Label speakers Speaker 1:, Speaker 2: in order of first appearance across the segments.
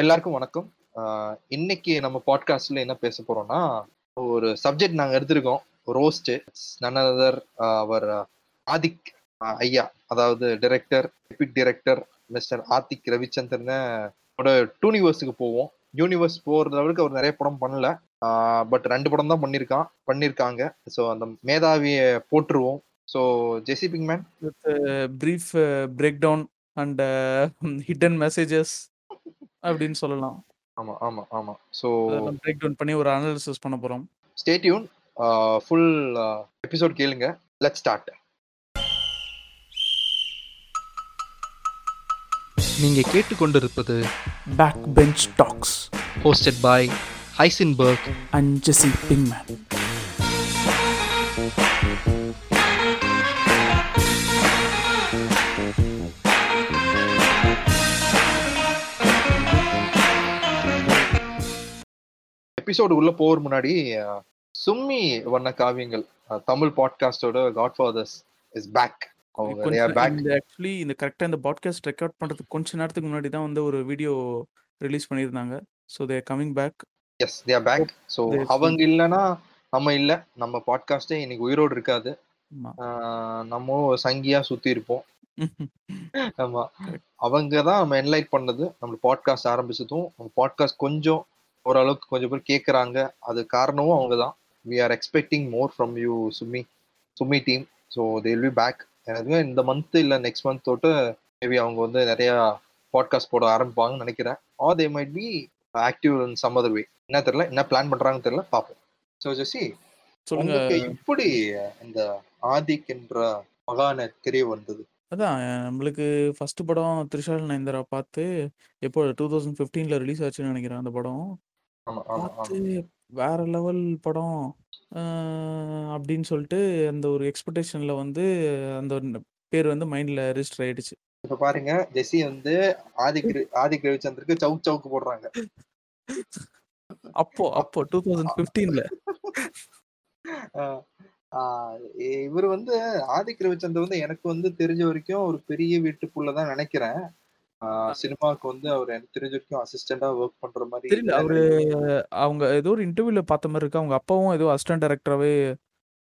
Speaker 1: எல்லாருக்கும் வணக்கம். இன்னைக்கு நம்ம பாட்காஸ்ட்ல என்ன பேச போறோம்னா ஒரு சப்ஜெக்ட் நாங்க எடுத்திருக்கோம். ரோஸ்ட் நன் அதர் அவர் ஆதிக் ஐயா. அதாவது director epic director mister Adhik Ravichandran டூனிவர்ஸுக்கு போவோம். யூனிவர்ஸ் போறது அளவுக்கு அவர் நிறைய படம் பண்ணல. பட் ரெண்டு படம் தான் பண்ணியிருக்கான் பண்ணியிருக்காங்க ஸோ அந்த மேதாவியை போட்டுருவோம் so Jesse Pinkman
Speaker 2: with brief uh, breakdown uh, breakdown and uh, அப்படின்னு சொல்லலாம்.
Speaker 1: ஆமா ஆமா ஆமா. ஸோ
Speaker 2: அதெல்லாம் பிரேக் டவுன் பண்ணி ஒரு அனாலிசிஸ் பண்ண போறோம்.
Speaker 1: ஸ்டேட்யூன் ஃபுல் எபிசோட் கேளுங்க. லெட் ஸ்டார்ட்
Speaker 3: நீங்க கேட்டுக்கொண்டிருப்பது
Speaker 2: back bench talks
Speaker 3: hosted by Heisenberg
Speaker 2: and Jesse Pinkman
Speaker 1: episode உள்ள போகிற முன்னாடி சும்மி வண்ண காவியங்கள் தமிழ் பாட்காஸ்டோட God fathers is back
Speaker 2: actually இந்த கரெக்டாக இந்த பாட்காஸ்ட் ரெக்கார்ட் பண்ணுறதுக்கு கொஞ்ச நேரத்துக்கு முன்னாடி தான் வந்து ஒரு வீடியோ ரிலீஸ் பண்ணியிருந்தாங்க. So they coming back
Speaker 1: as they are back so
Speaker 2: They-
Speaker 1: அவங்க இல்லைன்னா நம்ம இல்ல. நம்ம பாட்காஸ்டே இன்னைக்கு உயிரோடு இருக்காது. நம்ம சங்கியா சுத்தி இருப்போம். ஆமா. அவங்க தான் நம்ம என்லைட் பண்ணது. நம்ம பாட்காஸ்ட் ஆரம்பிச்சதும் பாட்காஸ்ட் கொஞ்சம் ஓரளவுக்கு கொஞ்சம் பேர் கேட்குறாங்க அது காரணமும் அவங்க தான் we are expecting more from you Sumi Sumi team so they will be back எனக்கு இந்த மந்த் இல்லை நெக்ஸ்ட் மந்த் தொட்டு மேபி அவங்க வந்து நிறைய பாட்காஸ்ட் போட ஆரம்பிப்பாங்கன்னு நினைக்கிறேன். Are they might be active in some other way என்ன தெரியல என்ன பிளான் பண்றாங்கன்னு தெரியல பார்ப்போம். ஸோ ஜெசி
Speaker 2: சொல்லுங்க.
Speaker 1: எப்படி இந்த ஆதிக் என்ற மகான தெரிய வந்தது?
Speaker 2: அதான் நம்மளுக்கு ஃபர்ஸ்ட் படம் திரிஷால் நயன்தாரா பார்த்து எப்போ டூ தௌசண்ட் ஃபிஃப்டீனில் ரிலீஸ் ஆச்சுன்னு நினைக்கிறேன் அந்த படம்.
Speaker 1: ஆமா ஆமா
Speaker 2: பார்த்து
Speaker 1: ஆமா
Speaker 2: வேற லெவல் படம் அஹ் அப்படின்னு சொல்லிட்டு அந்த ஒரு எக்ஸ்பெக்டேஷன்ல வந்து அந்த ந- பேர் வந்து மைண்ட்ல ரெஜிஸ்டர் ஆயிடுச்சு.
Speaker 1: இப்ப பாருங்க ஜெசி வந்து ஆதிக் ரி- ஆதிக் ரவிச்சந்திருக்கு சவுக் சவுக்கு போடுறாங்க.
Speaker 2: அப்போ அப்போ டூ தௌசண்ட் ஃபிஃப்டீன்ல
Speaker 1: ஆஹ் ஆஹ் இவர் வந்து ஆதிக் ரவிச்சந்தர் வந்து எனக்கு வந்து தெரிஞ்ச வரைக்கும் ஒரு பெரிய வீட்டுக்குள்ளதான் நினைக்கிறேன். சினிமாவுக்கு வந்து அவர் எனக்கு தெரிஞ்ச வரைக்கும் அசிஸ்டண்டா ஒர்க் பண்ற மாதிரி
Speaker 2: தெரியல அவரு அவங்க ஏதோ ஒரு இன்டர்வியூல பார்த்த மாதிரி இருக்கு. அவங்க அப்பாவும் ஏதோ அசிஸ்டன்ட் டைரக்டராகவே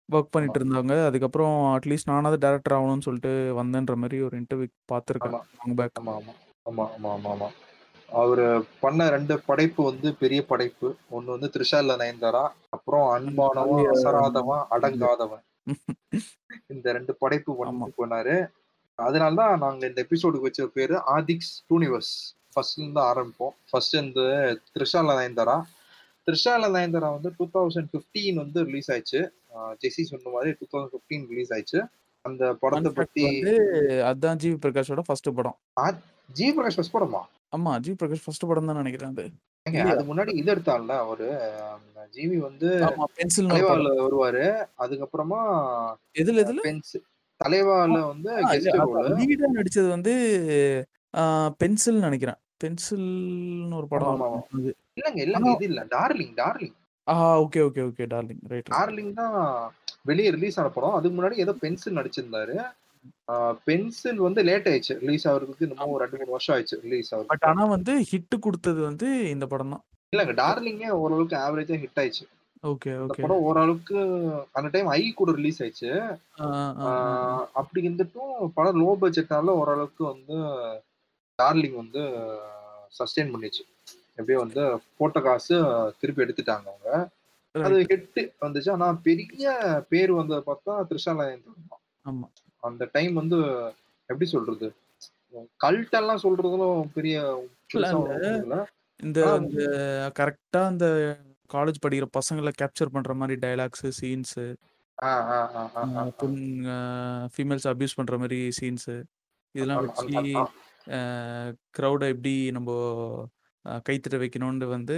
Speaker 2: ஒர்க் பண்ணிட்டு இருந்தாங்க. அதுக்கப்புறம் அட்லீஸ்ட் நானாவது டேரக்டர் ஆகணும்னு சொல்லிட்டு வந்தேன்ற மாதிரி ஒரு இன்டர்வியூ பார்த்துருக்கேன் லாங் பேக்
Speaker 1: ஆமா ஆமா. ஆமா ஆமா ஆமா அவரு பண்ண ரெண்டு படைப்பு வந்து பெரிய படைப்பு. ஒண்ணு வந்து த்ரிஷால நயன்தாரா அப்புறம் அன்பானவன் அசராதவன் அடங்காதவன். இந்த ரெண்டு படைப்பு
Speaker 2: ஆமா.
Speaker 1: பண்ணிட்டு போனாரு அதனாலதான் நாங்க இந்த எபிசோடுக்கு வச்ச பேரு ஆதிக்ஸ் யூனிவர்ஸ் ஃபர்ஸ்ட்ல இருந்து ஆரம்பிப்போம். ஃபர்ஸ்ட் இந்த த்ரிஷால நயன்தாரா த்ரிஷால நயன்தாரா வந்து டூ தௌசண்ட் ஃபிஃப்டீன் வந்து ரிலீஸ் ஆயிடுச்சு. ஜெசி சொன்ன மாதிரி டூ தௌசண்ட் ஃபிஃப்டீன் ரிலீஸ் ஆயிடுச்சு. அந்த படத்தை பத்தி
Speaker 2: வந்து அதான் ஜிவி பிரகாஷோட ஃபர்ஸ்ட் படம்.
Speaker 1: ஜி பிரகாஷ் ஃபர்ஸ்ட் படமா?
Speaker 2: ஆமா ஜிவி பிரகாஷ் ஃபர்ஸ்ட் படம் தான் நினைக்கிறேன் அது.
Speaker 1: அது முன்னாடி இது எடுத்தான்ல அவரு? ஜிவி வந்து
Speaker 2: படம்.
Speaker 1: வருவாரு. அதுக்கப்புறமா
Speaker 2: எதுல எதுல?
Speaker 1: பென்ஸ் தலைவால வந்து
Speaker 2: லீடா நடிச்சது வந்து பென்சில் நினைக்கிறேன். பென்சில்னு ஒரு படம்
Speaker 1: இல்லங்க இல்லங்க இது இல்ல. டார்லிங் டார்லிங்
Speaker 2: ஆ okay okay okay. Darling right
Speaker 1: Darling தான் வெளியே ரிலீஸ் ஆன படம். அதுக்கு முன்னாடி ஏதோ பென்சில் நடிச்சிருந்தாரு. பென்சில் வந்து லேட் ஆயிடுச்சு. ரிலீஸ் ஆகுறதுக்கு இன்னமும் ஒரு ரெண்டு மூணு வருஷம் ஆயிடுச்சு ரிலீஸ்
Speaker 2: பட்
Speaker 1: ஆகுறதுக்கு
Speaker 2: ஆனா வந்து ஹிட் கொடுத்தது வந்து இந்த படம் தான்.
Speaker 1: இல்லங்க டார்லிங்கே ஓரளவுக்கு ஆவரேஜா ஹிட் ஆயிடுச்சு.
Speaker 2: Okay okay.
Speaker 1: படம் ஓரளவுக்கு அந்த டைம் ஐ கூட ரிலீஸ் ஆயிடுச்சு. அப்படி இருந்துட்டும் படம் லோ பட்ஜெட்னால ஓரளவுக்கு வந்து டார்லிங் வந்து சஸ்டெயின் பண்ணிச்சு. எப்படியோ வந்து போட்ட காசு திருப்பி எடுத்துட்டாங்க அவங்க. அது ஹிட் வந்துச்சு. ஆனா பெரிய பேர் வந்ததை பார்த்தா த்ரிஷாலயன்
Speaker 2: ஆமா.
Speaker 1: அந்த டைம் வந்து எப்படி சொல்றது? கல்ட் எல்லாம் சொல்றதும் பெரிய
Speaker 2: இந்த கரெக்டா அந்த காலேஜ் படிக்கிற பசங்களை கேப்சர் பண்ற மாதிரி டைலாக்ஸ் சீன்ஸ் ஃபீமேல்ஸ் அபியூஸ் பண்ற மாதிரி சீன்ஸ் இதெல்லாம் வச்சு க்ரௌடை எப்படி நம்ம கைத்தட்ட வைக்கணும்னு வந்து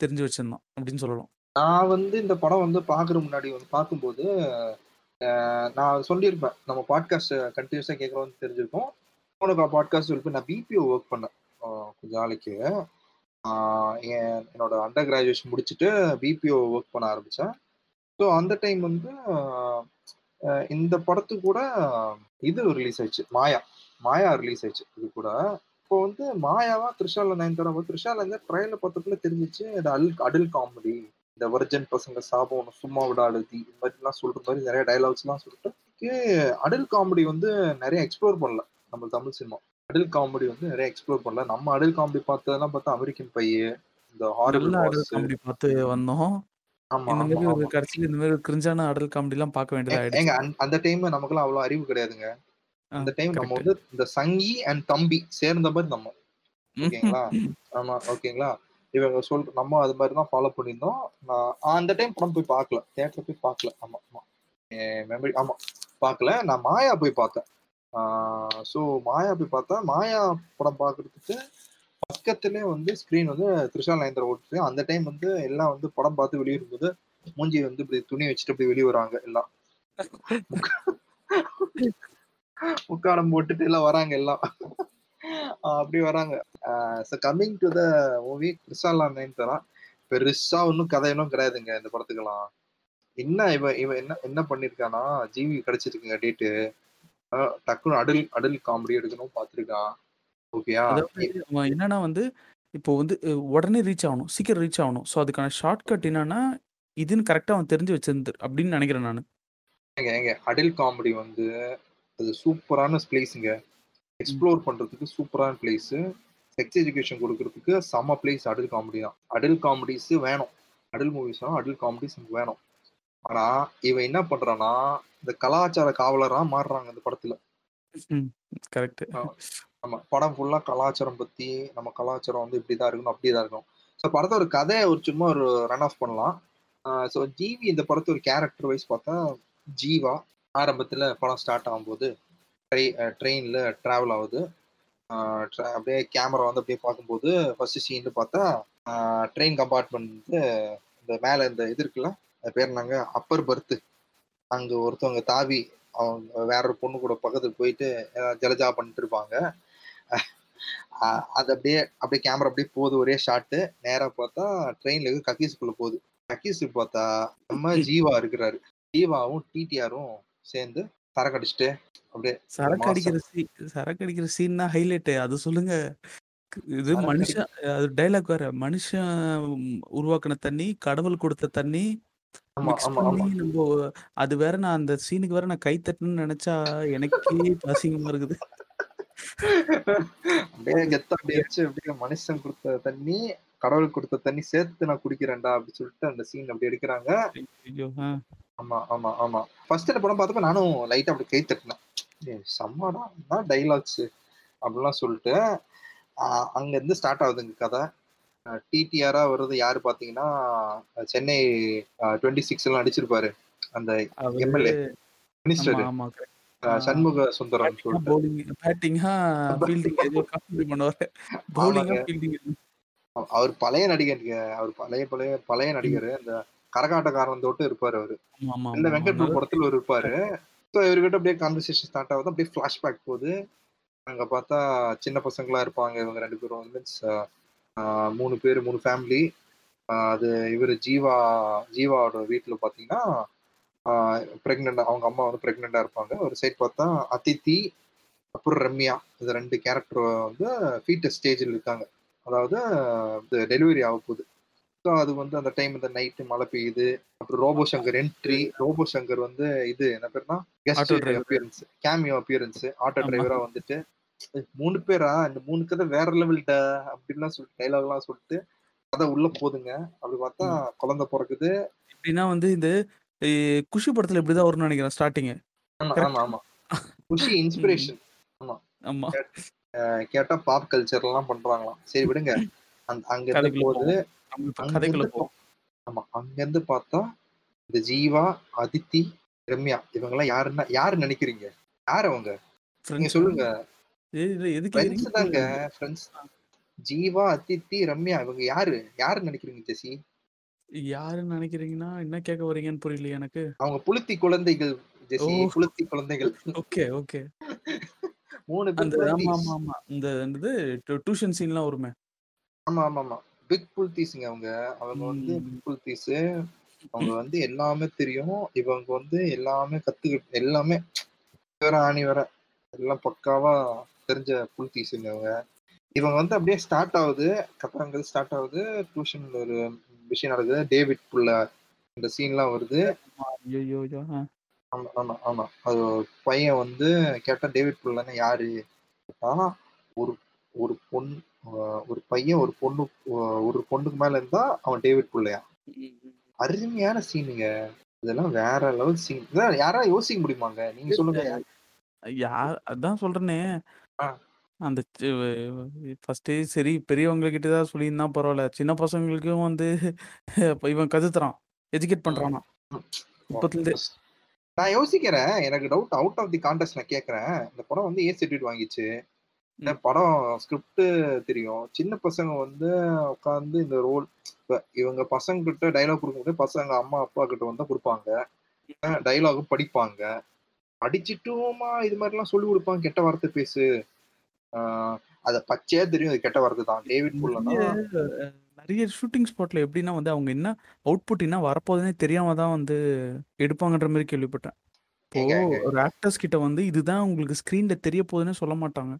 Speaker 2: தெரிஞ்சு வச்சிருந்தோம் அப்படின்னு சொல்லலாம்.
Speaker 1: நான் வந்து இந்த படம் வந்து பாக்குற முன்னாடி வந்து பார்க்கும்போது நான் சொல்லியிருப்பேன் நம்ம பாட்காஸ்ட் கண்டினியூஸா கேட்கறோம்னு தெரிஞ்சிருக்கும். உனக்கு பாட்காஸ்ட் சொல்லிட்டு நான் பிபிஓ ஒர்க் பண்ணேன் கொஞ்ச நாளைக்கு. என்னோட அண்டர் கிராஜுவேஷன் முடிச்சுட்டு பிபிஓ ஒர்க் பண்ண ஆரம்பித்தேன் ஸோ அந்த டைம் வந்து இந்த படத்து கூட இது ரிலீஸ் ஆயிடுச்சு. மாயா. மாயா ரிலீஸ் ஆயிடுச்சு. இது கூட. இப்போ வந்து மாயாவா த்ரிஷால நயன்தாரா த்ரிஷால இருந்து ட்ரையல பார்த்ததுக்குள்ள தெரிஞ்சிச்சு இந்த அல் அடல் காமெடி இந்த வர்ஜன் பசங்க சாபம் ஒன்று சும்மா விடாடுதி இந்த மாதிரிலாம் சொல்ற மாதிரி நிறைய டைலாக்ஸ்லாம் சொல்லிட்டு அடல் காமெடி வந்து நிறைய எக்ஸ்ப்ளோர் பண்ணல. நம்ம தமிழ் சினிமா அடல் காமெடி வந்து நிறைய எக்ஸ்ப்ளோர் பண்ணல. நம்ம அடல் காமெடி பார்த்ததெல்லாம் பார்த்தா அமெரிக்கன் பைய இந்த ஹாரர்
Speaker 2: அடல் காமெடி பார்த்து வந்தோம்.
Speaker 1: ஆமா
Speaker 2: இந்த மாதிரி ஒரு கடைசியில் இந்த மாதிரி கிரிஞ்சான அடல் காமெடி எல்லாம் பார்க்க வேண்டியதா
Speaker 1: ஏங்க அந்த- அந்த டைம் நமக்குலாம் அவ்வளவு அறிவு கிடையாதுங்க. அந்த டைம் நம்ம வந்து இந்த சங்கி அண்ட் தம்பி சேர்ந்த மாதிரி நம்ம. ஓகேங்களா? ஆமா ஓகேங்களா? இவங்க சொல் நம்ம அது மாதிரி தான் ஃபாலோ பண்ணியிருந்தோம். நான் அந்த டைம் படம் போய் பார்க்கல. தேட்டர் போய் பார்க்கல. ஆமா ஆமா. மெமரி ஆமா பார்க்கல. நான் மாயா போய் பார்த்தேன். ஸோ மாயா போய் பார்த்தா மாயா படம் பார்க்கறதுக்கு பக்கத்துலேயே வந்து ஸ்க்ரீன் வந்து த்ரிஷா நயன்தர் ஓட்டுச்சு அந்த டைம் வந்து எல்லாம் வந்து படம் பார்த்து வெளியே இருக்கும்போது மூஞ்சி வந்து இப்படி துணி வச்சுட்டு இப்படி வெளியே வராங்க எல்லாம். முக்காடம் போட்டுட்டு எல்லாம் வராங்க எல்லாம். அப்படி வராங்க. So coming to the movie கிறிஸ்டாலா Nayanthara? பெருசா ஒன்றும் கதையெல்லாம் கிடையாதுங்க இந்த படத்துக்கெல்லாம். என்ன இவன் இவன் என்ன என்ன பண்ணிருக்கானா? ஜிவி கிடைச்சிருக்குங்க டேட்டு டக்குன்னு அடல் அடல் காமெடி எடுக்கணும் பார்த்துருக்கான் ஓகேயா
Speaker 2: அவன் என்னன்னா வந்து இப்போ வந்து உடனே ரீச் ஆகணும். சீக்கிரம் ரீச் ஆகணும். ஸோ அதுக்கான ஷார்ட்கட் என்னன்னா இதுன்னு கரெக்டாக அவன் தெரிஞ்சு வச்சிருந்து அப்படின்னு நினைக்கிறேன் நான்.
Speaker 1: ஏங்க ஏங்க அடல் காமெடி வந்து அது சூப்பரான பிளேஸுங்க எக்ஸ்ப்ளோர் பண்றதுக்கு சூப்பரான பிளேஸ் செக்ஸ் எஜுகேஷன் கொடுக்கறதுக்கு செம பிளேஸ் அடல் காமெடி தான். அடல் காமெடிஸ் வேணும். அடல் மூவிஸ் அடல் காமெடிஸ் வேணும். ஆனா இவன் என்ன பண்றான்னா இந்த கலாச்சார காவலரா மாறுறாங்க இந்த படத்துல.
Speaker 2: கரெக்ட்
Speaker 1: ஆமா. படம் ஃபுல்லா கலாச்சாரம் பத்தி நம்ம கலாச்சாரம் வந்து இப்படிதான் இருக்கணும் அப்படிதான் இருக்கணும். ஸோ படத்தை ஒரு கதையை ஒரு சும்மா ஒரு ரன் ஆஃப் பண்ணலாம். ஸோ ஜிவி இந்த படத்தை ஒரு கேரக்டர் வைஸ் பார்த்தா ஜீவா ஆரம்பத்துல படம் ஸ்டார்ட் ஆகும்போது ட்ரை ட்ரெயினில் ட்ராவல் ஆகுது. அப்படியே கேமரா வந்து அப்படியே பார்க்கும்போது ஃபர்ஸ்ட் சீன் பார்த்தா ட்ரெயின் கம்பார்ட்மெண்ட் வந்து இந்த மேலே இந்த இது இருக்குல்ல அது பேர் நாங்க அப்பர் பர்த்து அங்கே ஒருத்தவங்க தாவி அவங்க வேற ஒரு பொண்ணு கூட பக்கத்துக்கு போயிட்டு ஜலஜா பண்ணிட்டு இருப்பாங்க அது அப்படியே அப்படியே கேமரா அப்படியே போகுது ஒரே ஷாட்டு நேரா பார்த்தா ட்ரெயின்ல இருந்து கக்கீஸுக்குள்ள போகுது கக்கீஸுக்கு பார்த்தா நம்ம ஜீவா இருக்கிறாரு. ஜீவாவும் டிடிஆரும் சேர்ந்து சரக்கு அடிச்சுட்டு அப்படியே
Speaker 2: சரக்கு. அடிக்கிற சீன் சரக்கு அடிக்கிற சீன் தான் ஹைலைட் அது சொல்லுங்க. இது மனுஷன் அது டைலாக் வேற. மனுஷன் உருவாக்குன தண்ணி கடவுள் கொடுத்த தண்ணி
Speaker 1: ஆமா
Speaker 2: மிக்ஸ்
Speaker 1: ஆமா
Speaker 2: பண்ணி
Speaker 1: ஆமா.
Speaker 2: அது வேற நான் அந்த சீனுக்கு வேற நான் கை தட்டணும்னு நினைச்சா எனக்கே அசிங்கமா இருக்குது.
Speaker 1: அப்படியே கெத்தா அப்படியே வச்சு அப்படியே மனுஷன் கொடுத்த தண்ணி கடவுள் கொடுத்த தண்ணி சேர்த்து நான் குடிக்கிறேன்டா அப்படின்னு சொல்லிட்டு அந்த சீன் அப்படி எடுக்கிறாங்க.
Speaker 2: ஆ.
Speaker 1: ஆமா ஆமா ஆமா. ஃபர்ஸ்ட் இந்த படம் பார்த்தப்ப நானும் லைட்டா அப்படி கை தட்டினேன். ஏய், செம்மடா என்ன டைலாக்ஸ் அப்படிலாம் சொல்லிட்டு அங்க இருந்து ஸ்டார்ட் ஆகுதுங்க கதை. டிடிஆரா வருது யாரு பாத்தீங்கன்னா சென்னை டுவெண்ட்டி சிக்ஸ் எல்லாம் அடிச்சிருப்பாரு அந்த எம்எல்ஏ மினிஸ்டர். சண்முக சுந்தரம் அவர் பழைய நடிகருங்க அவர் பழைய பழைய பழைய நடிகர். அந்த கரகாட்டக்காரன் தொட்டு இருப்பாரு அவரு. இந்த வெங்கட் படத்துல ஒரு இருப்பாரு. ஸோ இவர்கிட்ட அப்படியே கான்வர்சேஷன் ஸ்டார்ட் ஆகுது. அப்படியே ஃபிளாஷ்பேக் போகுது. அங்க பார்த்தா சின்ன பசங்களா இருப்பாங்க. இவங்க ரெண்டு பேரும் மீன்ஸ் மூணு பேர் மூணு ஃபேமிலி அது இவர் ஜீவா ஜீவாவோட வீட்டுல பாத்தீங்கன்னா பிரெக்னெண்டா அவங்க அம்மா வந்து பிரெக்னெண்டா இருப்பாங்க. ஒரு சைட் பார்த்தா அதித்தி அப்புறம் ரம்யா. இந்த ரெண்டு கேரக்டர் வந்து ஃபீட்டஸ் ஸ்டேஜில் இருக்காங்க. அதாவது டெலிவரி ஆக போகுது. ஸோ அது வந்து அந்த டைம் இந்த நைட்டு மழை பெய்யுது. அப்புறம் robot Shankar entry robot Shankar வந்து இது என்ன பேர்னா guest. Appearance cameo appearance auto. டிரைவரா வந்துட்டு "ஏய், மூணு பேரா? இந்த மூணு கதை வேற லெவல்டா அப்படின்லாம் சொல்லிட்டு டைலாக் எல்லாம் சொல்லிட்டு கதை உள்ள போதுங்க. அப்படி பார்த்தா குழந்தை பிறக்குது.
Speaker 2: எப்படின்னா வந்து இந்த குஷி படத்துல இப்படிதான் வரும்னு நினைக்கிறேன் ஸ்டார்டிங்
Speaker 1: ஆமா. ஆமா ஆமா. குஷி இன்ஸ்பிரேஷன்
Speaker 2: ஆமா.
Speaker 1: கேட்டா பாப் கல்ச்சர் எல்லாம் பண்றாங்களாம். சரி விடுங்க. அங்க இருந்து
Speaker 2: போவோம்.
Speaker 1: ஆமா அங்க இருந்து பார்த்தா இந்த ஜீவா அதித்தி ரம்யா இவங்க எல்லாம் யாருன்னா யாரு நினைக்கிறீங்க? யார் அவங்க? நீங்க சொல்லுங்க. ஃப்ரெண்ட்ஸ்
Speaker 2: எதுக்கு
Speaker 1: தாங்க. ஃப்ரெண்ட்ஸ் ஜீவா அதித்தி ரம்யா இவங்க யாரு? யாரு நினைக்கிறீங்க ஜெசி
Speaker 2: யாருன்னு நினைக்கிறீங்கன்னா என்ன கேட்க வரீங்கன்னு புரியல எனக்கு.
Speaker 1: அவங்க புளுத்தி குழந்தைகள் ஜெசி. புளுத்தி குழந்தைகள்.
Speaker 2: Okay okay.
Speaker 1: மூணு
Speaker 2: அந்த ஆமா. ஆமா ஆமா. இந்த இது டியூஷன் சீன்லாம் வருமே.
Speaker 1: ஆமா ஆமா ஆமா. பிக் புல்தீஸுங்க அவங்க. அவங்க வந்து. பிக் புல்தீஸ் அவங்க வந்து எல்லாமே தெரியும். இவங்க வந்து எல்லாமே கத்துக்கிட்டு எல்லாமே வேற ஆணி வேற. எல்லாம் பக்காவா தெரிஞ்ச புல்தீஸுங்க அவங்க இவங்க வந்து அப்படியே ஸ்டார்ட் ஆகுது. கப்பறங்கிறது ஸ்டார்ட் ஆகுது. டியூஷன் ஒரு விஷயம் நடக்குது. டேவிட் புள்ள இந்த சீன்லாம் வருது. ஆமா ஆமா ஆமா. அது பையன் வந்து கேட்டா டேவிட் புள்ளன்னு யாரு? ஆனா ஒரு ஒரு பொண்ணு ஒரு பையன் ஒரு பொண்ணு ஒரு பொண்ணுக்கு மேல இருந்தா அவன் டேவிட் புள்ளையா? அருமையான சீனுங்க இதெல்லாம் வேற லெவல் சீன் யாரா யோசிக்க முடியுமாங்க? நீங்க சொல்லுங்க.
Speaker 2: யார் அதான் சொல்றேனே.
Speaker 1: ஆ.
Speaker 2: அந்த ஃபர்ஸ்டே சரி பெரியவங்க கிட்ட தான் சொல்லியிருந்தா பரவாயில்ல சின்ன பசங்களுக்கும் வந்து இப்ப இவன் கதுத்துறான் எஜுகேட் பண்றானா. இப்பத்துல இருந்தே.
Speaker 1: நான் யோசிக்கிறேன். எனக்கு doubt out of the context நான் கேட்கறேன். இந்த படம் வந்து ஏ சர்டிஃபிகேட் வாங்கிச்சு? இந்த படம் ஸ்கிரிப்ட் தெரியும். சின்ன பசங்க வந்து உட்காந்து இந்த ரோல் இவங்க பசங்க கிட்ட டைலாக் கொடுக்கும்போது பசங்க அம்மா அப்பா கிட்ட வந்து கொடுப்பாங்க. டைலாகும் படிப்பாங்க. படிச்சுட்டுமா இது மாதிரிலாம் சொல்லி கொடுப்பாங்க கெட்ட வார்த்தை பேசு. ஆஹ் அத பச்சையா தெரியும். அது கெட்ட வார்த்தை தான். டேவிட் புல்லனா
Speaker 2: நிறைய, ஷூட்டிங் ஸ்பாட்ல எப்படின்னா வந்து அவங்க என்ன அவுட்புட் என்ன வரப்போகுதுன்னே தெரியாம தான் வந்து எடுப்பாங்கன்ற மாதிரி கேள்விப்பட்டேன். இப்போ? ஒரு ஆக்டர்ஸ் கிட்ட வந்து இதுதான் உங்களுக்கு ஸ்க்ரீன்ல தெரிய போகுதுன்னு சொல்ல மாட்டாங்க.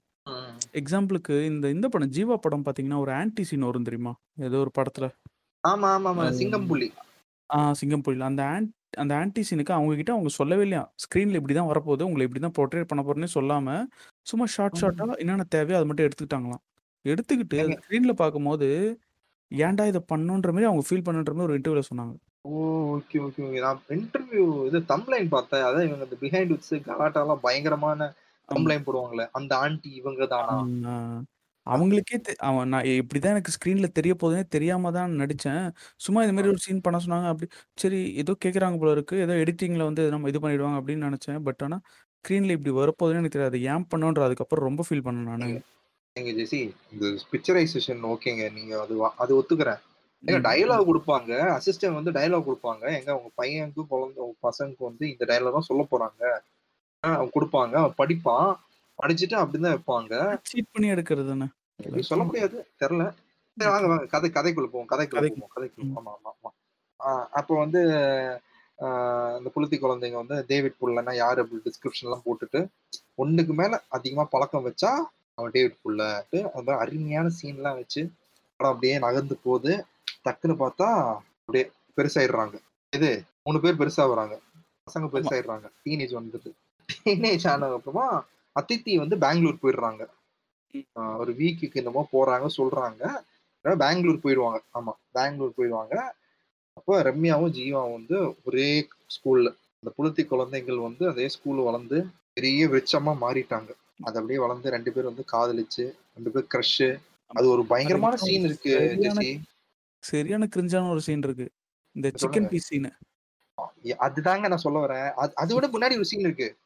Speaker 2: எக்ஸாம்பிளுக்கு இந்த இந்த படம் ஜீவா படம் பாத்தீங்கன்னா ஒரு ஆன்டி சீன் வரும் தெரியுமா? ஏதோ ஒரு படத்துல.
Speaker 1: ஆமா ஆமா ஆமா. சிங்கம் புலி.
Speaker 2: ஆ சிங்கம் அந்த ஆன்ட் அந்த ஆன்டி சீனுக்கு அவங்க கிட்ட அவங்க சொல்லவே இல்லையா? ஸ்க்ரீன்ல இப்படி தான் வரப்போகுது உங்களை இப்படி தான் போர்ட்ரேட் பண்ண போறேன்னு சொல்லாம சும்மா ஷார்ட் ஷார்ட்டா என்னென்ன தேவையோ அது மட்டும் எடுத்துக்கிட்டாங்களாம். எடுத்துக்கிட்டு
Speaker 1: ஏங்க.
Speaker 2: ஸ்க்ரீன்ல பார்க்கும்போது ஏன்டா இதை பண்ணுன்ற மாதிரி அவங்க ஃபீல் பண்ணுன்ற மாதிரி ஒரு இன்டர்வியூல சொன்னாங்க.
Speaker 1: ஓ ஓகே ஓகே ஓகே நான் இன்டர்வியூ இது தம்ப்லைன் பார்த்தேன். அதான் இவங்க இந்த பிஹைண்ட் விட்ஸ் கலாட்டாலாம் பயங்கரமான தம்ப்லைன் போடுவாங்களே அந்த ஆண்டி இவங்க தானா
Speaker 2: அவங்களுக்கே தெ- அவன் நான் இப்படிதான் எனக்கு ஸ்க்ரீன்ல தெரிய போகுதுன்னே தெரியாம தான் நடிச்சேன். சும்மா இந்த மாதிரி ஒரு சீன் பண்ண சொன்னாங்க அப்படி சரி ஏதோ கேக்குறாங்க போல இருக்கு. ஏதோ எடிட்டிங்ல வந்து நம்ம இது பண்ணிடுவாங்க அப்படின்னு நினைச்சேன். பட் ஆனா ஸ்க்ரீன்ல இப்படி வரப்போகுதுன்னு எனக்கு தெரியாது. ஏன் பண்ணோன்ற அதுக்கப்புறம் ரொம்ப ஃபீல் பண்ணேன் நானு.
Speaker 1: எங்க ஜெசி இந்த பிக்சரைசேஷன் ஓகேங்க நீங்க அது வா- அது ஒத்துக்கிறேன். ஏங்க
Speaker 2: ம்.
Speaker 1: டயலாக் கொடுப்பாங்க. அசிஸ்டன்ட் வந்து டயலாக் கொடுப்பாங்க. எங்க உங்க பையனுக்கு குழந்தை உங்க பசங்களுக்கு வந்து இந்த டயலாக் தான் சொல்ல போறாங்க? அவன் கொடுப்பாங்க. அவன் படிப்பான். படிச்சுட்டு அப்படிதான் வைப்பாங்க.
Speaker 2: சீட் பண்ணி எடுக்கிறது தானே?
Speaker 1: எப்படி சொல்ல முடியாது. தெரியல. வாங்க வாங்க. கதை கதைக்குள்ள போவோம். கதைக்குள்ள
Speaker 2: கதைக்கு-
Speaker 1: போவோம். கதைக்குள்ள ஆமா ஆமா. ஆமா அப்போ வந்து இந்த புளுத்தி குழந்தைங்க வந்து டேவிட் புல்லனா யாரு அப்படி டிஸ்கிரிப்ஷன் எல்லாம் போட்டுட்டு ஒண்ணுக்கு மேல அதிகமா பழக்கம் வச்சா அவன் டேவிட் புல்லட்டு அந்த மாதிரி அருமையான சீன் எல்லாம் வச்சு படம் அப்படியே நகர்ந்து போகுது டக்குன்னு பார்த்தா அப்படியே பெருசாயிடுறாங்க. இது மூணு பேர் பெருசா வராங்க. பசங்க பெருசாயிடுறாங்க. டீனேஜ் வந்துட்டு டீனேஜ் ஆனதுக்கு அப்புறமா அதித்தி வந்து பெங்களூர் போயிடுறாங்க. ஒரு வீக்குக்கு என்னமோ போறாங்க சொல்றாங்க. பெங்களூர் போயிடுவாங்க. ஆமா பெங்களூர் போயிடுவாங்க. அப்போ ரம்யாவும் ஜீவாவும் வந்து ஒரே ஸ்கூல்ல அந்த புளுத்தி குழந்தைகள் வந்து அதே ஸ்கூல்ல வளர்ந்து பெரிய விருட்சமா மாறிட்டாங்க. அது அப்படியே வளர்ந்து ரெண்டு பேரும் வந்து காதலிச்சு ரெண்டு பேர் க்ரஷ் அது ஒரு பயங்கரமான சீன் இருக்கு
Speaker 2: சரியான- கிரிஞ்சான ஒரு சீன் இருக்கு. இந்த. சிக்கன் பீஸ் சீன்
Speaker 1: அதுதாங்க நான் சொல்ல வரேன். அது விட முன்னாடி ஒரு சீன் இருக்கு.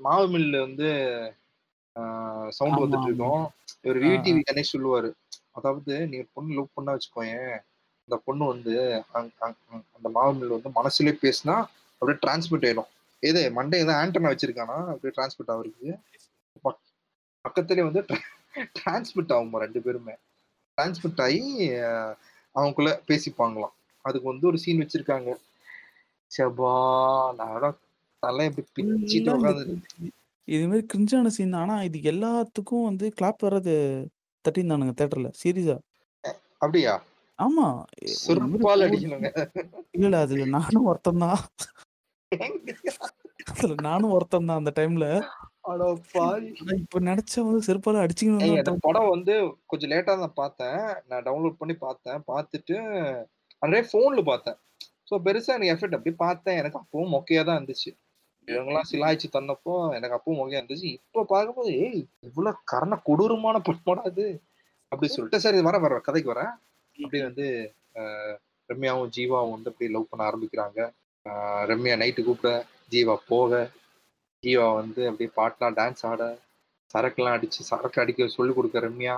Speaker 1: மாவு மில்ல வந்து சவுண்ட் வந்துட்டு. இருக்கும். இவர் விடிவி கணேஷ் சொல்லுவாரு. அதாவது நீ பொண்ணு லவ் பண்ணா வச்சுக்கோயேன் அந்த பொண்ணு வந்து அந்த மாவு மில் வந்து மனசுலயே பேசினா அப்படியே டிரான்ஸ்மிட் ஆயிடும். எது மண்டே ஏதோ ஆண்டனா வச்சிருக்கானா அப்படியே டிரான்ஸ்மிட் ஆகுறது பக்- பக்கத்துலயே வந்து டிரான்ஸ்மிட் ஆகுமா ரெண்டு பேருமே. டிரான்ஸ்மிட் ஆகி அவங்களுக்குள்ள பேசிப்பாங்களாம். அதுக்கு வந்து ஒரு சீன் வச்சிருக்காங்க. சபா நான் தலை இப்படி பிச்சிட்டு உட்காந்து
Speaker 2: இது மாதிரி கிரிஞ்சான சீன் ஆனா இது எல்லாத்துக்கும் வந்து கிளாப் வர்றது தட்டியிருந்தானுங்க தேட்டர்ல சீரியஸா
Speaker 1: அப்படியா?
Speaker 2: ஆமா.
Speaker 1: செருப்பால் அடிக்கணுங்க.
Speaker 2: இல்ல அதுல நானும் ஒருத்தன் தான். அதுல நானும் ஒருத்தன் தான் அந்த டைம்ல இப்ப நினைச்சா வந்து செருப்பால அடிச்சுக்கணும்.
Speaker 1: படம் வந்து கொஞ்சம் லேட்டா தான் பார்த்தேன். நான் டவுன்லோட் பண்ணி பார்த்தேன். பார்த்துட்டு அதே போன்ல பார்த்தேன். ஸோ பெருசா எனக்கு எஃபெக்ட் அப்படி பார்த்தேன். எனக்கு அப்பவும் மொக்கையா தான் இருந்துச்சு. இவங்கெல்லாம் சிலாய்ச்சி தந்தப்போ எனக்கு அப்பவும் மொக்கையா இருந்துச்சு. இப்போ பார்க்கும்போது ஏய் இவ்வளவு கரண கொடூரமான படமாடா அது அப்படி சொல்லிட்டு சரி வர வர கதைக்கு வரேன். அப்படி வந்து ரம்யாவும் ஜீவாவும் வந்து அப்படி லவ் பண்ண ஆரம்பிக்கிறாங்க. ரம்யா நைட்டு கூப்பிட ஜீவா போக ஜீவா வந்து அப்படியே பாட்டெலாம் டான்ஸ் ஆட சரக்குலாம் அடிச்சு சரக்கு அடிக்க சொல்லி கொடுக்க ரம்யா.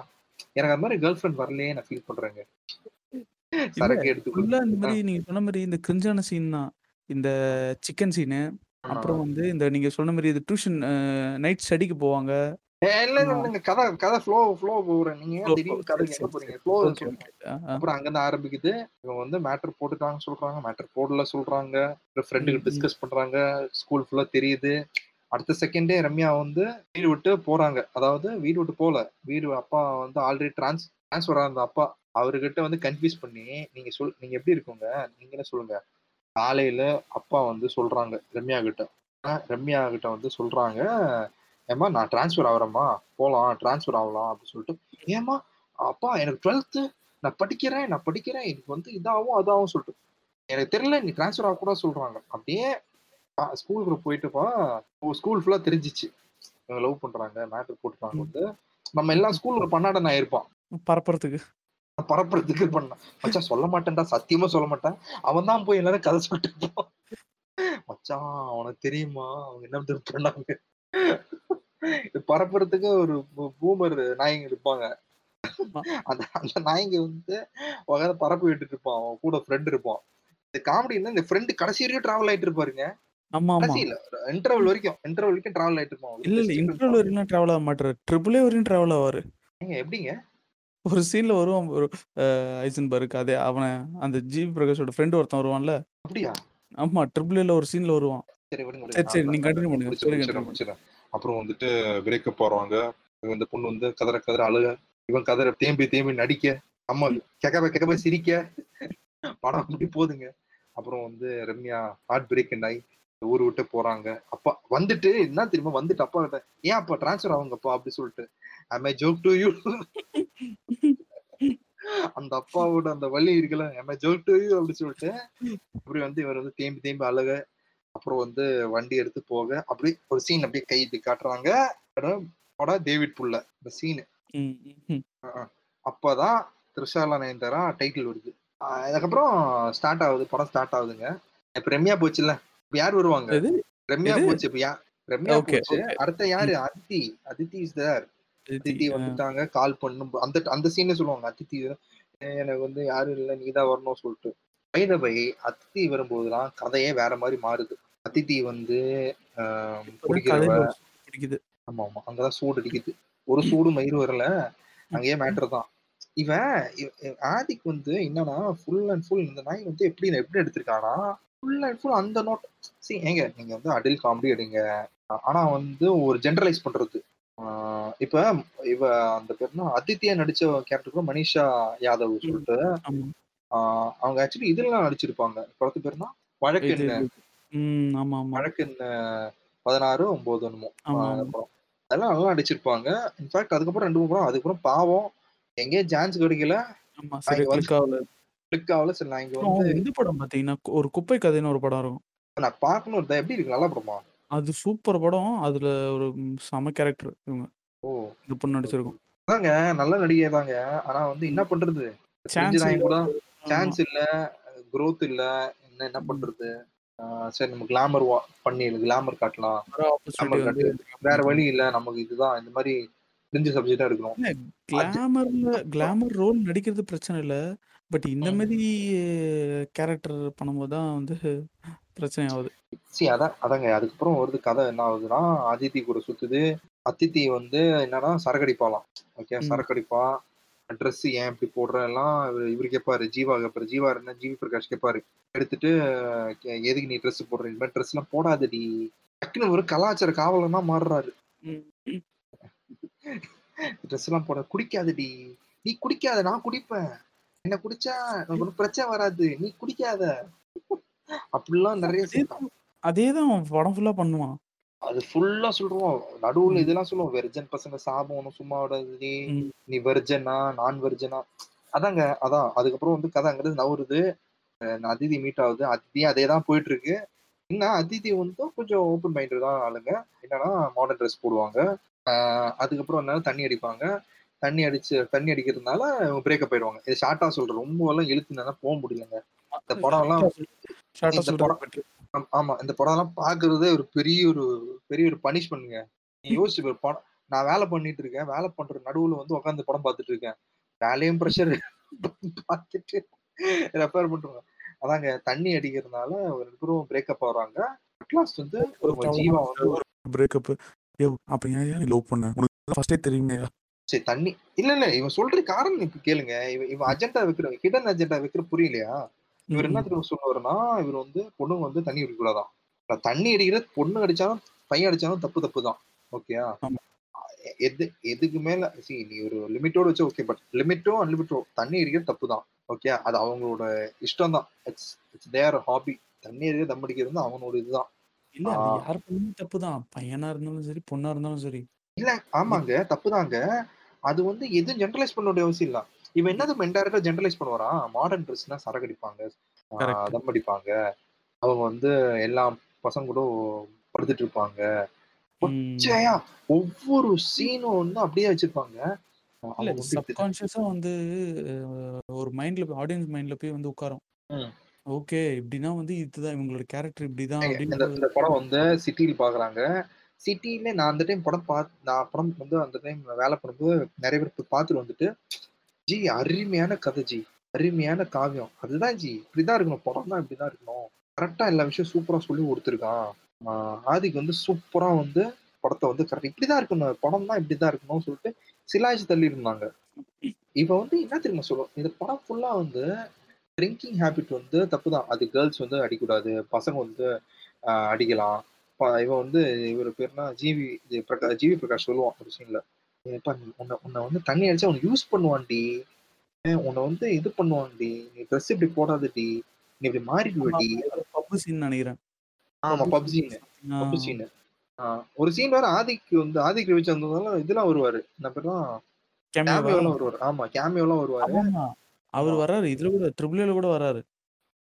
Speaker 1: எனக்கு அந்த மாதிரி கேர்ள் ஃப்ரெண்ட் வரலையே நான் ஃபீல் பண்றேங்க. சரக்கு எடுத்து
Speaker 2: இந்த மாதிரி நீங்க சொன்ன மாதிரி இந்த கிரிஞ்சான சீன் தான். இந்த சிக்கன் சீனு. அப்புறம் வந்து இந்த நீங்க சொன்ன மாதிரி இது டியூஷன் நைட் ஸ்டடிக்கு போவாங்க.
Speaker 1: இல்ல கதை கதை ஃப்ளோ ஃப்ளோ போறேன் நீங்க திடீர்னு எங்க போறீங்க. ஃப்ளோ. அப்புறம் அங்கிருந்து ஆரம்பிக்குது. இவங்க வந்து மேட்டர் போட்டுட்டாங்க சொல்றாங்க. மேட்டர் போடல சொல்றாங்க. ஃப்ரெண்டுக்கு. டிஸ்கஸ் பண்றாங்க. ஸ்கூல் ஃபுல்லா தெரியுது. அடுத்த செகண்டே ரம்யா வந்து வீடு விட்டு போறாங்க. அதாவது வீடு விட்டு போல. வீடு அப்பா வந்து ஆல்ரெடி டிரான்ஸ் டிரான்ஸ்ஃபர் ஆன அப்பா. அவர்கிட்ட வந்து கன்ஃபியூஸ் பண்ணி நீங்க சொல் நீங்க எப்படி இருக்கோங்க? நீங்களே சொல்லுங்க? காலையில அப்பா வந்து சொல்றாங்க ரம்யா கிட்ட. ரம்யா கிட்ட வந்து சொல்றாங்க ஏமா நான் டிரான்ஸ்ஃபர் ஆகுறேம்மா. போகலாம் டிரான்ஸ்ஃபர் ஆகலாம் அப்படின்னு சொல்லிட்டு. ஏமா அப்பா எனக்கு டுவெல்த்து நான் படிக்கிறேன் நான் படிக்கிறேன். எனக்கு வந்து இதாகும் அதாகும் சொல்லிட்டு. எனக்கு தெரியல நீ டிரான்ஸ்ஃபர் ஆக கூட சொல்றாங்க. அப்படியே ஸ்கூலுக்கு போயிட்டுப்பா ஸ்கூல் ஃபுல்லா தெரிஞ்சிச்சு. இவங்க லவ் பண்றாங்க மேட்ரு போட்டுறாங்க வந்து. நம்ம எல்லாம் ஸ்கூலுக்கு பண்ணாட நான் இருப்பான்
Speaker 2: பரப்புறதுக்கு.
Speaker 1: பரப்புறதுக்கு பண்ணான் மச்சான் சொல்ல மாட்டேன்டா சத்தியமா சொல்ல மாட்டேன். அவன் தான் போய் எல்லாரும் கதை சொல்லிட்டு மச்சான் அவனுக்கு தெரியுமா? அவங்க என்ன பண்ணாங்க? இது பரப்புறதுக்கு ஒரு பூமர் நாயங்க இருப்பாங்க. அந்த அந்த நாயங்க வந்து உட்காந்து பரப்பி விட்டுட்டு இருப்பான். அவன் கூட ஃப்ரெண்ட் இருப்பான். இந்த காமெடி இந்த ஃப்ரெண்ட் கடைசி வரைக்கும் டிராவல் ஆயிட்டு இருப்பாருங்க.
Speaker 2: ஆமா ஆமா.
Speaker 1: இன்டர்வல் வரைக்கும் இன்டர்வல் வரைக்கும் டிராவல் ஆயிட்டு இருப்பான்.
Speaker 2: இல்ல இல்ல இன்டர்வல் வரைக்கும் டிராவல் ஆக மாட்டாரு. ட்ரிபிளே வரைக்கும் டிராவல் ஆவாரு.
Speaker 1: எப்படிங்க?
Speaker 2: ஒரு சீன்ல வருவான் ஒரு ஐசன்பர்க். அதே அவனை அந்த ஜிவி பிரகாஷோட ஃப்ரெண்ட் ஒருத்தன் வருவான்ல.
Speaker 1: அப்படியா?
Speaker 2: ஆமா ட்ரிபிள்ல ஒரு சீன்ல வருவான்.
Speaker 1: சரி விடுங்க
Speaker 2: சரி. நீங்க பண்ணுங்க.
Speaker 1: முடிச்சிடுறேன், முடிச்சிடுறேன்,
Speaker 2: continue
Speaker 1: முடிச்சிடுறேன். அப்புறம் வந்துட்டு பிரேக்கப் போறாங்க இவன் இந்த பொண்ணு வந்து கதற கதற அழுக. இவன் கதற தேம்பி தேம்பி நடிக்க. அம்மா கெக்கப கெக்கப சிரிக்க. படம் அப்படி போகுதுங்க அப்புறம் வந்து ரம்யா ஹார்ட் பிரேக் ஆகி ஊர் விட்டு போறாங்க. அப்பா வந்துட்டு என்ன தெரியுமா? வந்துட்டு அப்பா கிட்ட ஏன் அப்பா டிரான்ஸ்ஃபர் ஆகுங்கப்பா அப்படி சொல்லிட்டு ஐ ஜோக் டு யூ அந்த அப்பாவோட அந்த வலி இருக்குல்ல ஐ ஜோக் டு யூ அப்படி சொல்லிட்டு அப்படி வந்து இவர் வந்து தேம்பி தேம்பி அழுக அப்புறம் வந்து வண்டி எடுத்து போக அப்படி ஒரு சீன் அப்படியே கை இப்படி காட்டுறாங்க படம் டேவிட் புல்ல இந்த சீனு. அப்பதான் த்ரிஷாலா நயன்தாரா டைட்டில் வருது. அதுக்கப்புறம் ஸ்டார்ட் ஆகுது படம் ஸ்டார்ட் ஆகுதுங்க. இப்ப ரம்யா போச்சுல்ல? யார் வருவாங்க? ரம்யா? போச்சு இப்ப ரம்யா போச்சு. அடுத்த யாரு? அதித்தி. அதித்தி இஸ் தேர் அதித்தி வந்துட்டாங்க. கால் பண்ணும் அந்த அந்த சீனே சொல்லுவாங்க. அதித்தி "ஏய், எனக்கு வந்து யாரும் இல்ல நீதான் வரணும் சொல்லிட்டு. பை பை அதித்தி வரும்போதுலாம் கதையே வேற மாதிரி மாறுது. அதித்தி வந்து
Speaker 2: பிடிக்குது.
Speaker 1: ஆமா ஆமா. அங்கதான் சூடு அடிக்குது. ஒரு சூடு மயிர் வரல. அங்கேயே மேட்டர் தான். இவன் இவ- இவ- ஆதிக் வந்து என்னன்னா ஃபுல் அண்ட் ஃபுல் இந்த நாய் வந்து எப்படி எப்படி எடுத்திருக்கானா ஃபுல் அண்ட் ஃபுல் அந்த நோட் சரி ஏங்க நீங்க வந்து அடில் காமெடி எடுங்க. ஆனா வந்து ஒரு ஜென்ரலைஸ் பண்றது. இப்ப இவ அந்த பேர்னா அதித்தியா நடிச்ச கேரக்டர் கூட மனிஷா யாதவ் சொல்லிட்டு அவங்க ஆக்சுவலி இதெல்லாம் நடிச்சிருப்பாங்க. படத்து பேர்னா வழக்கு வழக்கு பதினாறு ஒன்பது படம். அதெல்லாம் நல்லா நடிச்சிருப்பாங்க. இன்ஃபேக்ட் அதுக்கப்புறம் ரெண்டு மூணு படம் அதுக்கப்புறம் பாவம். எங்கேயே சான்ஸ் கிடைக்கல.
Speaker 2: ஆகல
Speaker 1: சரி நான் இங்க வந்து
Speaker 2: இந்த படம் பாத்தீங்கன்னா ஒரு குப்பை கதைன்னு ஒரு படம் இருக்கும்.
Speaker 1: நான் பார்க்கணும் இருந்தா எப்படி இருக்கு? நல்லா படமா?
Speaker 2: அது சூப்பர் படம். அதுல ஒரு செம கேரக்டர் இவங்க.
Speaker 1: ஓ.
Speaker 2: இந்த பொண்ணு நடிச்சிருக்கும்.
Speaker 1: அதாங்க நல்ல நடிகை தாங்க. ஆனா வந்து என்ன பண்றது?
Speaker 2: சான்ஸ்
Speaker 1: கூட இல்ல. growth இல்ல. என்ன என்ன பண்றது? சரி நம்ம கிளாமர் பண்ணி கிளாமர் காட்டலாம். வேற வழி இல்ல. நமக்கு இதுதான். இந்த மாதிரி தெரிஞ்ச சப்ஜெக்டா இருக்கணும்
Speaker 2: கிளாமர்ல கிளாமர் ரோல் நடிக்கிறது பிரச்சனை இல்ல. பட் இந்த. மாதிரி கேரக்டர் பண்ணும்போது தான் வந்து பிரச்சனை ஆகுது
Speaker 1: சரி அதான் அதாங்க. அதுக்கப்புறம் வருது கதை என்ன ஆகுதுன்னா அதித்தி கூட சுத்துது. அதித்தி வந்து என்னன்னா சரக்கடிப்பாலாம் ஓகே. சரக்கடிப்பா. ட்ரெஸ் ஏன் இப்படி போடுற எல்லாம் இவரு கேட்பாரு ஜீவா கேட்பாரு ஜீவா என்ன ஜிவி பிரகாஷ் கேட்பாரு எடுத்துட்டு "கே- எதுக்கு நீ ட்ரெஸ் போடுற? இந்த மாதிரி ட்ரெஸ் எல்லாம் போடாதடி. டக்குன்னு ஒரு கலாச்சார காவலனா மாறுறாரு. ட்ரெஸ் எல்லாம் போட குடிக்காதடி. நீ குடிக்காத நான் குடிப்பேன். என்ன குடிச்சா எனக்கு ஒன்றும் பிரச்சனை வராது. நீ குடிக்காத. அப்படிலாம் நிறைய
Speaker 2: அதேதான் அவன் படம் ஃபுல்லா பண்ணுவான்.
Speaker 1: அது ஃபுல்லா சொல்றோம் நடுவுல. இதெல்லாம் சொல்லுவோம் வெர்ஜன் பசங்க சாபம் ஒன்றும் சும்மா விடாது. நீ வெர்ஜனா நான் வெர்ஜனா அதாங்க அதான். அதுக்கப்புறம் வந்து கதை அங்கிருந்து நவருது. அதிதி மீட் ஆகுது. அதிதி அதே தான் போயிட்டு இருக்கு என்ன அதிதி வந்து கொஞ்சம் ஓப்பன் மைண்டட் தான் ஆளுங்க. என்னன்னா மாடர்ன் ட்ரெஸ் போடுவாங்க. அதுக்கப்புறம் என்ன தண்ணி அடிப்பாங்க. தண்ணி அடிச்சு தண்ணி அடிக்கிறதுனால இவங்க பிரேக்கப் ஆயிடுவாங்க. இது ஷார்ட்டா சொல்றேன். ரொம்ப எல்லாம் இழுத்துனா போக முடியலங்க. இந்த படம் எல்லாம். ஆம்- இந்த படம் எல்லாம் பாக்குறதே ஒரு பெரிய ஒரு பெரிய ஒரு பனிஷ்மெண்ட்ங்க நீ யோசிச்சு படம் நான் வேலை பண்ணிட்டு இருக்கேன். வேலை பண்ற நடுவுல வந்து உட்காந்து படம் பார்த்துட்டு இருக்கேன். வேலையும் ப்ரெஷர் பார்த்துட்டு ரெப்பேர் பண்றாங்க அதாங்க தண்ணி அடிக்கிறதுனால ஒரு ரெண்டு பேரும் பிரேக்கப் ஆகுறாங்க. அட்லாஸ்ட் வந்து ஒரு ஜீவா வந்து
Speaker 2: பிரேக்கப் யோ அப்ப ஏன் ஏன் லவ் பண்ண? உனக்கு ஃபர்ஸ்டே தெரியுமே.
Speaker 1: சரி தண்ணி இல்ல இல்ல இவன் சொல்ற காரணம் இப்ப கேளுங்க. இவன் இவன் அஜெண்டா வைக்கிற ஹிடன் அஜெண்டா வைக்கிற புரியலையா? இவர் என்ன தெரியும் சொல்லுவாருன்னா இவர் வந்து பொண்ணுங்க வந்து தண்ணி அடிக்கக்கூடாதான் நான் தண்ணி அடிக்கிறது பொண்ணு அடிச்சாலும் பையன் அடிச்சாலும் தப்பு தப்பு தான். ஓகேயா. எது எதுக்கு மேல சி நீ ஒரு லிமிட்டோட வச்சு ஓகே பட் லிமிட்டோ அன்லிமிட்டோ தண்ணி அடிக்கிறது தப்பு தான். ஓகே அது அவங்களோட இஷ்டம் தான் இட்ஸ் இட்ஸ் தேர் ஹாபி தண்ணி அடிக்கிறது தம் அடிக்கிறது அவனோட இதுதான்.
Speaker 2: இல்ல அது
Speaker 1: ஆ.
Speaker 2: யார் பண்ணாலும் தப்புதான் பையனா இருந்தாலும் சரி பொண்ணா இருந்தாலும் சரி.
Speaker 1: இல்ல ஆமாங்க. தப்புதாங்க அது வந்து எதுவும் ஜென்ரலைஸ் பண்ண வேண்டிய அவசியம் இல்ல. இவன் என்னது இன்டைரக்டா ஜென்ரலைஸ் பண்ணுவாரான் மாடர்ன் ட்ரெஸ்னா சரக்கு அடிப்பாங்க ஆஹ். தம் அடிப்பாங்க. அவங்க வந்து எல்லா பசங்க கூட படுத்துட்டு இருப்பாங்க.
Speaker 2: ம்.
Speaker 1: ஜெயா ஒவ்வொரு சீனும் வந்து அப்படியே வச்சிருப்பாங்க.
Speaker 2: இல்ல
Speaker 1: அவங்க வந்து
Speaker 2: சப்கான்சியஸா வந்து அஹ், ஒரு மைண்ட்ல ஆடியன்ஸ் மைண்ட்ல போய் வந்து உட்காரும்.
Speaker 1: ம்.
Speaker 2: ஓகே. இப்படின்னா வந்து இதுதான் இவங்களோட கேரக்டர்
Speaker 1: இந்த
Speaker 2: அப்படின்னு
Speaker 1: இந்த படம் வந்து சிட்டியில் பாக்குறாங்க. சிட்டில நான் அந்த டைம் படம் பார்த்து நான் படம் வந்து அந்த டைம் வேலை பண்ணும்போது நிறைய பேர் போய் பார்த்துட்டு வந்துட்டு ஜி அருமையான கதை ஜி. அருமையான காவியம். அதுதான் ஜி. இப்படிதான் இருக்கணும். படம் தான் இப்படிதான் இருக்கணும். கரெக்டா எல்லா விஷயம் சூப்பரா சொல்லி கொடுத்துருக்கான். ஆதிக்கு வந்து சூப்பரா வந்து படத்தை வந்து கரெக்ட் இப்படிதான் இருக்கணும். படம் தான் இப்படிதான் இருக்கணும்னு சொல்லிட்டு சிலாஜி தள்ளி இருந்தாங்க. இப்ப வந்து என்ன தெரியுமா சொல்லும் இந்த படம் ஃபுல்லா வந்து ட்ரிங்கிங் ஹேபிட் வந்து தப்பு தான் அது கேர்ள்ஸ் வந்து அடிக்கக்கூடாது பசங்க வந்து ஆஹ் அடிக்கலாம். ப- இவன் வந்து இவர் பேர்னா ஜிவி இது பிரகா ஜிவி பிரகாஷ் சொல்லுவான் ஒரு சீன்ல ஏப்பா நீ உன்னை உன்னை வந்து தண்ணி அடிச்சா உன்னை யூஸ் பண்ணுவான்டி. ஏன் உன்னை வந்து இது பண்ணுவான்டி. நீ ட்ரெஸ் இப்படி போடாதடி. நீ இப்படி மாறிடுவடி.
Speaker 2: பப்பு சீன் நினைக்கிறேன்.
Speaker 1: ஆமா பப்ஜின்னு பப்ஜின்னு ஒரு சீன் வேற ஆதிக்கு வந்து ஆதிக்கு வச்சு வந்ததால இதெல்லாம் வருவாரு. என்ன பேர்லாம் கேமியோலாம் வருவாரு. ஆமா கேமியோலாம் வருவாரு.
Speaker 2: அவர். வராரு இதுல கூட ட்ரிபிள்ல கூட வராரு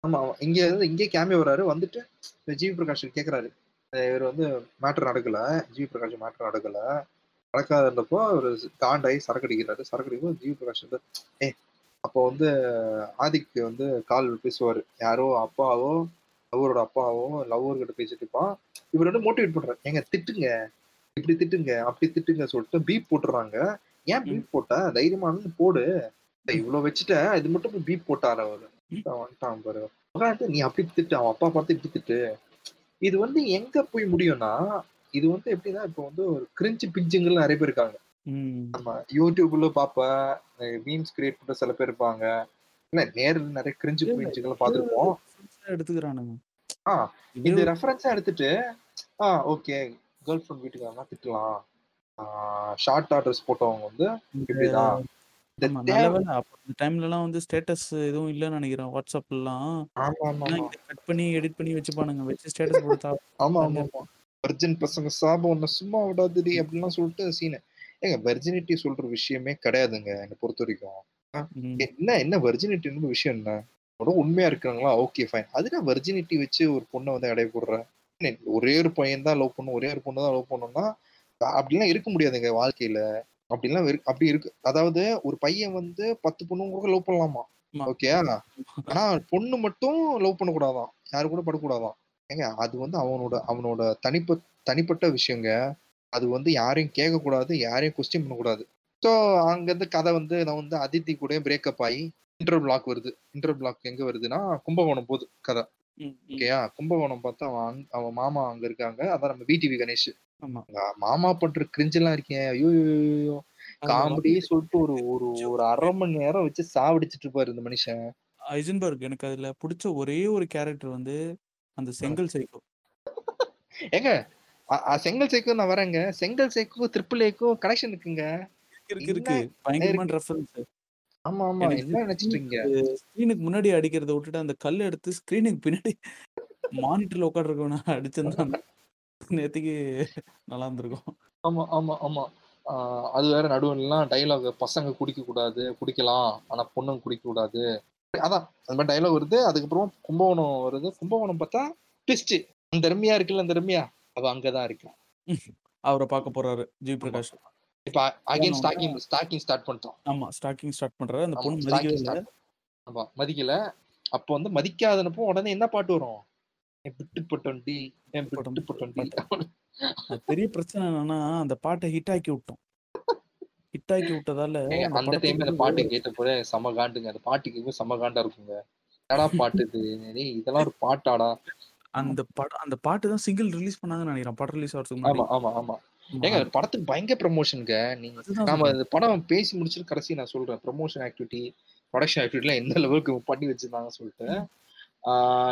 Speaker 1: ஆமா இங்க இங்கே கேமியோ வராரு வந்துட்டு ஜிவி பிரகாஷ் கேக்குறாரு. இவர் வந்து மேட்டர் நடக்கல. ஜிவி பிரகாஷ் மேட்டர் நடக்கல. நடக்காதப்போ ஒரு காண்டாயி சரக்கு அடிக்கிறாரு சரக்கு அடிக்கும் ஜிவி பிரகாஷ் வந்து ஏ அப்போ வந்து ஆதிக்கு வந்து கால் பேசுவாரு. யாரோ அப்பாவோ லவ்வரோட அப்பாவோ லவ்வர் கிட்ட பேசிட்டு இருப்பான். இவர் வந்து மோட்டிவேட் பண்றாரு. ஏங்க திட்டுங்க. இப்படி திட்டுங்க. அப்படி திட்டுங்க சொல்லிட்டு பீப் போட்டுறாங்க. ஏன் பீப் போட்ட? தைரியமா வந்து போடு. இவ்வளவு வச்சுட்ட இது மட்டும் பீப் போட்டாரு அவரு? வந்துட்டான் பாரு. உட்காந்து நீ அப்படி திட்டு அவன் அப்பா பார்த்து இப்படி திட்டு இது வந்து எங்க போய் முடியும்னா இது வந்து எப்படின்னா இப்போ வந்து ஒரு கிரிஞ்சு பிஞ்சுங்கள் நிறைய பேர் இருக்காங்க.
Speaker 2: ம்.
Speaker 1: நம்ம யூடியூப்ல பாப்ப மீம்ஸ் கிரியேட் பண்ற சில பேர் இருப்பாங்க. இல்ல நேரில் நிறைய கிரிஞ்சு பிஞ்சுகளை
Speaker 2: ஆ எடுத்துக்கிறானுங்க.
Speaker 1: ஆ, இந்த ரெஃபரன்ஸா எடுத்துட்டு ஆ ஓகே கேர்ள் ஃப்ரெண்ட் வீட்டுக்காரங்க திட்டலாம் ஷார்ட் ஆர்டர்ஸ் போட்டவங்க வந்து இப்படிதான். இந்த
Speaker 2: ஆமா,
Speaker 1: தேவை-
Speaker 2: நல்ல வேளை அப்ப அந்த டைம்ல எல்லாம் வந்து ஸ்டேட்டஸ் எதுவும் இல்லைன்னு நினைக்கிறேன். வாட்ஸ்அப்லாம்
Speaker 1: ஆமா ஆமா ஆமா
Speaker 2: கட் பண்ணி எடிட் பண்ணி வச்சுப்பானுங்க. வச்சு ஸ்டேட்டஸ்
Speaker 1: ஆமா ஆமா ஆமா வெர்ஜின் பசங்க சாபம் ஒன்னு சும்மா விடாதுடி அப்படிலாம் சொல்லிட்டு சீனு ஏங்க வெர்ஜினிட்டி சொல்ற விஷயமே கிடையாதுங்க என்னை பொறுத்த வரைக்கும்
Speaker 2: ம்.
Speaker 1: என்ன என்ன வெர்ஜினிட்டின்னு விஷயம் என்ன? உன்னோட உண்மையா இருக்காங்களா ஓகே ஃபைன் அதுனா வெர்ஜினிட்டி வச்சு ஒரு பொண்ணை வந்து அடைய போடுற? ஒரே ஒரு பையன் தான் லவ் பண்ணும் ஒரே ஒரு பொண்ணு தான் லவ் பண்ணணும்னா அப்படிலாம் இருக்க முடியாதுங்க வாழ்க்கையில. அப்படிலாம் அப்படி இருக்கு. அதாவது ஒரு பையன் வந்து பத்து பொண்ணுங்க கூட லவ் பண்ணலாமா. ஓகே ஆனா பொண்ணு மட்டும் லவ் பண்ணக்கூடாதான். யாரு கூட படக்கூடாதான் ஏங்க அது வந்து அவனோட அவனோட தனிப்ப தனிப்பட்ட விஷயங்க. அது வந்து யாரையும் கேட்கக்கூடாது யாரையும் கொஸ்டின் பண்ணக்கூடாது. ஸோ அங்கேருந்து கதை வந்து நான் வந்து அதித்தி கூட பிரேக்கப் ஆகி இன்டர் பிளாக் வருது. இன்டர் பிளாக் எங்க வருதுன்னா கும்பகோணம் போகுது கதை. ஓகேயா? கும்பகோணம் பார்த்தா அவன் அவன் மாமா அங்க இருக்காங்க. அதான் நம்ம விடிவி கணேஷ். மாமா பண்ற கிரிஞ்செல்லாம் இருக்கேன் ஐயோ ஐயோ காமெடி சொல்லிட்டு ஒரு ஒரு ஒரு அரை மணி நேரம் வச்சு சாவடிச்சிட்டு இருப்பாரு இந்த மனுஷன்.
Speaker 2: ஐசன்பர்க் எனக்கு அதுல பிடிச்ச ஒரே ஒரு கேரக்டர் வந்து அந்த செங்கல் சைக்கோ.
Speaker 1: ஏங்க செங்கல் சேக்கும் நான் வரேங்க. செங்கல் சேக்கும் ட்ரிபிள் ஏக்கும் கனெக்ஷன் இருக்குங்க.
Speaker 2: இருக்கு இருக்கு. பயங்கரமான ரெஃபரன்ஸ்
Speaker 1: ஆமா ஆமா. என்ன நினைச்சிட்டு இருக்கீங்க
Speaker 2: ஸ்கிரீனுக்கு முன்னாடி அடிக்கிறத விட்டுட்டு அந்த கல் எடுத்து ஸ்கிரீனுக்கு பின்னாடி மானிட்டர்ல உட்காந்துருக்கவன அடிச்சிருந்தான் நேத்திக்கு நல்லா இருந்திருக்கும்.
Speaker 1: ஆமா ஆமா ஆமா. அது வேற நடுவுலாம் டைலாக் பசங்க குடிக்க கூடாது குடிக்கலாம். ஆனா பொண்ணுங்க குடிக்க கூடாது. அதான் அந்த மாதிரி டைலாக் வருது. அதுக்கப்புறம் கும்பகோணம் வருது. கும்பகோணம் பார்த்தா ட்விஸ்ட் அந்த ரம்யா இருக்குல்ல அந்த ரம்யா? அவ அங்கதான் இருக்கா.
Speaker 2: அவரை பார்க்க போறாரு ஜி பிரகாஷ்.
Speaker 1: இப்ப அகைன் ஸ்டாக்கிங் ஸ்டாக்கிங் ஸ்டார்ட் பண்ணிட்டோம்.
Speaker 2: ஆமா ஸ்டாக்கிங் ஸ்டார்ட் பண்றாரு. அந்த பொண்ணு
Speaker 1: start ஆமா மதிக்கல. அப்போ வந்து மதிக்காதனப்போ உடனே என்ன பாட்டு வரும்? என் போட்டோண்டி போட்டோண்டி
Speaker 2: பெரிய பிரச்சனை என்னன்னா அந்த பாட்டை ஹிட் ஆக்கி விட்டோம். ஹிட் ஆக்கி விட்டதால அந்த
Speaker 1: டைம் அந்த பாட்டு கேட்ட போது செம காண்டுங்க. அந்த பாட்டு கேட்கும் செம காண்டா இருக்குங்க. என்னடா பாட்டு இது? இதெல்லாம் ஒரு பாட்டாடா?
Speaker 2: அந்த படம் அந்த பாட்டு தான் சிங்கிள் ரிலீஸ் பண்ணாங்கன்னு நினைக்கிறேன். படம் ரிலீஸ் ஆகிறதுக்கு
Speaker 1: ஆமா ஆமா ஆமா. ஏங்க படத்துக்கு பயங்கர ப்ரமோஷனுங்க நீங்க நாம. இந்த படம் பேசி முடிச்சுட்டு கடைசி நான் சொல்றேன். ப்ரமோஷன் ஆக்டிவிட்டி ப்ரொடக்ஷன் ஆக்டிவிட்டிலாம் எந்த லெவலுக்கு பண்ணி வச்சிருந்தாங்க சொல்லிட்டு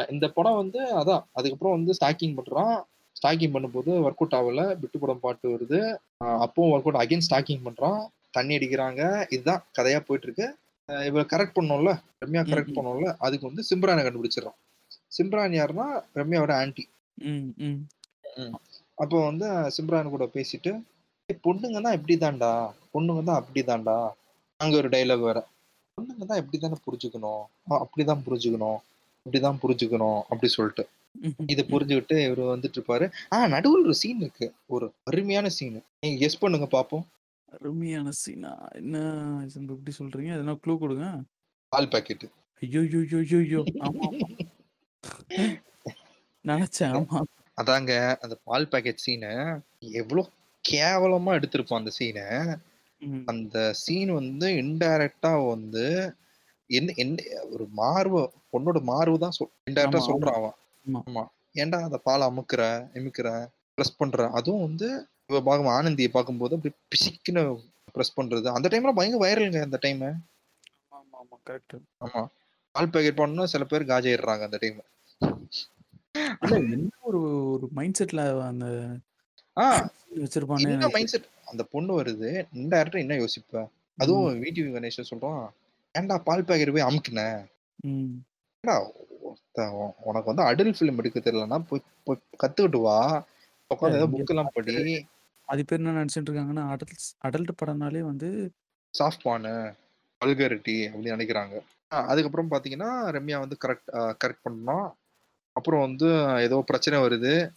Speaker 1: இந்த படம் வந்து அதான் அதுக்கப்புறம் வந்து ஸ்டாக்கிங் பண்றான். ஸ்டாக்கிங் பண்ணும்போது ஒர்க் அவுட் ஆகல. விட்டு படம் பாட்டு வருது. அப்பவும் ஒர்க் அவுட் அகைன் ஸ்டாக்கிங் பண்றான். தண்ணி அடிக்கிறாங்க. இதுதான் கதையா போயிட்டு இருக்கு இவ கரெக்ட் பண்ணோம்ல. ரம்யா கரெக்ட். பண்ணோம்ல. அதுக்கு வந்து சிம்ரானை கண்டுபிடிச்சிடறான். சிம்ரான் யாருன்னா ரம்யாவோட ஆன்டி
Speaker 2: ம், ம்.
Speaker 1: அப்போ வந்து சிம்ரான் கூட பேசிட்டு "ஏய், பொண்ணுங்க தான் இப்படிதான்டா. பொண்ணுங்க தான் அப்படிதான்டா. அங்க ஒரு டைலாக் வேற. பொண்ணுங்க தான் இப்படிதானே புரிஞ்சுக்கணும். ஆ, அப்படிதான் புரிஞ்சுக்கணும். இப்படிதான் புரிஞ்சுக்கணும். அப்படி சொல்லிட்டு. இதை புரிஞ்சுக்கிட்டு இவர் வந்துட்டு இருப்பாரு. ஆ நடுவில் ஒரு சீன் இருக்கு. ஒரு அருமையான சீன் நீங்க கெஸ் பண்ணுங்க பாப்போம்.
Speaker 2: அருமையான சீனா என்ன எப்படி சொல்றீங்க? எதனா க்ளூ கொடுங்க.
Speaker 1: பால் பாக்கெட்
Speaker 2: ஐயோ ஐயோ ஐயோ ஐயோ நினைச்சேன். ஆமா.
Speaker 1: அதாங்க அந்த பால் பாக்கெட் சீனை எவ்வளவு கேவலமா எடுத்திருப்பான் அந்த சீனை. அந்த சீன் வந்து இன்டைரக்டா வந்து என்ன என்ன ஒரு மார்பு பொண்ணோட மார்பு தான் இன்டைரக்டா. சொல்றான் அவன்.
Speaker 2: ஆமா.
Speaker 1: ஆமா. ஏன்டா அந்த பாலை அமுக்குற எமுக்குற ப்ரெஸ் பண்ற? அதுவும் வந்து இவ பார்க்கும் ஆனந்தியை பார்க்கும்போது அப்படி பிசிக்குன்னு ப்ரெஸ் பண்றது. அந்த டைம்ல பயங்கர வைரலுங்க அந்த டைம்
Speaker 2: ஆமா ஆமா கரெக்ட்
Speaker 1: ஆமா. பால் பாக்கெட் பண்ணணும் சில பேர் காஜாயிடுறாங்க அந்த டைம்
Speaker 2: இல்ல என்ன ஒரு ஒரு மைண்ட் செட்ல அந்த
Speaker 1: ஆஹ்
Speaker 2: வச்சிருப்பானே
Speaker 1: என்ன மைண்ட் செட் அந்த பொண்ணு வருது. இன்டைரக்டா என்ன யோசிப்ப? அதுவும் விடிவி கணேசன் சொல்றான் ஏன்டா பால் பாக்கெட் போய் அமுக்குன? உனக்கு வந்து அடல் ஃபிலிம் எடுக்க தெரியலன்னா போய் போய் கத்துக்கிட்டு வா. உட்காந்து ஏதோ புக் எல்லாம் படி.
Speaker 2: அது பேர் என்ன நினைச்சிட்டு இருக்காங்கன்னா அடல்ட் அடல்ட் படம்னாலே வந்து
Speaker 1: சாஃப்ட் பானு வல்கரிட்டி அப்படின்னு நினைக்கிறாங்க. அதுக்கப்புறம் பாத்தீங்கன்னா ரம்யா வந்து கரெக்ட் கரெக்ட் பண்ணோம் அப்புறம் வந்து ஏதோ பிரச்சனை வருது.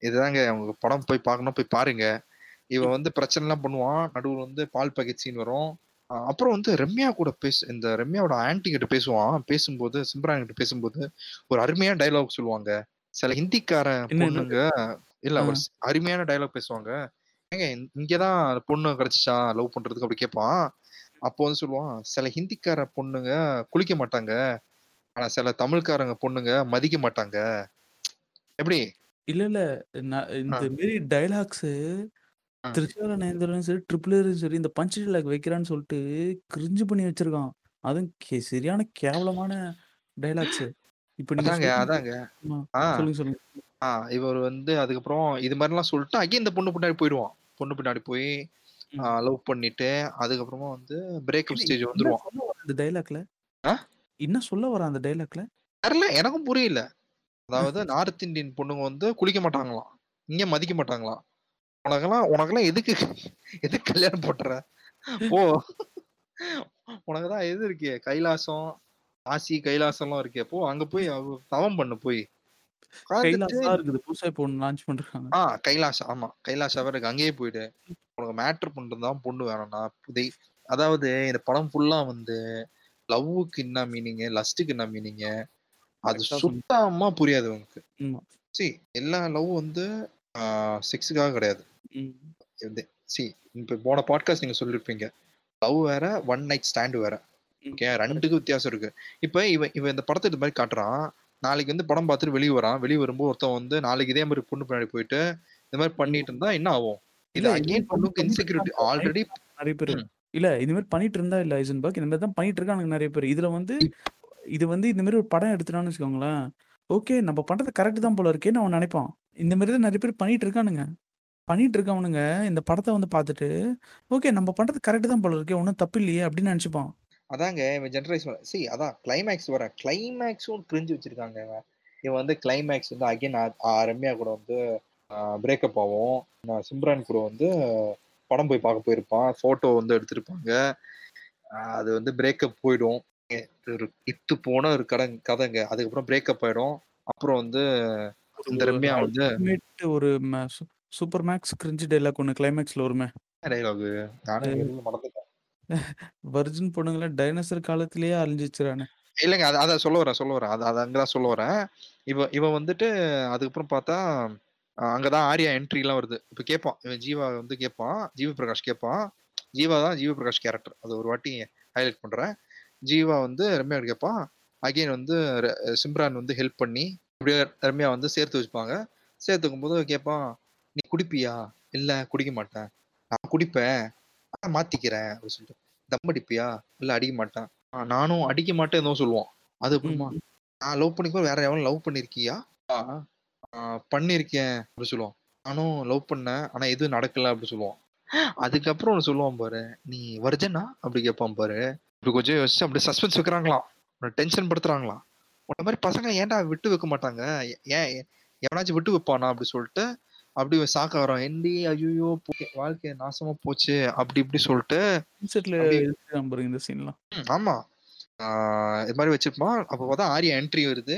Speaker 1: இதுதாங்க அவங்க படம் போய் பார்க்கணும் போய் பாருங்க. இவன் வந்து பிரச்சனை எல்லாம் பண்ணுவான். நடுவில் வந்து பால் பாக்கெட் சீன் வரும். அப்புறம் வந்து ரம்யா கூட பேச இந்த ரம்யாவோட ஆன்டி கிட்ட பேசுவான். பேசும்போது சிம்ரான் கிட்ட பேசும்போது ஒரு அருமையான டைலாக் சொல்லுவாங்க. சில ஹிந்திக்கார பொண்ணுங்க இல்ல ஒரு அருமையான டைலாக் பேசுவாங்க. ஏங்க இங்க- இங்கதான் பொண்ணு கிடைச்சிச்சா? லவ் பண்றதுக்கு அப்படி கேட்பான் அப்போ வந்து சொல்லுவான் சில ஹிந்திக்கார பொண்ணுங்க குளிக்க மாட்டாங்க. ஆனா சில தமிழ்காரங்க பொண்ணுங்க மதிக்க மாட்டாங்க. எப்படி
Speaker 2: இல்ல இல்ல. நான் இந்த மாரி டைலாக்ஸ். திருச்சால நேந்திரனும் சரி ட்ரிபிளும் சரி இந்த பஞ்ச் டைலாக் வைக்கிறான்னு சொல்லிட்டு கிரிஞ்சு பண்ணி வச்சிருக்கான். அதுவும் கே- சரியான கேவலமான டைலாக்ஸ் இப்ப
Speaker 1: அதாங்க அதாங்க.
Speaker 2: சொல்லுங்க சொல்லுங்க.
Speaker 1: ஆ இவர் வந்து அதுக்கப்புறம் இது மாதிரிலாம் சொல்லிட்டு அகைன் இந்த பொண்ணு பின்னாடி போயிடுவான் பொண்ணு பின்னாடி போய். லவ் பண்ணிட்டு அதுக்கப்புறமா வந்து பிரேக்கப்
Speaker 2: இல்ல,
Speaker 1: ஸ்டேஜ் வந்துருவான்.
Speaker 2: அந்த டைலாக்ல? என்ன சொல்ல வர அந்த டைலாக்ல
Speaker 1: தெரியல எனக்கும் புரியல. அதாவது நார்த் இந்தியன் பொண்ணுங்க வந்து குளிக்க மாட்டாங்களாம். இங்க மதிக்க மாட்டாங்களாம். உனக்கெல்லாம் உனக்கெல்லாம் எதுக்கு எதுக்கு கல்யாணம் போட்டுற? போ. உனக்குதான் எது இருக்கே கைலாசம் காசி கைலாசம்லாம் இருக்கே போ. அங்க போய் தவம் பண்ணு போய். உட்கார்ந்துட்டு-
Speaker 2: கைலாசா இருக்குது புதுசா இப்போ ஒன்று லான்ச் பண்ணிருக்காங்க
Speaker 1: ஆ கைலாஷ் ஆமா. கைலாஷ் அவர் இருக்கு அங்கேயே போயிடு. உனக்கு மேட்ரு பண்றதுதான் பொண்ணு வேணும்னா புதை அதாவது இந்த படம் ஃபுல்லா வந்து லவ்வுக்கு என்ன மீனிங் லஸ்ட்டுக்கு என்ன மீனிங் அது சுத்தமா புரியாது
Speaker 2: ஆமா.
Speaker 1: சி எல்லா லவ் வந்து செக்ஸுக்காக கிடையாது. சி இப்ப போன பாட்காஸ்ட் நீங்க சொல்லிருப்பீங்க லவ் வேற ஒன் நைட் ஸ்டாண்ட் வேற. ஓகே ரெண்டுக்கும் வித்தியாசம் இருக்கு இப்ப இவன் இவன் இந்த படத்தை இது மாதிரி காட்டுறான் நாளைக்கு வந்து படம் பார்த்துட்டு வெளியே வரான் வெளியே வரும்போது ஒருத்தன் வந்து நாளைக்கு இதே மாதிரி பொண்ணு பின்னாடி போயிட்டு இந்த மாதிரி பண்ணிட்டு இருந்தா என்ன ஆகும் இது அகைன் பொண்ணுக்கு இன்செக்யூரிட்டி. ஆல்ரெடி
Speaker 2: நிறைய பேர். இல்ல இந்த மாதிரி பண்ணிட்டு இருந்தா இல்ல ஐசன்பர்க். இந்த மாதிரி தான் பண்ணிட்டு இருக்கானுங்க நிறைய பேர். இதுல வந்து இது வந்து இந்த மாதிரி ஒரு படம் எடுத்துட்டான்னு வச்சுக்கோங்களேன். ஓகே நம்ம பண்றது கரெக்ட் தான் போல இருக்கேன்னு அவன் நினைப்பான். இந்த மாதிரி தான் நிறைய பேர் பண்ணிட்டு இருக்கானுங்க. பண்ணிட்டு இருக்கவனுங்க இந்த படத்தை வந்து பார்த்துட்டு ஓகே நம்ம பண்றது கரெக்ட் தான் போல இருக்கே ஒன்றும் தப்பு இல்லையே அப்படின்னு நினைச்சுப்பான்.
Speaker 1: அதாங்க இவன் ஜென்ரேஸ் சி அதான் கிளைமேக்ஸ் வர கிளைமேக்ஸும் பிரிஞ்சு வச்சிருக்காங்க இவன். வந்து கிளைமேக்ஸ் வந்து அகைன் ரம்யா கூட வந்து பிரேக்கப் ஆகும் சிம்ரான் கூட வந்து படம் போய் பார்க்க போயிருப்பான். போட்டோ வந்து எடுத்திருப்பாங்க. அது வந்து பிரேக்கப் போயிடும். ஒரு இத்து போன ஒரு கதை கதைங்க. அதுக்கப்புறம் பிரேக்கப் ஆயிடும். அப்புறம் வந்து இந்த ரம்யா வந்து
Speaker 2: ஒரு சூப்பர் மேக்ஸ் கிரிஞ்சு டைலாக் ஒன்று கிளைமேக்ஸ்ல வருமே.
Speaker 1: டைலாக் மறந்துட்டேன்.
Speaker 2: வர்ஜின் பொண்ணுங்கள டைனோசர் காலத்திலேயே அழிஞ்சிச்சுறானே
Speaker 1: இல்லைங்க அதை சொல்ல வரேன் சொல்ல வரேன். அது அது அங்கதான் சொல்ல வரேன். இவ இவன் வந்துட்டு அதுக்கப்புறம் பார்த்தா அங்கதான் ஆர்யா என்ட்ரி எல்லாம் வருது. இப்ப கேட்பான் இவன் ஜீவா வந்து கேட்பான் ஜீவ பிரகாஷ் கேட்பான் ஜீவா தான் ஜீவ பிரகாஷ் கேரக்டர் அது ஒரு வாட்டி ஹைலைட் பண்றேன். ஜீவா வந்து ரம்யா கேட்பான் அகைன் வந்து சிம்ரான் வந்து ஹெல்ப் பண்ணி இப்படியே ரம்யா வந்து சேர்த்து வச்சுப்பாங்க. சேர்த்து வைக்கும்போது கேட்பான் நீ குடிப்பியா? இல்ல குடிக்க மாட்டேன். நான் குடிப்பேன். ஆனா மாத்திக்கிறேன். அப்படின்னு சொல்லிட்டு தம் அடிப்பியா? இல்ல அடிக்க மாட்டேன். "ஆ, நானும் அடிக்க மாட்டேன் ஏதோ சொல்லுவான். அது அப்புறமா நான் லவ் பண்ணிக்கோ வேற எவனும் லவ் பண்ணிருக்கியா? பண்ணியிருக்கேன் அப்படி சொல்லுவான். நானும் லவ் பண்ணேன். ஆனா எதுவும் நடக்கல அப்படி சொல்லுவான். அதுக்கப்புறம் ஒண்ணு சொல்லுவான் பாரு. "நீ வர்ஜனா?" அப்படி கேட்பான் பாரு. இப்படி கொஞ்சம் யோசிச்சு அப்படியே சஸ்பென்ஸ் வைக்கிறாங்களாம். டென்ஷன் படுத்துறாங்களாம். உன்ன மாரி பசங்க ஏன்டா விட்டு வைக்க மாட்டாங்க? ஏன் எவனாச்சும் விட்டு வைப்பானா? அப்படி சொல்லிட்டு அப்படி ஷாக் ஆகுறான். "ஏன்டி ஐய்யயோ! வாழ்க்கை நாசமா போச்சு." அப்படி இப்படி சொல்லிட்டு
Speaker 2: இந்த சீன்லாம்.
Speaker 1: ஆமா. இது மாரி வச்சிருப்பான். அப்ப பார்த்தா ஆர்யா என்ட்ரி வருது.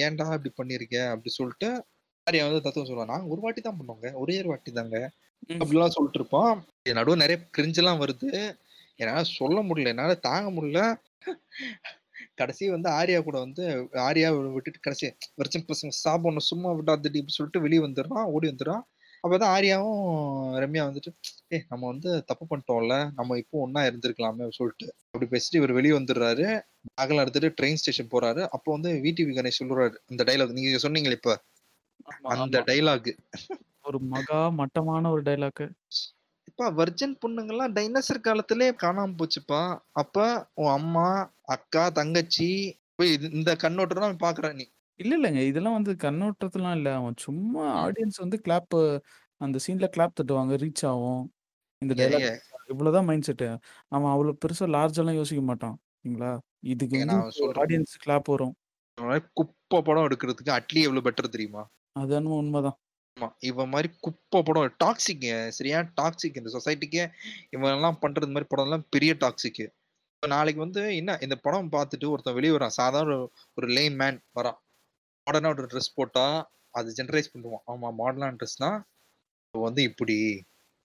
Speaker 1: "ஏன்டா இப்படி பண்ணியிருக்க?" அப்படி சொல்லிட்டு ஆர்யா வந்து தத்துவம் சொல்லுவான். "நாங்க ஒரு வாட்டி தான் பண்ணோங்க. ஒரே ஒரு வாட்டி தாங்க." அப்படிலாம் சொல்லிட்டு இருப்பான். நடுவுல நெறைய கிரிஞ்செல்லாம் வருது. என்னால சொல்ல முடியல. என்னால தாங்க முடியல. கடைசி வந்து ஆர்யா கூட வந்து ஆர்யாவ விட்டுட்டு கடைசி "விர்ஜின் பசங்க சாபம் சும்மா விடாதடி" அப்படி சொல்லிட்டு வெளிய வந்துடுறான். ஓடி வந்துடுறான். அப்பதான் ஆர்யாவும் ரம்யா வந்துட்டு, "ஏய் நம்ம வந்து தப்பு பண்ணிட்டோம்ல. நம்ம இப்போ ஒண்ணா இருந்திருக்கலாமே" சொல்லிட்டு அப்படி பேசிட்டு இவரு வெளிய வந்துடுறாரு. பேக்லாம் எடுத்துட்டு ட்ரெயின் ஸ்டேஷன் போறாரு. அப்போ வந்து விடிவி கணேஷ் சொல்றாரு. இந்த டயலாக் நீங்க சொன்னீங்களே இப்ப. அந்த
Speaker 2: ஆமா.
Speaker 1: டயலாக்.
Speaker 2: ஒரு மகா மட்டமான ஒரு டயலாக்.
Speaker 1: "எப்பா வர்ஜின் பொண்ணுங்கலாம் டைனோசர் காலத்திலேயே காணாம போச்சுப்பா. அப்ப உன் அம்மா, அக்கா, தங்கச்சி போய் இந்த கண்ணோட்டம் தான் பார்க்குற நீ."
Speaker 2: இல்ல, இல்லங்க. இதெல்லாம் வந்து கண்ணோட்டத்துலாம் இல்ல. அவன் சும்மா
Speaker 1: ம்.
Speaker 2: ஆடியன்ஸ் வந்து கிளாப் அந்த சீன்ல கிளாப் தட்டுவாங்க. ரீச் ஆகும். இந்த டயலாக்
Speaker 1: ஏங்க
Speaker 2: இவ்வளோதான் மைண்ட் செட்டு. அவன் அவ்வளோ பெருசா லார்ஜாலாம் யோசிக்க மாட்டான். சரிங்களா? இதுக்கு
Speaker 1: ஏங்க
Speaker 2: வந்து
Speaker 1: நான் சொல்றேன்.
Speaker 2: ஆடியன்ஸ் கிளாப் வரும்.
Speaker 1: குப்பை படம் எடுக்கிறதுக்கு அட்லி எவ்வளோ பெட்டர் தெரியுமா?
Speaker 2: அது என்னமோ உண்மதான்.
Speaker 1: ஆமா. இவன் மாரி குப்பை படம் டாக்ஸிக்ங்க. சரியான டாக்ஸிக் இந்த சொசைட்டிக்கே இவன்லாம் பண்றது மாரி படம்லாம் பெரிய டாக்ஸிக். இப்ப நாளைக்கு வந்து என்ன இந்த படம் பார்த்துட்டு ஒருத்தன் வெளிய வரான். சாதாரண ஒரு லேம் மேன் வரான். மாடர்னா ஒரு ட்ரெஸ் போட்டா அது ஜெனரலைஸ் பண்ணுவான். ஆமா மாடர்னான ட்ரெஸ்னா வந்து இப்படி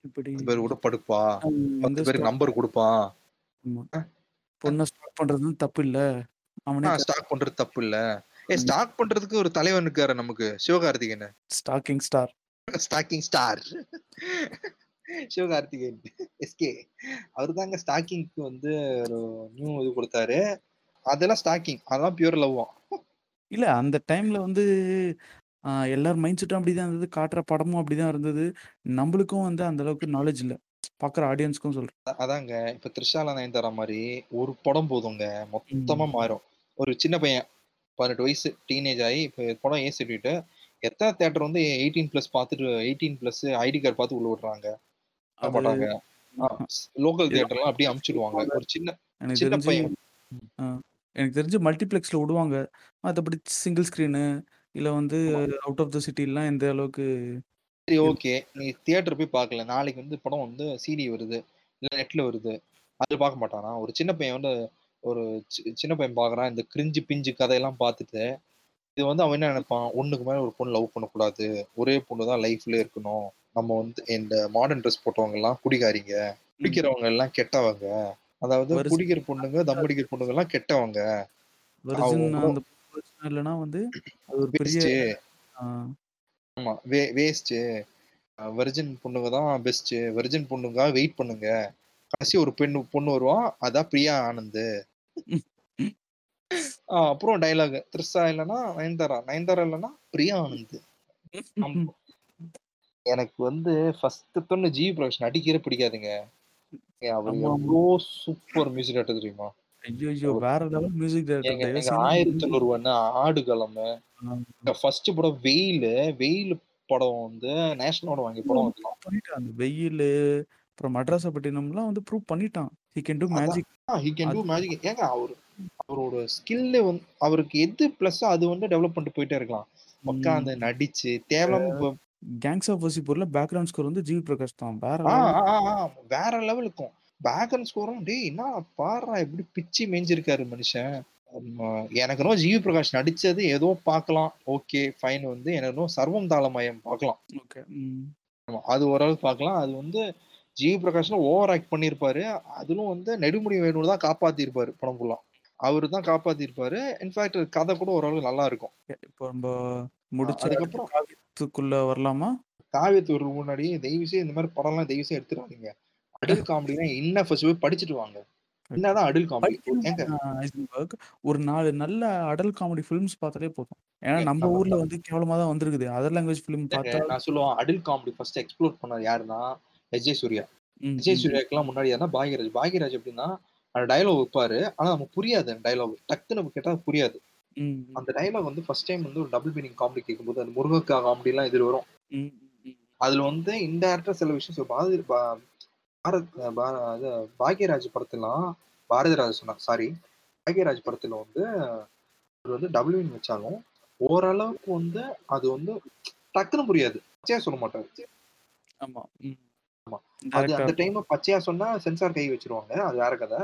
Speaker 2: இப்படி
Speaker 1: 10 பேர் கூட படுப்பா.
Speaker 2: அவன்
Speaker 1: 10
Speaker 2: வந்து
Speaker 1: பேருக்கு நம்பர் குடுப்பான்.
Speaker 2: பொண்ண ஸ்டாக் பண்றது தப்பு இல்ல. அவனே
Speaker 1: ஸ்டாக் பண்றது தப்பு இல்ல. ஏய்
Speaker 2: ம்.
Speaker 1: ஸ்டாக் பண்றதுக்கு ஒரு தலைவன் இருக்காரு நமக்கு. Sivakarthikeyan.
Speaker 2: Stalking star.
Speaker 1: Stalking star. Sivakarthikeyan. SK. அவரு தாங்க ஸ்டாக்கிங்க்கு வந்து ஒரு நியூ இது குடுத்தாரு. அதெல்லாம் ஸ்டாக்கிங். அதெல்லாம் பியூர் லவ்வாம்.
Speaker 2: இல்ல அந்த டைம்ல வந்து அ எல்லார் மைண்ட் செட்டும் அப்படிதான் இருந்தது. காட்டுற படமும் அப்படிதான் இருந்தது. நம்பளுக்கும் வந்து அந்த அளவுக்கு நாலேட்ஜ் இல்ல. பார்க்குற ஆடியன்ஸ்க்கும் சொல்றேன்.
Speaker 1: அ அதாங்க. இப்ப த்ரிஷாலா, நயன்தாரா மாரி ஒரு படம் போதுங்க. மொத்தமா
Speaker 2: ம்.
Speaker 1: மாறும். ஒரு சின்ன பையன் 18 வயசு டீனேஜ் ஆயி இப்ப படம் ஏ சர்டிஃபிகேட் எத்தன தியேட்டர் வந்து 18+ பார்த்துட்டு 18+ ஐடி கார்ட் பார்த்து உள்ள விடுறாங்க. விட
Speaker 2: அது
Speaker 1: மாட்டாங்க. ஆ
Speaker 2: ஆஹா.
Speaker 1: லோக்கல்
Speaker 2: இது
Speaker 1: தியேட்டர்லாம் அப்படியே அனுப்பிச்சுடுவாங்க. ஒரு சின்ன
Speaker 2: எனக்கு
Speaker 1: சின்ன
Speaker 2: தெரிஞ்சு
Speaker 1: பையன். ம்.
Speaker 2: ஆ எனக்கு தெரிஞ்சு மல்டிப்ளெக்ஸ்ல விடுவாங்க. மத்தபடி சிங்கிள் ஸ்க்ரீனு இல்ல வந்து
Speaker 1: ஆமா.
Speaker 2: அவுட் ஆஃப் த சிட்டிலாம் எந்த அளவுக்கு
Speaker 1: சரி
Speaker 2: இது
Speaker 1: ஓகே. நீ தியேட்டர் போய் பார்க்கல. நாளைக்கு வந்து படம் வந்து சிடி வருது. இல்ல நெட்ல வருது. அது பார்க்க மாட்டானா? ஒரு சின்ன பையன் வந்து ஒரு சி சின்ன பையன் பார்க்குறான். இந்த கிரிஞ்சு பிஞ்சு கதையெல்லாம் பார்த்துட்டு, இது வந்து அவன் என்ன நெனைப்பான்? ஒண்ணுக்கு மேல ஒரு பொண்ணு லவ் பண்ணக்கூடாது. ஒரே பொண்ணு தான் லைஃப்ல இருக்கணும். நம்ம வந்து இந்த மாடர்ன் ட்ரெஸ் போட்டவங்கலாம் குடிகாரிங்க.
Speaker 2: ம்.
Speaker 1: குடிக்கிறவங்க எல்லாம் கெட்டவங்க. அதாவது குடிக்கிற பொண்ணுங்க, தம் அடிக்கிற பொண்ணுங்கலாம் கெட்டவங்க.
Speaker 2: வெர்ஜின்
Speaker 1: அவங்க கூட
Speaker 2: அந்த வெர்ஜின் இல்லன்னா வந்து அது ஒரு பெரிய
Speaker 1: வேஸ்ட்டு.
Speaker 2: ஆ.
Speaker 1: ஆமா. வே வேஸ்ட்டு. அ வெர்ஜின் பொண்ணுங்க தான் பெஸ்ட்டு. வெர்ஜின் பொண்ணுக்காக வெயிட் பண்ணுங்க. கடைசி ஒரு பெண் பொண்ணு வருவா. அதான் பிரியா ஆனந்த். அப்புறம் டயலாக். த்ரிஷா இல்லன்னா நயன்தாரா. நயன்தாரா இல்லன்னா பிரியா ஆனந்த். எனக்கு வந்து ஃபர்ஸ்ட் எடுத்தோனே ஜிவி பிரகாஷ் நடிக்கிறே பிடிக்காதுங்க. சூப்பர் மியூசிக் டைரக்டர் தெரியுமா? அவரு
Speaker 2: வேற லெவல் மியூசிக் டைரக்டர்
Speaker 1: ஏங்க
Speaker 2: தயவு
Speaker 1: ஏங்க
Speaker 2: செஞ்சு
Speaker 1: 1001 ஆடுகளமு.
Speaker 2: ஆ.
Speaker 1: ஃபர்ஸ்ட் படம் வெயிலு. வெயிலு படம் வந்து நேஷனல் வாங்கிய படம்
Speaker 2: பண்ணிட்டான். அந்த வெயிலு, அப்புறம் மட்ராசப்பட்டினம்லாம் வந்து ப்ரூவ் பண்ணிட்டான். He can do. Magic.
Speaker 1: He can do magic. ஏங்க அவரு அவரோட ஸ்கில் வந்து அவருக்கு எது பிளஸ்ஸோ அது வந்து டெவலப் பண்ணிட்டு போயிட்டே இருக்கலாம். உட்காந்து நடிச்சு இப்ப
Speaker 2: கேங்ஸ் ஆஃப் வசிப்பூர்ல பேக்கிரவுண்ட் ஸ்கோர் வந்து ஜிவி பிரகாஷ் தான். வேற.
Speaker 1: வேற லெவல் இருக்கும். பேக்ரவுண்ட் ஸ்கோரும் டேய் என்ன பார்றா எப்படி பிச்சு மேய்ஞ்சிருக்காரு மனுஷன். எனக்கு என்னமோ ஜிவி பிரகாஷ் நடிச்சது ஏதோ பார்க்கலாம். ஓகே ஃபைன் வந்து எனக்கு என்னமோ சர்வம் தாளமயம் பார்க்கலாம்.
Speaker 2: ஓகே.
Speaker 1: அது ஓரளவுக்கு பார்க்கலாம். அது வந்து ஜிவி பிரகாஷ்லாம் ஓவர் ஆக்ட் பண்ணியிருப்பாரு. அதிலும் வந்து நெடுமுடி வேணு தான் காப்பாத்தியிருப்பாரு படம் ஃபுல்லா. அவரு தான் காப்பாத்தியிருப்பாரு. இன்ஃபாக்ட் கதை கூட ஓரளவுக்கு நல்லா இருக்கும்.
Speaker 2: இப்போ நம்ப
Speaker 1: ஆ
Speaker 2: முடிச்ச
Speaker 1: அதுக்கப்புறம்
Speaker 2: காவியத்துக்குள்ள வரலாமா?
Speaker 1: காவியத்துக்கு வரதுக்கு முன்னாடி தயவு செய்து இந்த மாரி படம்லாம் தயவு செய்து எடுத்துறாதீங்க. அடல்ட் காமெடினா என்ன ஃபர்ஸ்ட் போய் படிச்சுட்டு வாங்க. என்னதான் அடல்ட் காமெடி?
Speaker 2: ஒரு 4 நல்ல அடல்ட் காமெடி ஃபிலிம்ஸ் பார்த்தாலே போதும். ஏன்னா நம்ம
Speaker 1: நம்ம
Speaker 2: ஊர்ல வந்து கேவலமா தான் வந்திருக்குது. அதர் லாங்குவேஜ் ஃபிலிம் பார்த்தா
Speaker 1: நான் சொல்லுவேன் அடல்ட் காமெடி ஃபர்ஸ்ட் எக்ஸ்ப்ளோர் பண்ணது யாருன்னா. ஜே. சூர்யா.
Speaker 2: ம்,
Speaker 1: எஸ். ஜே.
Speaker 2: ம்.
Speaker 1: சூர்யாவுக்குலாம் முன்னாடி யாருன்னா பாக்யராஜ். பாக்யராஜ் எப்படின்னா, அந்த டயலாக் வைப்பாரு. ஆனா நமக்கு புரியாது அந்த. டக்குன்னு கேட்டா புரியாது. அந்த டயலாக் வந்து ஃபர்ஸ்ட் டைம் வந்து ஒரு டபுள் மீனிங் காமெடி கேட்கும்போது அந்த முருகக்கா காமெடிலாம் எதிர் வரும். அதுல வந்து இன்டைரக்டா சில விஷயம் சொல்ல பாரதி பாக்யராஜ் படத்துலாம் பாரதிராஜ் சொன்னா சாரி பாக்யராஜ் படத்துல வந்து அவர் வந்து டபுள் மீனிங் வச்சாலும் ஓரளவுக்கு வந்து அது வந்து டக்குன்னு புரியாது. பச்சையா சொல்ல மாட்டாரு.
Speaker 2: ஆமா.
Speaker 1: ஆமா. அது அந்த. டைம் பச்சையா சொன்னா சென்சார் கை வச்சிருவாங்க. அது வேற கதை.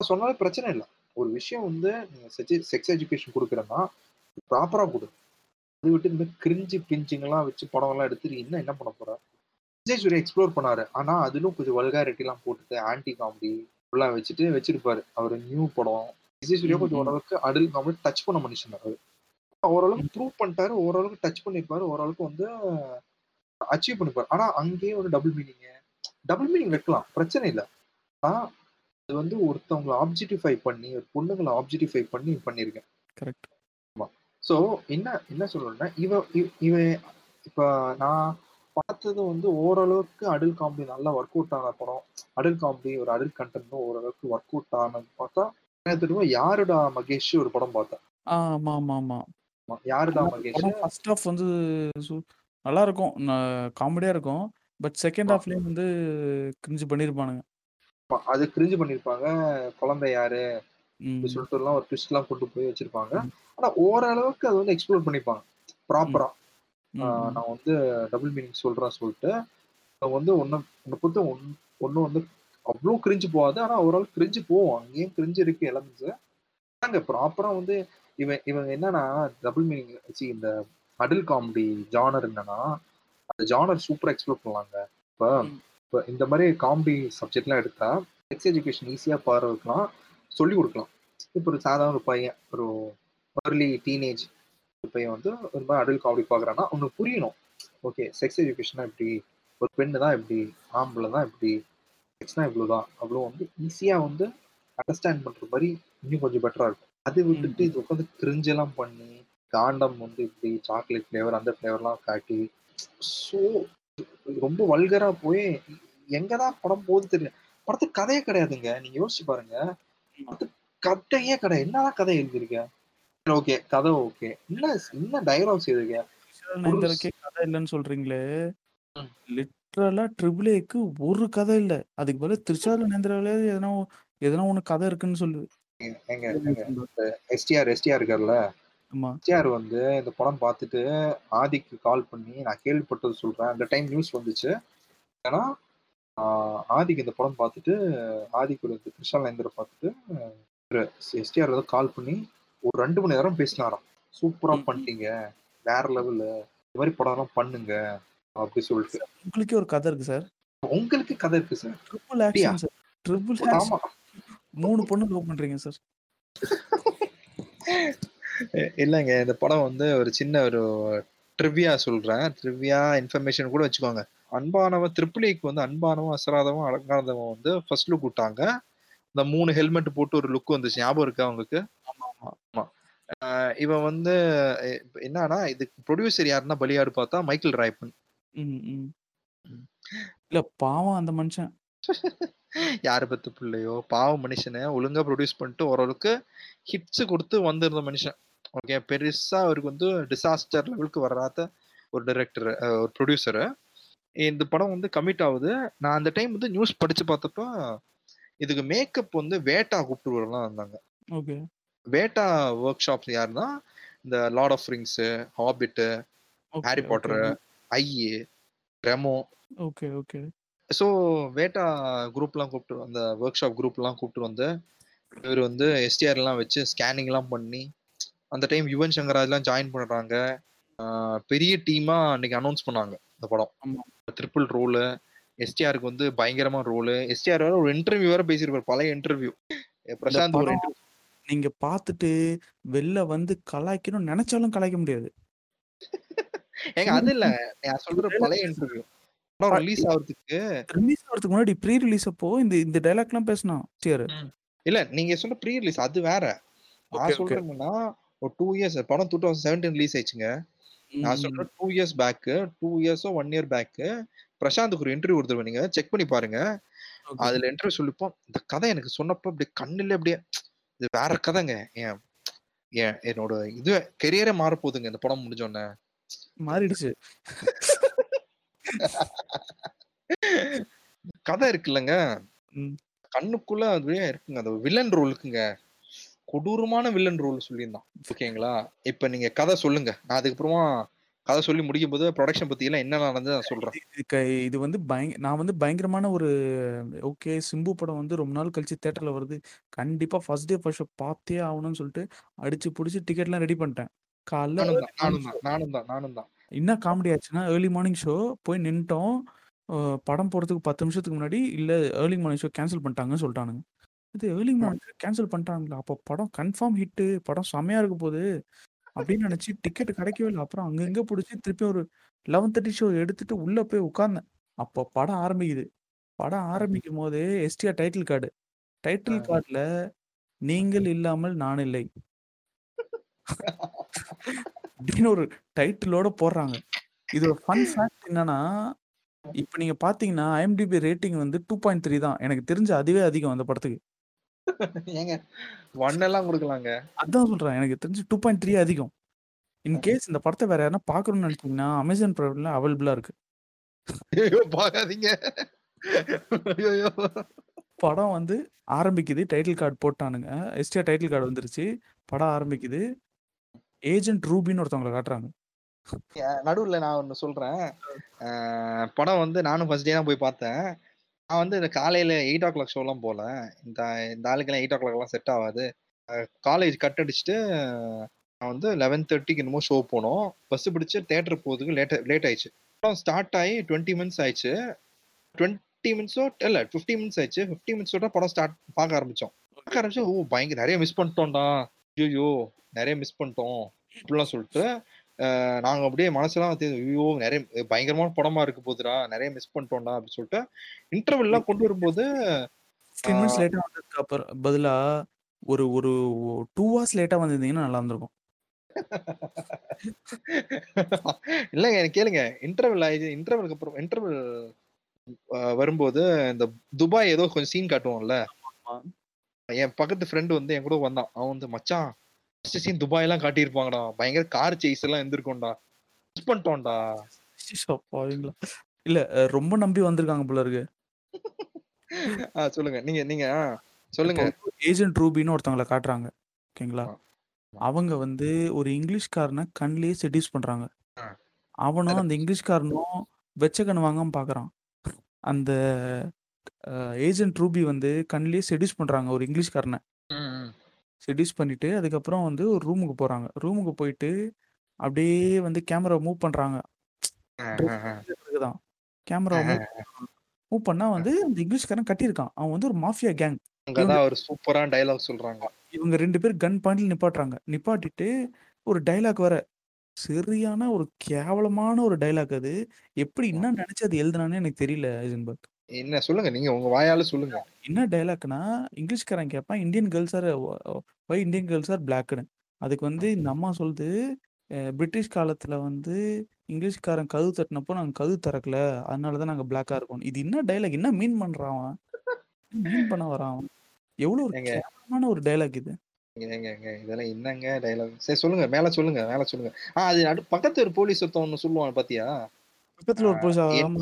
Speaker 1: சொன்னாலே பிரச்சனை இல்லை. ஒரு விஷயம் வந்து செக்ஸ் எஜுகேஷன் கொடுக்குறேன்னா ப்ராப்பரா கொடு. அது விட்டு இந்த கிரிஞ்சு பிஞ்சிங் எல்லாம் வச்சு படம் எல்லாம் எடுத்துட்டு இன்னும் என்ன பண்ண போற? விஜய் சூர்யா எக்ஸ்ப்ளோர் பண்ணாரு. ஆனா அதிலும் கொஞ்சம் வல்காரிட்டி எல்லாம் போட்டுட்டு ஆன்டி காமெடி எல்லாம் வச்சுட்டு வச்சிருப்பாரு. அவர் நியூ படம். விஜய் சூர்யா கொஞ்சம். ஓரளவுக்கு அடல் காமெடி டச் பண்ண மனுஷன் அவரு. ஓரளவுக்கு ப்ரூவ் பண்ணிட்டாரு. ஓரளவுக்கு டச் பண்ணிருப்பாரு. ஓரளவுக்கு வந்து அச்சீவ் பண்ணிருப்பாரு. ஆனா அங்கேயே ஒரு டபுள் மீனிங் டபுள் மீனிங் வைக்கலாம். பிரச்சனை இல்லை. ஆனா அது வந்து ஒருத்தவங்களை ஆப்ஜெக்டிஃபை பண்ணி ஒரு பொண்ணுங்களை ஆப்ஜெக்டிஃபை பண்ணி பண்ணியிருக்கேன்
Speaker 2: கரெக்ட்.
Speaker 1: ஸோ என்ன என்ன சொல்லணும்னா இவ இவ- இப்போ நான் பார்த்தது வந்து ஓரளவுக்கு அடல் காமெடி நல்லா ஒர்க் அவுட் ஆன படம் அடல் காமெடி ஒரு அடல் கண்டென்ட்டும் ஓரளவுக்கு ஒர்க் அவுட் ஆனது பார்த்தா எனக்கு தெரியும் யாருடா மகேஷ் ஒரு படம் பார்த்தேன்
Speaker 2: ஆமா, ஆமா, ஆமா.
Speaker 1: யாருடா மகேஷ்
Speaker 2: ஃபர்ஸ்ட் ஹாஃப் வந்து நல்லா இருக்கும். காமெடியா இருக்கும். பட் செகண்ட்
Speaker 1: ஆமா,
Speaker 2: ஹாஃப்லயும் வந்து கிரிஞ்சு பண்ணியிருப்பானுங்க.
Speaker 1: அது கிரிஞ்சு பண்ணிருப்பாங்க குழந்தை யாரு. சொல்லிட்டு எல்லாம் ஒரு ட்விஸ்ட் எல்லாம் கொண்டு போய் வச்சிருப்பாங்க. ஆனா ஓரளவுக்கு அது வந்து எக்ஸ்ப்ளோர் பண்ணிப்பாங்க
Speaker 2: ம்.
Speaker 1: ப்ராப்பரா. நான் வந்து டபுள் மீனிங் சொல்றேன் சொல்லிட்டு வந்து ஒன்னு ஒன்னு பொறுத்து ஒன் ஒன்னு வந்து அவ்வளோ கிரிஞ்சு போகாது ஆனா ஓரளவு கிரிஞ்சு போவோம் அங்கேயும் கிரிஞ்சு இருக்கு எலமெண்ட்ஸ் அங்க ப்ராப்பரா வந்து இவன் இவங்க என்னன்னா டபுள் மீனிங் வச்சு இந்த அடல் காமெடி ஜானர் என்னன்னா அந்த ஜானர் சூப்பரா எக்ஸ்ப்ளோர் பண்ணலாங்க இப்போ. இப்போ இந்த மாதிரி காமெடி சப்ஜெக்ட்லாம் எடுத்தா செக்ஸ் எஜுகேஷன் ஈஸியாக பாடுறதுக்குலாம் சொல்லி கொடுக்கலாம். இப்போ ஒரு சாதாரண ஒரு பையன் ஒரு early டீனேஜ் பையன் வந்து ஒரு மாதிரி அடல் காமெடி பார்க்குறான்னா அவனுக்கு புரியணும். ஓகே செக்ஸ் எஜுகேஷனா இப்படி ஒரு பெண்ணு தான் இப்படி ஆம்பளை தான் இப்படி செக்ஸ்னா இவ்வளோ தான் அவ்வளோ வந்து ஈஸியாக வந்து அண்டர்ஸ்டாண்ட் பண்ணுற மாதிரி இன்னும் கொஞ்சம் பெட்டராக இருக்கும். அது விட்டுட்டு. இது உட்காந்து கிரிஞ்செல்லாம் பண்ணி காண்டம் வந்து இப்படி சாக்லேட் ஃப்ளேவர் அந்த ஃப்ளேவர்லாம் காட்டி ஸோ ரொம்ப வல்கரா போய் எங்கதான் படம் போகுது தெரியும் படத்துக்கு கதையே கிடையாதுங்க. நீங்க யோசிச்சு பாருங்க. கதையே கிடையாது. என்னதான் கதை எழுதிருக்க? ஓகே கதை ஓகே என்ன என்ன டயலாக்ஸ்
Speaker 2: நயன்தாராக்கே கதை இல்லைன்னு சொல்றீங்களே. லிட்ரலா ட்ரிபிள் ஏக்கு ஒரு கதை இல்ல. அதுக்கு பதிலா திருச்சால நேந்திராவிலே எதனா எதனா ஒண்ணு கதை இருக்குன்னு சொல்லு.
Speaker 1: எஸ்டிஆர் எஸ்டிஆர் இருக்கார்ல?
Speaker 2: ஆமா.
Speaker 1: எஸ்டிஆர் வந்து இந்த படம் பார்த்துட்டு ஆதிக்கு கால் பண்ணி நான் கேள்விப்பட்டது சொல்றேன். அந்த டைம் நியூஸ் வந்துச்சு. ஏன்னா ஆதிக்கு இந்த படம் பார்த்துட்டு ஆதிக்கு ஒரு கிருஷ்ணா நயந்திர பார்த்துட்டு எஸ்டிஆர் வந்து கால் பண்ணி ஒரு ரெண்டு மணி நேரம் பேசினாராம். சூப்பரா
Speaker 2: ம், ம்.
Speaker 1: பண்ணிட்டீங்க. வேற லெவல்ல இந்த மாதிரி படம்லாம் பண்ணுங்க. அப்படி சொல்லிட்டு.
Speaker 2: உங்களுக்கே ஒரு கதை இருக்கு சார்.
Speaker 1: உங்களுக்கு கதை இருக்கு sir.
Speaker 2: Triple? Action sir. Triple
Speaker 1: ஆமா.
Speaker 2: மூணு பொண்ணு லவ் பண்றீங்க சார்.
Speaker 1: இல்லைங்க. இந்த படம் வந்து ஒரு சின்ன ஒரு ட்ரிவியா சொல்றேன். ட்ரிவியா இன்ஃபர்மேஷன் கூட வச்சுக்கோங்க. அன்பானவன் ட்ரிபிளிக்கு வந்து அன்பானவன் அசராதவன் அடங்காதவன் வந்து ஃபர்ஸ்ட் லுக் விட்டாங்க. இந்த மூணு ஹெல்மெட் போட்டு ஒரு லுக் வந்துச்சு. ஞாபகம் இருக்கா உங்களுக்கு?
Speaker 2: ஆமா
Speaker 1: இவன் வந்து என்னன்னா இதுக்கு ப்ரொடியூசர் யாருன்னா பலியாடு பார்த்தா மைக்கேல் ராய்பன்
Speaker 2: இல்ல பாவம் அந்த மனுஷன்.
Speaker 1: யாரு பத்து பிள்ளையோ? பாவம் மனுஷனை. ஒழுங்கா ப்ரொடியூஸ் பண்ணிட்டு ஓரளவுக்கு ஹிட்ஸ் கொடுத்து வந்திருந்த மனுஷன். ஓகே. பெருசா அவருக்கு வந்து டிசாஸ்டர் லெவலுக்கு வராத ஒரு டைரக்டர் ஒரு ப்ரொடியூசரு இந்த படம் வந்து கமிட் ஆகுது. நான் அந்த டைம் வந்து நியூஸ் படிச்சு பார்த்தப்ப இதுக்கு மேக்கப் வந்து வேட்டா கூப்பிட்டு வரலாம் இருந்தாங்க.
Speaker 2: ஓகே.
Speaker 1: வேட்டா ஒர்க் ஷாப் யாருன்னா இந்த lord of rings Hobbit Harry Potter I Remo
Speaker 2: okay okay.
Speaker 1: So Weta குரூப்லாம் கூப்பிட்டு அந்த ஒர்க் ஷாப் குரூப்லாம் கூப்பிட்டு வந்து இவர் வந்து எஸ்டிஆர்லாம் வச்சு ஸ்கேனிங்லாம் பண்ணி அந்த டைம் யுவன் சங்கராஜ்லாம் ஜாயின் பண்ணுறாங்க பெரிய டீமாக அன்னைக்கு அனௌன்ஸ் பண்ணாங்க இந்த படம்.
Speaker 2: ஆமா.
Speaker 1: ட்ரிபிள் ரோலு எஸ்டிஆருக்கு வந்து பயங்கரமா ரோலு எஸ்டிஆர் வேற ஒரு இன்டர்வியூ வேற பேசியிருப்பார் பழைய இன்டர்வியூ பிரசாந்த் ஒரு
Speaker 2: நீங்க பார்த்துட்டு வெளில வந்து கலாய்க்கணும்னு நினைச்சாலும் கலாய்க்க முடியாது.
Speaker 1: ஏங்க அது இல்ல. நான் சொல்ற பழைய இன்டர்வியூ ரிலீஸ் ஆகுறதுக்கு
Speaker 2: ரிலீஸ் ஆகிறதுக்கு முன்னாடி ப்ரீ ரிலீஸ் அப்போ இந்த இந்த டைலாக்லாம் பேசினான் சரி
Speaker 1: இல்ல நீங்க சொன்ன ப்ரீ ரிலீஸ் அது வேற. நான். சொல்றேன்னா ஒரு டூ இயர்ஸ் படம் டூ தௌசண்ட் செவன்டீன் ரிலீஸ் ஆயிடுச்சுங்க நான் சொல்றேன் டூ இயர்ஸ் பேக்கு டூ இயர்ஸோ ஒன் இயர் பேக்கு பிரசாந்துக்கு ஒரு இன்டர்வியூ கொடுத்துருவேன் நீங்க செக் பண்ணி பாருங்க அதுல இன்டர்வியூ சொல்லிப்போம் இந்த கதை எனக்கு சொன்னப்போ அப்படியே கண்ணுல அப்படியே இது வேற கதைங்க ஏன் என் என்னோட இது கெரியரே மாறப்போகுதுங்க இந்த படம் முடிஞ்ச உடனே.
Speaker 2: மாறிடுச்சு.
Speaker 1: கதை இருக்குல்லங்க. கண்ணுக்குள்ள அதுவே இருக்குங்க. அந்த வில்லன் ரோலுக்குங்க. கொடூரமான வில்லன் ரோல் சொல்லியிருந்தான். ஓகேங்களா? இப்ப நீங்க கதை சொல்லுங்க. நான் அதுக்கப்புறமா கதை சொல்லி முடிக்கும்போது புரொடக்ஷன் பத்திலாம் என்ன நடந்தது நான் சொல்றேன்.
Speaker 2: இது வந்து பயங் நான் வந்து பயங்கரமான ஒரு ஓகே சிம்பு படம் வந்து ரொம்ப நாள் கழிச்சு தியேட்டர்ல வருது. கண்டிப்பா ஃபர்ஸ்ட் டே ஃபர்ஸ்ட் ஷோ பார்த்தே ஆவணும்னு சொல்லிட்டு அடிச்சு புடிச்சு டிக்கெட்லாம் ரெடி பண்ணிட்டேன். காலைல
Speaker 1: நானும் தான், நானும். தான், நானும் தான்.
Speaker 2: என்ன காமெடி ஆச்சுன்னா, ஏர்லி மார்னிங் ஷோ போய் நின்ட்டோம். படம் போறதுக்கு 10 நிமிஷத்துக்கு முன்னாடி, இல்ல ஏர்லி மார்னிங் ஷோ கேன்சல் பண்ணிட்டாங்கன்னு சொல்ட்டானுங்க. இது ஏர்லி
Speaker 1: அ.
Speaker 2: மார்னிங் கேன்சல் பண்ணிட்டாங்களா? அப்போ படம் கன்ஃபார்ம் ஹிட்டு. படம் செம்மையா இருக்க போது. அப்படின்னு நினைச்சு டிக்கெட் கிடைக்கவே இல்ல. அப்புறம் அங்க இங்க புடிச்சு திருப்பி ஒரு 11:30 ஷோ எடுத்துட்டு உள்ள போய் உட்கார்ந்தேன். அப்போ படம் ஆரம்பிக்குது. படம்
Speaker 1: ம்.
Speaker 2: ஆரம்பிக்கும்போதே எஸ்டிஆர் டைட்டில் கார்டு. டைட்டில். கார்ட்ல நீங்கள் இல்லாமல் நான் இல்லை. அப்படின்னு ஒரு டைட்டிலோட போடுறாங்க. இதோட ஃபன் ஃபேக்ட் என்னன்னா, இப்ப நீங்க பார்த்தீங்கன்னா, ஐஎம்டிபி ரேட்டிங் வந்து 2.3 தான். எனக்கு தெரிஞ்சு அதுவே அதிகம் அந்த படத்துக்கு.
Speaker 1: ஏங்க 1 எல்லாம் குடுக்கலாங்க.
Speaker 2: அதான் சொல்றேன். எனக்கு தெரிஞ்சு 2.3 அதிகம். இன். கேஸ் இந்த படத்த வேற யாருனா பார்க்கணும்னு நினைச்சீங்கன்னா, Amazon Primeல அவைலபிளா இருக்கு.
Speaker 1: ஐயய்யோ! பார்க்காதீங்க. ஐயய்யோ!
Speaker 2: படம் வந்து ஆரம்பிக்குது. டைட்டில் கார்டு போட்டானுங்க. எஸ்டிஆர் டைட்டில் கார்டு வந்துருச்சு. படம் ஆரம்பிக்குது. ஏஜென்ட் ரூபின்னு ஒருத்தவங்கள காட்டுறாங்க.
Speaker 1: நடுவுல நான் ஒண்ணு சொல்றேன். அ படம் வந்து நானும் ஃபர்ஸ்ட் டே தான் போய் பார்த்தேன். நான் வந்து இந்த காலையில 8:00 ஷோலாம் போல. இந்த இந்த ஆளுக்கெல்லாம் 8:00லாம் செட் ஆகாது காலேஜ் கட் அடிச்சுட்டு நான் வந்து 11:30க்கு என்னமோ ஷோ போனோம். பஸ் பிடிச்சி தியேட்டர் போகிறதுக்கு லேட் லேட் ஆயிடுச்சு. படம் ஸ்டார்ட் ஆகி டுவெண்ட்டி மினிட்ஸ் ஆயிடுச்சு. 20 மினிட்ஸோ இல்லை ஃபிஃப்டி மினிட்ஸ் ஆயிடுச்சு. 15 மினிட்ஸோட படம் ஸ்டார்ட் பார்க்க ஆரம்பிச்சோம். பார்க்க ஆரம்பிச்சோம் ஓ! பயங்கர நிறைய மிஸ் பண்ணிட்டோம்டா. ஐயோ நிறைய மிஸ் பண்ணிட்டோம். அப்படிலாம் சொல்லிட்டு, நாங்க அப்படியே மனசெல்லாம் ஐயோ! நெறைய பயங்கரமான படமா இருக்க போதுடா. நெறைய மிஸ் பண்ணிட்டோம்டா அப்படின்னு சொல்லிட்டு, இன்டர்வல்லாம் கொண்டு வரும்போது
Speaker 2: 15 மினிட்ஸ்
Speaker 1: ஆ
Speaker 2: லேட்டா வந்ததுக்கு அப்புறம் பதிலா ஒரு ஒரு 2 ஹார்ஸ் லேட்டா வந்திருந்தீங்கன்னா நல்லா இருந்திருக்கும்.
Speaker 1: இல்லங்க எனக்கு கேளுங்க. இன்டர்வல் ஆயி இன்டர்வலுக்கு அப்புறம் இன்டர்வல் வரும்போது இந்த துபாய் ஏதோ கொஞ்சம் சீன் காட்டுவோம்ல. என் பக்கத்து ஃப்ரெண்ட் வந்து என் கூட வந்தான். அவன் வந்து மச்சான் சீன் துபாய்லாம் காட்டியிருப்பாங்கடா. பயங்கர கார் சேஸ் எல்லாம் இருந்திருக்கும்டா. மிஸ் பண்ணிட்டோம்டா.
Speaker 2: இல்ல ரொம்ப நம்பி வந்திருக்காங்க போல இருக்கு.
Speaker 1: சொல்லுங்க. நீங்க நீங்க சொல்லுங்க.
Speaker 2: ஏஜென்ட் ரூபின்னு ஒருத்தவங்கள காட்டுறாங்க. ஓகேங்களா? அவங்க வந்து ஒரு இங்கிலீஷ்காரன கண்லயே செட்யூஸ் பண்றாங்க. அவனும் அந்த இங்கிலீஷ்காரனும் வெச்ச கண்ணு வாங்காம பார்க்குறான். அந்த ஏஜென்ட் ரூபி வந்து கண்லயே செட்யூஸ் பண்றாங்க ஒரு இங்கிலீஷ்காரன. செட்யூஸ் பண்ணிட்டு, அதுக்கப்புறம் வந்து ஒரு ரூமுக்கு போறாங்க. ரூமுக்கு போயிட்டு, அப்படியே வந்து கேமரா மூவ் பண்றாங்க. இருக்குதான். கேமரா
Speaker 1: அ,
Speaker 2: மூவ் மூவ் பண்ணா வந்து அந்த இங்கிலீஷ்காரன் கட்டியிருக்கான். அவன் வந்து ஒரு மாஃபியா கேங்.
Speaker 1: அங்க
Speaker 2: இவங்க
Speaker 1: தான் ஒரு சூப்பரான டயலாக் சொல்றாங்க.
Speaker 2: இவங்க 2 பேரும் கன் பாயிண்ட்ல நிப்பாட்டுறாங்க. நிப்பாட்டிட்டு ஒரு டயலாக் வேற. சரியான ஒரு கேவலமான ஒரு டயலாக் அது. எப்படி
Speaker 1: ஆமா.
Speaker 2: என்ன நெனச்சு அது எழுதுனான்னு எனக்கு தெரியல ஐசன்பர்க்.
Speaker 1: என்ன சொல்லுங்க. நீங்க உங்க வாயால சொல்லுங்க.
Speaker 2: என்ன டயலாக்னா, இங்கிலீஷ்காரன் கேட்பான், Indian girls are why Indian girls are பிளாக்ன்னு. அதுக்கு வந்து இந்த அம்மா சொல்லுது, பிரிட்டிஷ் காலத்துல வந்து இங்கிலீஷ்காரன் கதவு தட்டுனப்போ நாங்க கதவு திறக்கல. அதனால தான் நாங்க பிளாக்கா இருக்கோம். இது என்ன டயலாக்? என்ன மீன் பண்றான் மீன் பண்ண வரான் அவன்? எவ்வளோ ஒரு ஒரு டயலாக் இது.
Speaker 1: இதெல்லாம் என்னங்க டயலாக்? சரி சொல்லுங்க. மேல சொல்லுங்க. மேல சொல்லுங்க. ஆ அது பக்கத்து ஒரு போலீஸ் ஒருத்தன் ஒண்ணு சொல்லுவான் பாத்தியா?
Speaker 2: பக்கத்துல ஒரு வெயிட்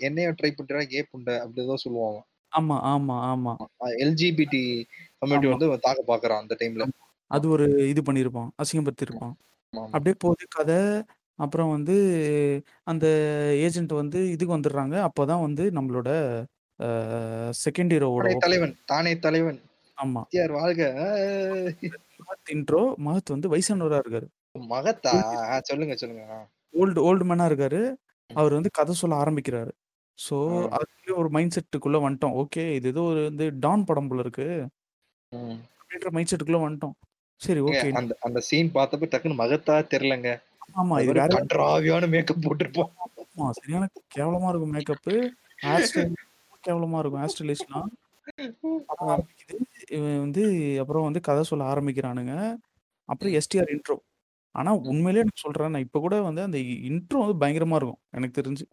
Speaker 1: என்னைய ட்ரை பண்றா கே புண்ட அப்படி ஏதோ சொல்லுவான் அவன்.
Speaker 2: ஆமா, ஆமா, ஆமா.
Speaker 1: LGBT community. வந்து தாக்க பார்க்குறான் அந்த டைம்ல.
Speaker 2: அது ஒரு இது பண்ணியிருப்பான். அசிங்கப்படுத்தியிருப்பான்.
Speaker 1: ஆமா.
Speaker 2: அப்படியே போகுது கதை. அப்புறம் வந்து அந்த ஏஜென்ட் வந்து இதுக்கு வந்துடுறாங்க. அப்பதான் வந்து நம்மளோட செகண்ட் ஹீரோவோட
Speaker 1: தலைவன், தானே தலைவன்.
Speaker 2: ஆமா.
Speaker 1: எம்ஜிஆர் வாழ்க.
Speaker 2: மகத் இன்ட்ரோ. மகத் வந்து வயசானவரா இருக்காரு.
Speaker 1: மகத்தா? சொல்லுங்க, சொல்லுங்க.
Speaker 2: ஓல்டு ஓல்டு மேனா இருக்காரு.
Speaker 1: ம்.
Speaker 2: அவர் வந்து கதை சொல்ல ஆரம்பிக்கிறாரு. ஸோ,
Speaker 1: ஆ.
Speaker 2: அதுக்குள்ளயே ஒரு மைண்ட் செட்டுக்குள்ள வந்துட்டோம். ஓகே. இது ஏதோ ஒரு வந்து டான் படம் போல இருக்கு.
Speaker 1: ம்.
Speaker 2: அப்படின்ற மைண்ட் செட்டுக்குள்ள வந்துட்டோம். சரி
Speaker 1: ஏங்க
Speaker 2: ஓகே.
Speaker 1: அந்த அந்த சீன் பார்த்தப்ப டக்குனு மகத்தா தெரியலங்க.
Speaker 2: ஆமா.
Speaker 1: அது
Speaker 2: இது
Speaker 1: மாரி
Speaker 2: வேற
Speaker 1: கண்றாவியான மேக்கப் போட்டிருப்பான்.
Speaker 2: ஆமா. சரியான கேவலமா இருக்கும் மேக்கப்பு. ஹேர் ஸ்டைல் கேவலமா இருக்கும். ஹேர் ஸ்டைலிஷ்லாம். படம்
Speaker 1: ஆ.
Speaker 2: ஆரம்பிக்குது. இவன் வந்து அப்புறம் வந்து கதை சொல்ல ஆரம்பிக்கிறானுங்க. அப்புறம். STR intro. ஆனா. உண்மையிலேயே நான் சொல்றேன். நான் இப்ப கூட வந்து அந்த இன்ட்ரோ வந்து பயங்கரமா இருக்கும். எனக்கு தெரிஞ்சு.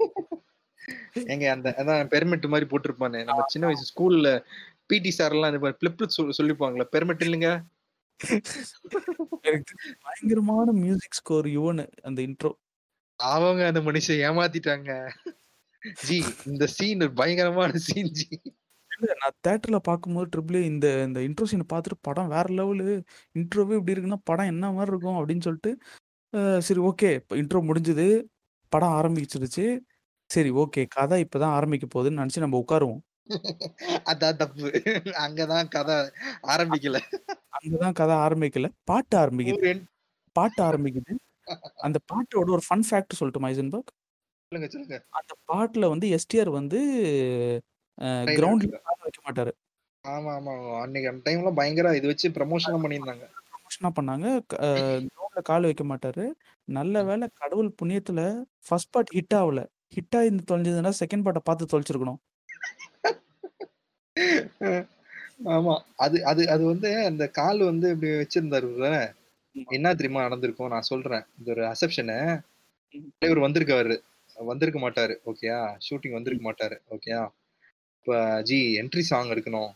Speaker 1: ஏங்க அந்த அதான் பெர்மிட் மாரி போட்டிருப்பானே. நம்ம சின்ன
Speaker 2: ஆமா.
Speaker 1: வயசு ஸ்கூல்ல பிடி சார்லாம் இந்த மாரி பிளிப் சொ சொல்லிப்பாங்கல்ல. பெர்மிட் இல்லங்க.
Speaker 2: எனக்கு பயங்கரமான மியூசிக் ஸ்கோர் யுவன் அந்த இன்ட்ரோ.
Speaker 1: அவங்க அந்த மனுஷன் ஏமாத்திட்டாங்க. ஜி இந்த சீன் பயங்கரமான சீன் ஜி.
Speaker 2: இல்ல நான் தியேட்டர்ல பார்க்கும்போது ட்ரிபிள் ஏ இந்த இந்த இன்ட்ரோ சீன பார்த்துட்டு படம் வேற லெவலு. இன்ட்ரோவே இப்படி இருக்குன்னா படம் என்ன மாரி இருக்கும் அப்படின்னு சொல்லிட்டு, சரி ஓகே. இப்ப இன்ட்ரோ முடிஞ்சது. படம் ஆரம்பிச்சிருச்சு. சரி ஓகே. கதை இப்பதான் ஆரம்பிக்க போகுதுன்னு நெனச்சு நம்ம உட்காருவோம்.
Speaker 1: அதான் தப்பு. அங்க தான் கதை ஆரம்பிக்கல.
Speaker 2: அங்க தான் கதை ஆரம்பிக்கல. பாட்டு ஆரம்பிக்குது. பாட்டு ஆரம்பிக்குது. அந்த பாட்டோட ஒரு ஃபன் ஃபேக்ட் சொல்லட்டுமா ஐசன்பர்க்?
Speaker 1: சொல்லுங்க, சொல்லுங்க.
Speaker 2: அந்த பாட்டுல வந்து எஸ்டிஆர் வந்து கிரவுண்ட்ல வைக்க மாட்டாரு.
Speaker 1: ஆமா, ஆமா. அன்னைக்கு அந்த டைம்ல பயங்கர இது வச்சு ப்ரமோஷன்லாம் பண்ணியிருந்தாங்க.
Speaker 2: ப்ரமோஷனா பண்ணாங்க. கிரவுண்ட்ல கால் வைக்க மாட்டாரு. நல்ல. வேளை கடவுள் புண்ணியத்துல ஃபர்ஸ்ட் பார்ட் ஹிட் ஆவல. ஹிட் ஆயிருந்து தொலைஞ்சதுன்னா செகண்ட் பார்ட்ட பார்த்து தொலைச்சிருக்கணும்.
Speaker 1: ஆமா. அது அது அது வந்து அந்த கால் வந்து இப்படி வச்சிருந்தாருல்ல.
Speaker 2: ஆமா.
Speaker 1: என்ன தெரியுமா நடந்திருக்கும்? நான் சொல்றேன். இந்த ஒரு அசப்ஷனு. தலைவர் வந்திருக்காரு. வந்திருக்க மாட்டாரு. ஓகேயா? ஷூட்டிங். வந்திருக்க மாட்டாரு. ஓகேயா? இப்ப ஜி என்ட்ரி சாங் எடுக்கணும்.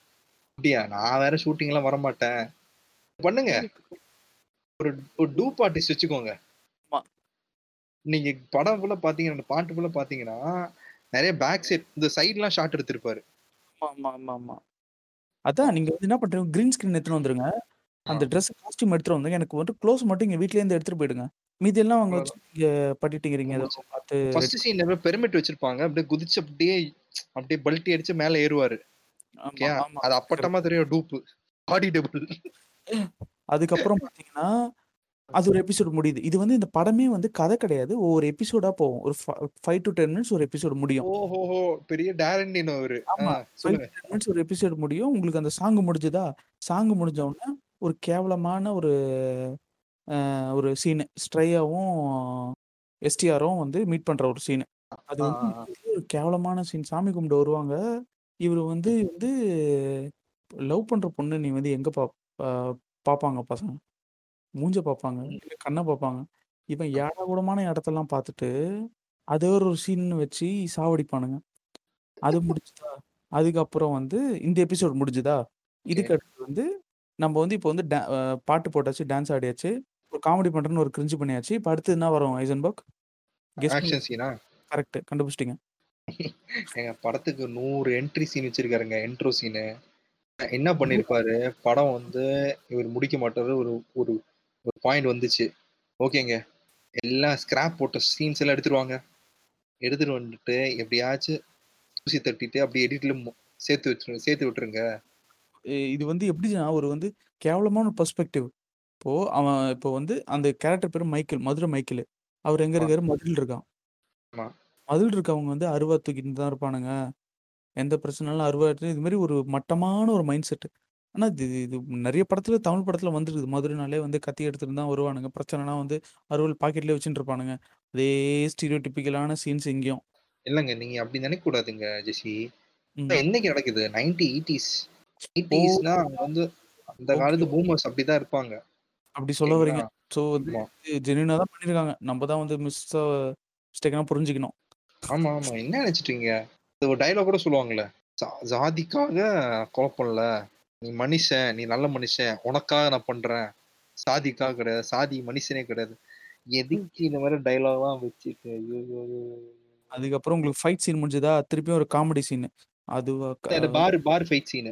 Speaker 1: அப்படியா? நான் வேற ஷூட்டிங்லாம் வரமாட்டேன். பண்ணுங்க. ஒரு ஒரு டூப் ஆர்டிஸ்ட் வச்சுக்கோங்க. நீங்க படம் ஃபுல்லா பார்த்தீங்கன்னா, அந்த பாட்டு ஃபுல்லா பார்த்தீங்கன்னா, நெறைய பேக் சைட் இந்த சைட்லாம் ஷாட் எடுத்திருப்பாரு.
Speaker 2: ஆமா, ஆமா, ஆமா. அதான் நீங்க வந்து என்ன பண்றீங்க, கிரீன் ஸ்கிரீன் எடுத்துட்டு வந்துருங்க. அந்த ட்ரெஸ் காஸ்டியூம் எடுத்துட்டு வந்துருங்க. எனக்கு வந்து க்ளோஸ் மட்டும் இங்க வீட்லயே இருந்து எடுத்துட்டு போயிடுங்க. மீதி எல்லாம் அங்க வச்சு. நீங்க பண்ணிட்டீங்கிறீங்க ஏதோ. பார்த்து
Speaker 1: ஃபர்ஸ்ட்
Speaker 2: ரெடி
Speaker 1: சீன் பெர்மிட் வச்சிருப்பாங்க. அப்படியே குதிச்சு அப்படியே அப்படியே பல்டி அடிச்சு மேல ஏறுவாரு. ஓகேயா? அது. அப்பட்டமா தெரியும் டூப்பு. பாடி டபுள்.
Speaker 2: அதுக்கப்புறம் பார்த்தீங்கன்னா, அது ஒரு எபிசோட் முடியுது. இது வந்து இந்த படமே வந்து கதை கிடையாது. ஒவ்வொரு எபிசோடா போகும். ஒரு ஃப 5 டூ 10 மினிட்ஸ் ஒரு எபிசோட் முடியும்.
Speaker 1: ஓஹோஹோ! பெரிய டாரண்டினோ அவரு. ஆ
Speaker 2: ஆமா. 5
Speaker 1: சொல்லுங்க.
Speaker 2: டூ 10 மினிட்ஸ் ஒரு எபிசோட் முடியும். உங்களுக்கு அந்த சாங் முடிஞ்சுதா? சாங் முடிஞ்ச உடனே ஒரு கேவலமான ஒரு ஒரு சீனு. ஸ்ட்ரையாவும், எஸ்டிஆரும் வந்து மீட் பண்ற ஒரு சீனு. அது வந்து ஒரு கேவலமான சீன். சாமி கும்பிட வருவாங்க. இவரு வந்து வந்து லவ் பண்ற பொண்ணு நீ வந்து எங்க பாப் அ பாப்பாங்க பசங்க? மூஞ்ச பாப்பாங்க.
Speaker 1: ம்.
Speaker 2: இல்ல கண்ண பாப்பாங்க. இவன். ஏடாகூடமான இடத்தெல்லாம் பார்த்துட்டு, அத ஒரு சீன்னு வச்சு சாவடிப்பானுங்க. அது முடிஞ்சுதா? அதுக்கப்புறம் வந்து இந்த எபிசோட் முடிஞ்சுதா?
Speaker 1: ஓகே.
Speaker 2: இதுக்கு அடுத்து வந்து நம்ம வந்து இப்போ வந்து பாட்டு போட்டாச்சு, டான்ஸ் ஆடியாச்சு. காமெடி பண்றோம்னு ஒரு கிரின்ஜ் பண்ணியாச்சு. இப்ப அடுத்து என்ன வரும் ஐசன்பர்க்?
Speaker 1: ஆக்ஷன் சீனா?
Speaker 2: கரெக்ட். கண்டுபிடிச்சிட்டீங்க.
Speaker 1: ஏங்க படத்துக்கு 100 என்ட்ரி சீன் வச்சிருக்காருங்க. Intro scene. என்ன பண்ணியிருப்பாரு? படம் வந்து இவரு முடிக்க மாட்டாரு. ஒரு ஒரு ஒரு பாயிண்ட் வந்துச்சு. ஓகேங்க. எல்லாம் ஸ்கிராப் போட்ட சீன்ஸ் எல்லாம் எடுத்துருவாங்க. எடுத்துட்டு வந்துட்டு எப்படியாச்சும் ஊசி தட்டிட்டு அப்படியே எடிட்ல சேர்த்து வச்சுரு சேர்த்து விட்டுருங்க.
Speaker 2: இது வந்து எப்படின்னா, ஒரு வந்து கேவலமான ஒரு பெர்ஸ்பெக்டிவ். இப்போ அவன் இப்போ வந்து அந்த கேரக்டர் பேரு மைக்கேல். மதுரை மைக்கேலு. அவரு எங்க. இருக்காரு? மதுரையில இருக்கான்.
Speaker 1: ஆமா.
Speaker 2: மதுரையில இருக்கவங்க வந்து அருவா தூக்கிட்டு தான் இருப்பானுங்க. எந்த பிரச்சனைனாலும் அருவா எடுத்து இது மாரி ஒரு மட்டமான ஒரு மைண்ட் செட். ஆனா இது இது நெறைய படத்துல தமிழ் படத்துல வந்துருக்குது. மதுரைனாலே வந்து கத்தி எடுத்துட்டு தான் வருவானுங்க. பிரச்சனைனா வந்து அருவாள் பாக்கெட்லயே வச்சுட்டு இருப்பானுங்க. அதே ஸ்டீரியோடிபிக்கலான சீன்ஸ் இங்கேயும்.
Speaker 1: இல்லங்க. நீங்க அப்படி நினைக்க கூடாதுங்க ஜெஸி.
Speaker 2: ம்.
Speaker 1: என்னைக்கு நடக்குது? 90, 80ஸ்.
Speaker 2: ஓ!
Speaker 1: 80ஸ்னா அவங்க வந்து அந்த
Speaker 2: ஓகே.
Speaker 1: காலத்து பூமர்ஸ் அப்படிதான் இருப்பாங்க.
Speaker 2: அப்படி சொல்ல வரீங்க.
Speaker 1: ஓகேங்களா?
Speaker 2: ஸோ வந்து
Speaker 1: ஆமா.
Speaker 2: ஜென்யூனா தான் பண்ணியிருக்காங்க. நம்ம தான் வந்து மிஸ்ஸா மிஸ்டேக்கனா புரிஞ்சுக்கணும்.
Speaker 1: ஆமா, ஆமா. என்ன நினைச்சுட்டீங்க? இது ஒரு டயலாக் கூட சொல்லுவாங்கல்ல. "ஜா ஜாதிக்காக கொலை பண்ணல. நீ மனுஷன். நீ நல்ல மனுஷன். உனக்காக நான் பண்றேன். சாதிக்காக கிடையாது. சாதி மனுஷனே கிடையாது."
Speaker 2: ம்.
Speaker 1: எதுக்கு இந்த மாரி டயலாக்லாம் வச்சுட்டு!
Speaker 2: அதுக்கப்புறம் உங்களுக்கு ஃபைட் சீன் முடிஞ்சதா? திருப்பியும் ஒரு காமெடி சீனு. அதுவா க
Speaker 1: அந்த bar bar fight scene.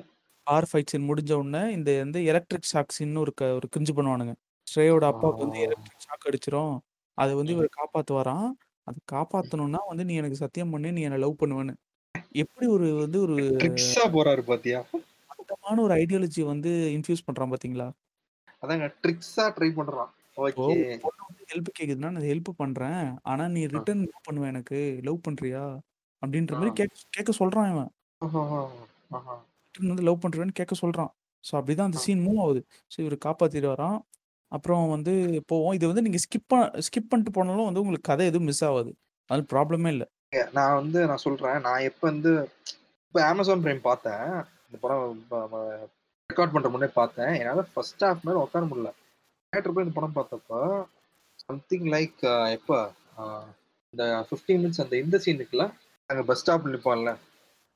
Speaker 2: Bar fight scene முடிஞ்ச உடனே இந்த வந்து எலக்ட்ரிக் ஷாக் சீன்னு ஒரு க ஒரு கிரிஞ்சு பண்ணுவானுங்க. ஸ்ரேயோட அப்பாவுக்கு வந்து
Speaker 1: ஆ.
Speaker 2: Electric shock அடிச்சிரும். அத வந்து
Speaker 1: ம்.
Speaker 2: இவரு காப்பாத்துவாராம். அத
Speaker 1: ம்.
Speaker 2: காப்பாத்தணும்னா வந்து நீ எனக்கு சத்தியம் பண்ணு. நீ என்ன லவ் பண்ணுவேன்னு. எப்படி ஒரு வந்து ஒரு
Speaker 1: ட்ரிக்ஸா போறாரு பாத்தியா?
Speaker 2: மட்டமான ஒரு ஐடியாலஜி வந்து இன்ஃப்யூஸ் பண்றான் பார்த்தீங்களா?
Speaker 1: அதாங்க ட்ரிக்ஸா ட்ரை பண்றான்.
Speaker 2: இப்போ
Speaker 1: ஓகே.
Speaker 2: ஒரு பொண்ணு வந்து ஹெல்ப் கேக்குதுன்னா, நான் ஹெல்ப் பண்றேன். ஆனா நீ
Speaker 1: ஆ.
Speaker 2: ரிட்டர்ன் லவ் பண்ணுவ எனக்கு. லவ் பண்றியா? அப்படின்ற
Speaker 1: ஆ.
Speaker 2: மாரி கேக் கேட்க சொல்றான் இவன்.
Speaker 1: ஆஹஹா. ஆஹா.
Speaker 2: வந்து லவ் பண்றியான்னு கேட்க சொல்றான். ஸோ அப்படிதான் அந்த
Speaker 1: ஆ.
Speaker 2: சீன் மூவ் ஆகுது. ஸோ இவரு காப்பாத்திருவாராம். அப்புறம் வந்து போவோம். இது வந்து நீங்க ஸ்கிப் ஸ்கிப் பண்ணிட்டு போனாலும் வந்து உங்களுக்கு கதை எதுவும் மிஸ் ஆவாது. அது ப்ராப்ளமே இல்ல.
Speaker 1: நான் வந்து நான் சொல்றேன். நான் எப்ப வந்து இப்ப Amazon Prime பார்த்தேன். இந்த படம் ரெக்கார்ட் பண்ற முன்னாடி பார்த்தேன். என்னால ஃபர்ஸ்ட் ஹாஃப் மேல உட்கார முடியல. தியேட்டர் போய் இந்த படம் பார்த்தப்ப சம்திங் லைக் எப்ப இந்த 15 மினிட்ஸ் அந்த இந்த சீன் இருக்குல்ல. அங்க பஸ் ஸ்டாப்ல நிப்பான்ல.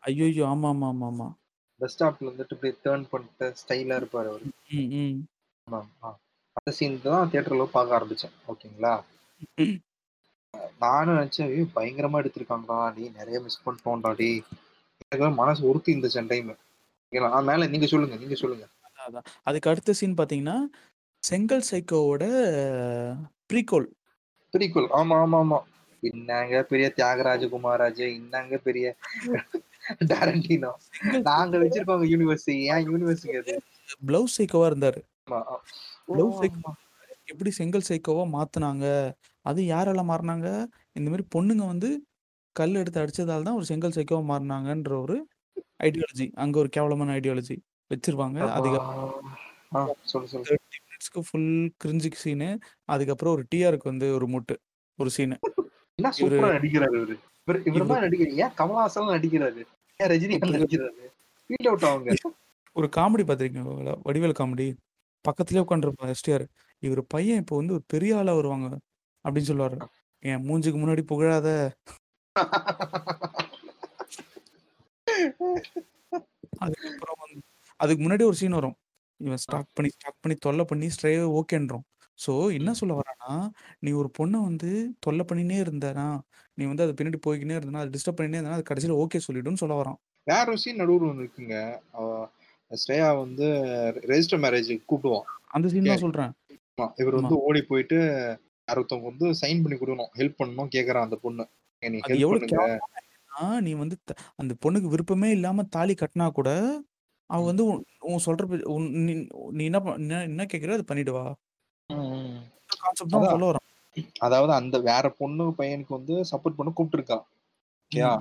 Speaker 2: ஐய்யய்யோ! ஆமா, ஆமா, ஆமா, ஆமா.
Speaker 1: பஸ் ஸ்டாப்ல இருந்துட்டு இப்படியே டர்ன் பண்ணிட்டு ஸ்டைலா இருப்பாரு அவரு. அந்த சீன் தான் தியேட்டர்ல பார்க்க ஆரம்பிச்சேன். ஓகேங்களா? நானும் நினைச்சேன், "ஐயோ! பயங்கரமா எடுத்திருக்காங்கடா. டேய் நெறைய மிஸ் பண்ணிட்டோம்டா டேய்." எனக்கெல்லாம் மனசு உறுத்திருந்துச்சு அந்த டைமு. ஓகேங்களா? மேல நீங்க சொல்லுங்க, நீங்க சொல்லுங்க.
Speaker 2: அதான். அதுக்கு அடுத்த சீன் பார்த்தீங்கன்னா, செங்கல் சைக்கோவோட ப்ரீக்வல்.
Speaker 1: ப்ரீக்வல். ஆமா, ஆமா, ஆமா. என்னங்க பெரிய தியாகராஜ குமாராஜ், என்னங்க பெரிய
Speaker 2: செங்கல்
Speaker 1: நாங்க வச்சிருக்கோங்க யூனிவர்ஸ். ஏன் அது?
Speaker 2: ப்ளவுஸ் சைக்கோவா இருந்தாரு. Blouse psycho. எப்படி செங்கல் சைக்கோவா மாத்துனாங்க? அது யாரால மாறுனாங்க? இந்த மாரி பொண்ணுங்க வந்து கல் எடுத்து அடிச்சதால தான் ஒரு செங்கல் சைக்கோவா மாறுனாங்கன்ற ஒரு ஐடியாலஜி. அங்க ஒரு கேவலமான ஐடியாலஜி வச்சிருப்பாங்க.
Speaker 1: அப்பா!
Speaker 2: அதுக்கப்புறம்
Speaker 1: ஆ சொல்லு, சொல்லு.
Speaker 2: 30 மினிட்ஸ்க்கு ஃபுல் கிரிஞ்சி சீனு. அதுக்கப்புறம் ஒரு டிஆருக்கு வந்து ஒரு முட்டு. ஒரு சீனு.
Speaker 1: என்ன சூப்பரா நடிக்கிறாரு இவரு. இவரு தான் நடிக்கிறாரு. ஏன் கமலஹாசன் நடிக்கிறாரு? ரஜினிகாந்த் அவுட்.
Speaker 2: ஒரு காமெடி பார்த்துருக்கீங்களா? வடிவேலு காமெடி. பக்கத்திலேயே உட்காந்துருப்பான் எஸ்டிஆர். இவரு பையன் இப்போ வந்து ஒரு பெரிய ஆளா வருவாங்க. அப்படின்னு சொல்லுவாரு. என் மூஞ்சுக்கு முன்னாடி புகழாத. அதுக்கப்புறம் அதுக்கு முன்னாடி ஒரு சீன் வரும். இவன். ஸ்டாக் பண்ணி, ஸ்டாக் பண்ணி தொல்ல பண்ணி ஸ்ட்ரேவே ஓகேன்றும். ஸோ என்ன
Speaker 1: ம்.
Speaker 2: சொல்ல வரான்னா, நீ ஒரு பொண்ண வந்து தொல்ல பண்ணினே இருந்தனா, நீ வந்து அது பின்னாடி போய்க்கினே இருந்தனா, அது டிஸ்டர்ப் பண்ணினே இருந்தனா, அது கடைசியில ஓகே சொல்லிடும்னு சொல்ல வரான்.
Speaker 1: வேற ஒரு சீன் நடுவுல ஒண்ணு இருக்குங்க. ஸ்ரேயா வந்து ரெஜிஸ்டர் மேரேஜ்க்கு கூப்பிடுவான்.
Speaker 2: அந்த சீன். தான் சொல்றேன்.
Speaker 1: ஆமா. இவரு
Speaker 2: ஆமா.
Speaker 1: வந்து ஓடி போயிட்டு யாரோ ஒருத்தவங்க வந்து சைன் பண்ணி குடுக்கணும். ஹெல்ப் பண்ணணும் கேட்கறான் அந்த பொண்ணு. "நீ
Speaker 2: அது
Speaker 1: ஹெல்ப்
Speaker 2: எவ்வளோ
Speaker 1: பண்ணுங்க."
Speaker 2: கேவலமான ஐடியானா, நீ வந்து த அந்த பொண்ணுக்கு விருப்பமே இல்லாம தாலி கட்டினா கூட, அவ
Speaker 1: ம்.
Speaker 2: வந்து உன் உன் சொல்ற பே உன் நீ நீ என்ன ப என்ன என்ன கேட்கிறியோ அத பண்ணிட்டு வா. கான்செப்ட் தான். சொல்ல.
Speaker 1: அதாவது அந்த வேற பொண்ணு பையனுக்கு வந்து சப்போர்ட் பண்ண கூப்பிட்டுருக்கான். ஓகேயா?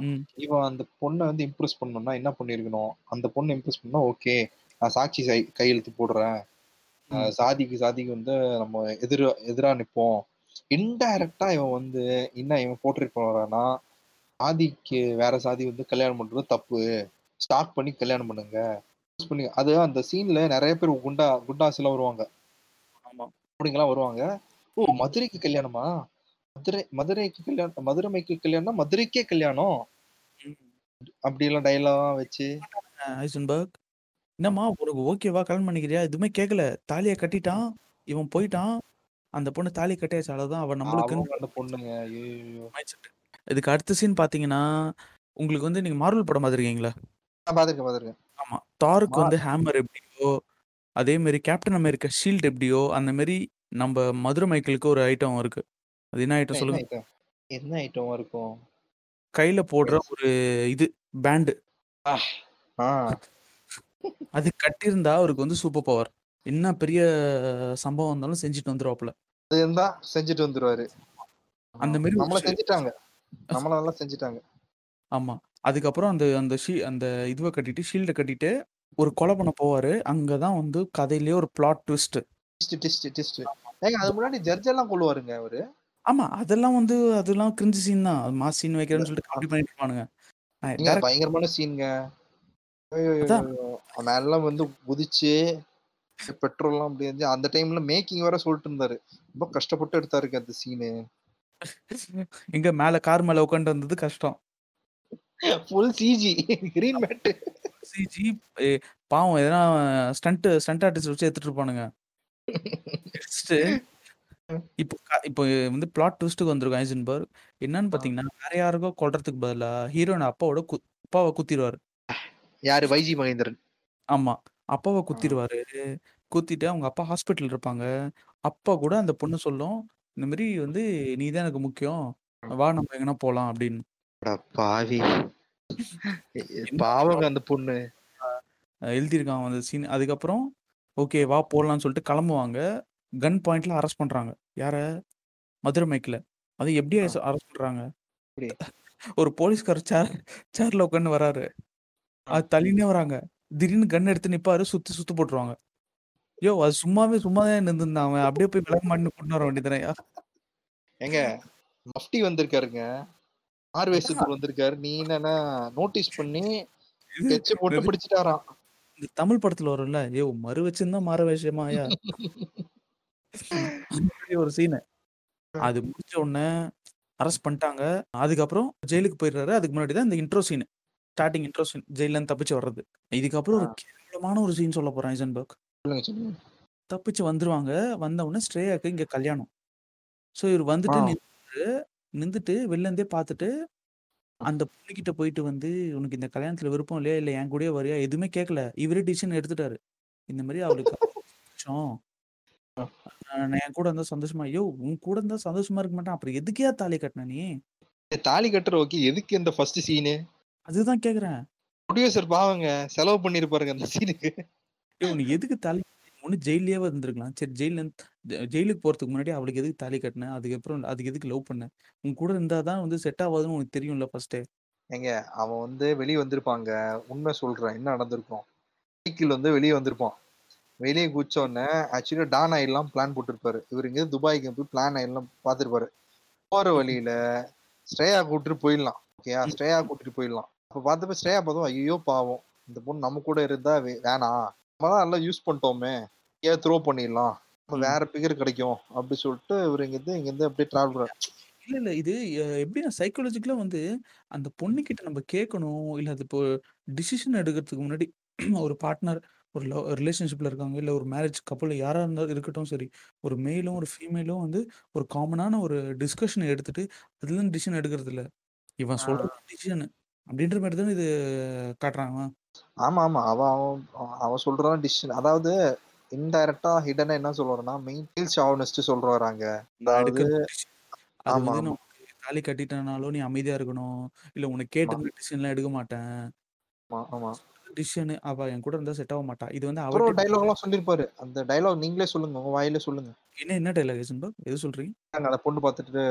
Speaker 1: இவன் அந்த பொண்ண வந்து இம்ப்ரெஸ் பண்ணணும்னா என்ன பண்ணியிருக்கணும்? அந்த பொண்ண இம்ப்ரெஸ் பண்ணா ஓகே. நான் சாட்சி கையெழுத்து போடுறேன். சாதிக்கு சாதிக்கு வந்து நம்ம எதிரா எதிரா நிப்போம். இன்டைரக்ட்டா இவன் வந்து என்ன இவன் போர்ட்ரேட் பண்றான்னா, சாதிக்கு வேற சாதி வந்து கல்யாணம் பண்றது தப்பு. ஸ்டாக் பண்ணி கல்யாணம் பண்ணுங்க. பண்ணி அது அந்த சீன்ல நெறைய பேர் குண்டா குண்டாஸ்லாம் வருவாங்க.
Speaker 2: ஆமா.
Speaker 1: ரவுடிங்கலாம் வருவாங்க. ஓ! மதுரைக்கு கல்யாணமா? மதுரை மதுரைக்கு கல்யாணம் மதுரைமைக்கு கல்யாணம்னா மதுரைக்கே கல்யாணம்.
Speaker 2: ம்.
Speaker 1: அப்படிலாம் டயலாக்லாம் வச்சு
Speaker 2: ஹைசன்பர்க். என்னம்மா உனக்கு ஓகேவா? கல்யாணம் பண்ணிக்கிறியா? எதுவுமே கேட்கல. தாலிய கட்டிட்டான். இவன் போயிட்டான். அந்த பொண்ணு தாலி கட்டியாச்சு. அவ்வளவுதான். அவ நம்மளுக்குன்னு
Speaker 1: அவங்க அந்த பொண்ணுங்க.
Speaker 2: இதுக்கு அடுத்த சீன் பார்த்தீங்கன்னா, உங்களுக்கு வந்து நீங்க மார்வல் படம் பார்த்துருக்கீங்களா?
Speaker 1: நான் பார்த்துருக்கேன், பார்த்துருக்கேன்.
Speaker 2: ஆமா. தாருக்கு வந்து ஹேமர் எப்படியோ, அதே மாரி கேப்டன் அமெரிக்கா ஷீல்ட் எப்படியோ, அந்த மாரி நம்ப மதுரை மைக்கேலுக்கு ஒரு ஐட்டம் இருக்கு. அது என்ன ஐட்டம்
Speaker 1: என்ன
Speaker 2: சொல்லுங்க?
Speaker 1: ஐட்டம்? என்ன ஐட்டம் இருக்கும்?
Speaker 2: கையில போடுற ஒரு இது பேண்ட்.
Speaker 1: ஆ. ஆ.
Speaker 2: அது கட்டியிருந்தா அவருக்கு வந்து சூப்பர் பவர். என்ன பெரிய சம்பவம் இருந்தாலும் செஞ்சுட்டு வந்துருவாப்புல.
Speaker 1: அது இருந்தா செஞ்சுட்டு வந்துருவாரு.
Speaker 2: அந்த மாரி ஒரு
Speaker 1: நம்மள செஞ்சுட்டாங்க. நம்மள நல்லா செஞ்சுட்டாங்க.
Speaker 2: ஆமா. அதுக்கப்புறம் அந்த அந்த ஷீ அந்த இதுவ கட்டிட்டு, ஷீல்ட கட்டிட்டு, ஒரு கொலை பண்ண போவாரு. அங்க தான் வந்து கதையிலேயே ஒரு பிளாட் ட்விஸ்ட்.
Speaker 1: ஏங்க அதுக்கு முன்னாடி ஜட்ஜ் எல்லாம் கொல்லுவாருங்க அவரு.
Speaker 2: ஆமா. அதெல்லாம் வந்து அதெல்லாம் கிரிஞ்சு சீன் தான். அது மாஸ் சீன். வைக்கிறேன்னு சொல்லிட்டு காமெடி பண்ணிட்டு இருப்பானுங்க.
Speaker 1: பயங்கரமான சீன்ங்க. மேலலாம் வந்து குதிச்சு பெட்ரோல்லாம் அப்படி வந்து அந்த டைம்ல மேக்கிங் வேற சொல்லிட்டு இருந்தாரு. ரொம்ப கஷ்டப்பட்டு எடுத்தாருங்க அந்த சீனு.
Speaker 2: எங்க மேல கார் மேல உட்காந்துட்டு வந்தது கஷ்டம்.
Speaker 1: Full CG green mat.
Speaker 2: CG எ பாவம் எதனா ஸ்டண்ட் ஸ்டண்ட் ஆர்டிஸ்ட் வச்சு எடுத்துட்டு இருப்பானுங்க. இப்போ க இப்போ வந்து பிளாட் ட்விஸ்ட்க்கு வந்திருக்கும் ஐசன்பர்க். என்னன்னு
Speaker 1: ஆ.
Speaker 2: பார்த்தீங்கன்னா, வேற யாருக்கோ கொல்றதுக்கு பதிலா ஹீரோயின் அப்பாவோட கு அப்பாவ குத்திருவாரு.
Speaker 1: யாரு? வைஜி மகேந்திரன்.
Speaker 2: ஆமா. அப்பாவ
Speaker 1: ஆ.
Speaker 2: குத்திருவாரு. குத்திட்டு அவங்க அப்பா ஹாஸ்பிட்டல்ல இருப்பாங்க. அப்பா கூட அந்த பொண்ணு சொல்லும், இந்த மாரி வந்து "நீ தான் எனக்கு முக்கியம்.
Speaker 1: ம்.
Speaker 2: வா நம்ம எங்கனா போலாம்" அப்படின்னு.
Speaker 1: அட பாவி! பாவங்க அந்த பொண்ணு.
Speaker 2: எழுதியிருக்கான் அந்த சீன். அதுக்கப்புறம் ஓகே வா போலான்னு சொல்லிட்டு கிளம்புவாங்க. கன் பாயிண்ட்ல அரெஸ்ட் பண்றாங்க. யார? மதுரை மைக்ல. அது எப்படி அரெஸ்ட் பண்றாங்க? ஒரு போலீஸ்காரர் சேர் சேர்ல உட்கார்ந்து வராரு. அது தள்ளினே வராங்க. திடீர்னு கன் எடுத்து நிப்பாரு. சுத்தி சுத்து போட்டுருவாங்க. யோவ்! அது சும்மாவே சும்மா தான் நின்னுருந்தான் அவன். அப்படியே போய் விளக்க மாட்டுன்னு கூட்டின்னு வர வேண்டியதுதானயா?
Speaker 1: ஏங்க மஃப்டி வந்திருக்காருங்க. வேஷத்துல வந்திருக்காரு. நீ என்னன்னா நோட்டீஸ் பண்ணி ஸ்கெட்ச் போட்டு? பிடிச்சுட்டாராம்.
Speaker 2: இந்த தமிழ் படத்துல வரும்ல. யோவ்! மறு வச்சிருந்தா மாறு? அந்த மாரி ஒரு சீனு. அது முடிச்ச உடனே அரெஸ்ட் பண்ணிட்டாங்க. அதுக்கப்புறம் ஜெயிலுக்கு போயிடுறாரு. அதுக்கு முன்னாடி தான் இந்த intro scene. Starting intro scene. இருந்து தப்பிச்சு வர்றது. இதுக்கப்புறம். ஒரு கேவலமான ஒரு சீன் சொல்லப் போறேன் ஐசன்பர்க். தப்பிச்சு வந்துருவாங்க. வந்த உடனே ஸ்ரேயாக்கு இங்க கல்யாணம். ஸோ இவரு வந்துட்டு
Speaker 1: ஆ.
Speaker 2: நின்னுட்டு நின்னுட்டு வெளில இருந்தே பார்த்துட்டு, அந்த பொண்ணுகிட்ட போயிட்டு வந்து, "உனக்கு இந்த கல்யாணத்துல விருப்பம் இல்லையா? இல்ல என் கூடயே வரியா?" எதுவுமே கேட்கல. இவரே டிசிஷன் எடுத்துட்டாரு. இந்த மாரி அவளுக்கு நான் என் கூட இருந்தா சந்தோஷமா யோவ்! உன் கூட இருந்தா சந்தோஷமா இருக்க மாட்டான். அப்புறம் எதுக்குய்யா தாலி கட்டுன நீ?
Speaker 1: தாலி கட்டுற ஓகே. எதுக்கு இந்த ஃபர்ஸ்ட் சீனு?
Speaker 2: அதுதான் கேட்கிறேன்.
Speaker 1: புரொடியூசர் பாவங்க. செலவு பண்ணியிருப்பாருங்க அந்த சீனுக்கு.
Speaker 2: யோவ்! நீ எதுக்கு தாலி ஒண்ணு ஜெயில்லயாவது இருந்திருக்கலாம். சரி ஜெயில்ல ஜெயிலுக்கு போறதுக்கு முன்னாடி அவளுக்கு எதுக்கு தாலி கட்டுன? அதுக்கப்புறம் அதுக்கு எதுக்கு லவ் பண்ண? உன் கூட இருந்தா தான் வந்து செட் ஆவாதுன்னு உனக்கு தெரியும்ல ஃபர்ஸ்ட்டே.
Speaker 1: ஏங்க அவன் வந்து வெளிய வந்திருப்பாங்க. உண்மை சொல்றேன். என்ன நடந்திருக்கும்? மைக்கேல் வந்து வெளிய வந்திருப்பான். வெளிய குதிச்ச உடனே ஆக்சுவலா டான் ஆயிடலாம் பிளான் போட்டிருப்பாரு. இவரு இங்கேருந்து துபாய்க்கு போய் பிளான் ஆயிடலாம் பார்த்திருப்பாரு. போற வழியில ஸ்ரேயா கூட்டிட்டு போயிடலாம். ஓகேயா? ஸ்ரேயா கூட்டிட்டு போயிடலாம். அப்ப பார்த்தப்ப ஸ்ரேயா பார்த்ததும் ஐயய்யோ பாவம். இந்த பொண்ணு நம்ம கூட இருந்தா வே வேணாம். நம்ம நல்லா யூஸ் பண்ணிட்டோமே. ஏன் த்ரோ பண்ணிடலாம். வேற பிகர் கிடைக்கும். அப்படி சொல்லிட்டு இவரு இங்கேருந்து இங்கேருந்து அப்படியே டிராவல் பண்றாரு.
Speaker 2: இல்ல, இல்ல. இது எப்படின்னா சைக்காலஜிக்கலா வந்து அந்த பொண்ணுகிட்ட நம்ம கேட்கணும். இல்ல அது இப்போ டிசிஷன் எடுக்கிறதுக்கு முன்னாடி ஒரு பார்ட்னர் ஒரு லவ் ரிலேஷன்ஷிப்ல இருக்காங்க. இல்ல ஒரு மேரேஜ் கப்புள் யாரா இருந்தாலும் இருக்கட்டும் சரி. ஒரு மெயிலும், ஒரு ஃபீமேலும் வந்து ஒரு காமனான ஒரு டிஸ்கஷன் எடுத்துட்டு அதுலருந்து டிசிஷன் எடுக்கிறது இல்ல. இவன்
Speaker 1: ஆ.
Speaker 2: சொல்றது டிசிஷன் அப்படின்ற மாரி தானே இது காட்டுறாங்க.
Speaker 1: ஆமா, ஆமா. அவ அவன் அவன் சொல்றான் டிசிஷன். அதாவது இன்டைரக்ட்டா ஹிடனா என்ன சொல்ல வர்றேன்னா, மெயின் ஷாவனிஸ்ட்.
Speaker 2: நான்
Speaker 1: அதாவது.
Speaker 2: அது
Speaker 1: ஆமா,
Speaker 2: தாலி கட்டிட்டனாலும் நீ அமைதியா இருக்கணும். இல்ல
Speaker 1: ஆமா.
Speaker 2: கேட்டு டிசிஷன்லாம் எடுக்க மாட்டேன்.
Speaker 1: ஆமா.
Speaker 2: டிசிஷன் அவ என் கூட இருந்தா செட் ஆக மாட்டா. இது வந்து
Speaker 1: அப்புறம்
Speaker 2: அவட்டயே
Speaker 1: டயலாக்லாம் சொல்லியிருப்பாரு. அந்த டயலாக் நீங்களே சொல்லுங்க. உங்க வாயிலே சொல்லுங்க.
Speaker 2: என்ன என்ன டயலாக் ஹைசன்பர்க்? எது சொல்றீங்க?
Speaker 1: அந்த பொண்ணு பார்த்துட்டு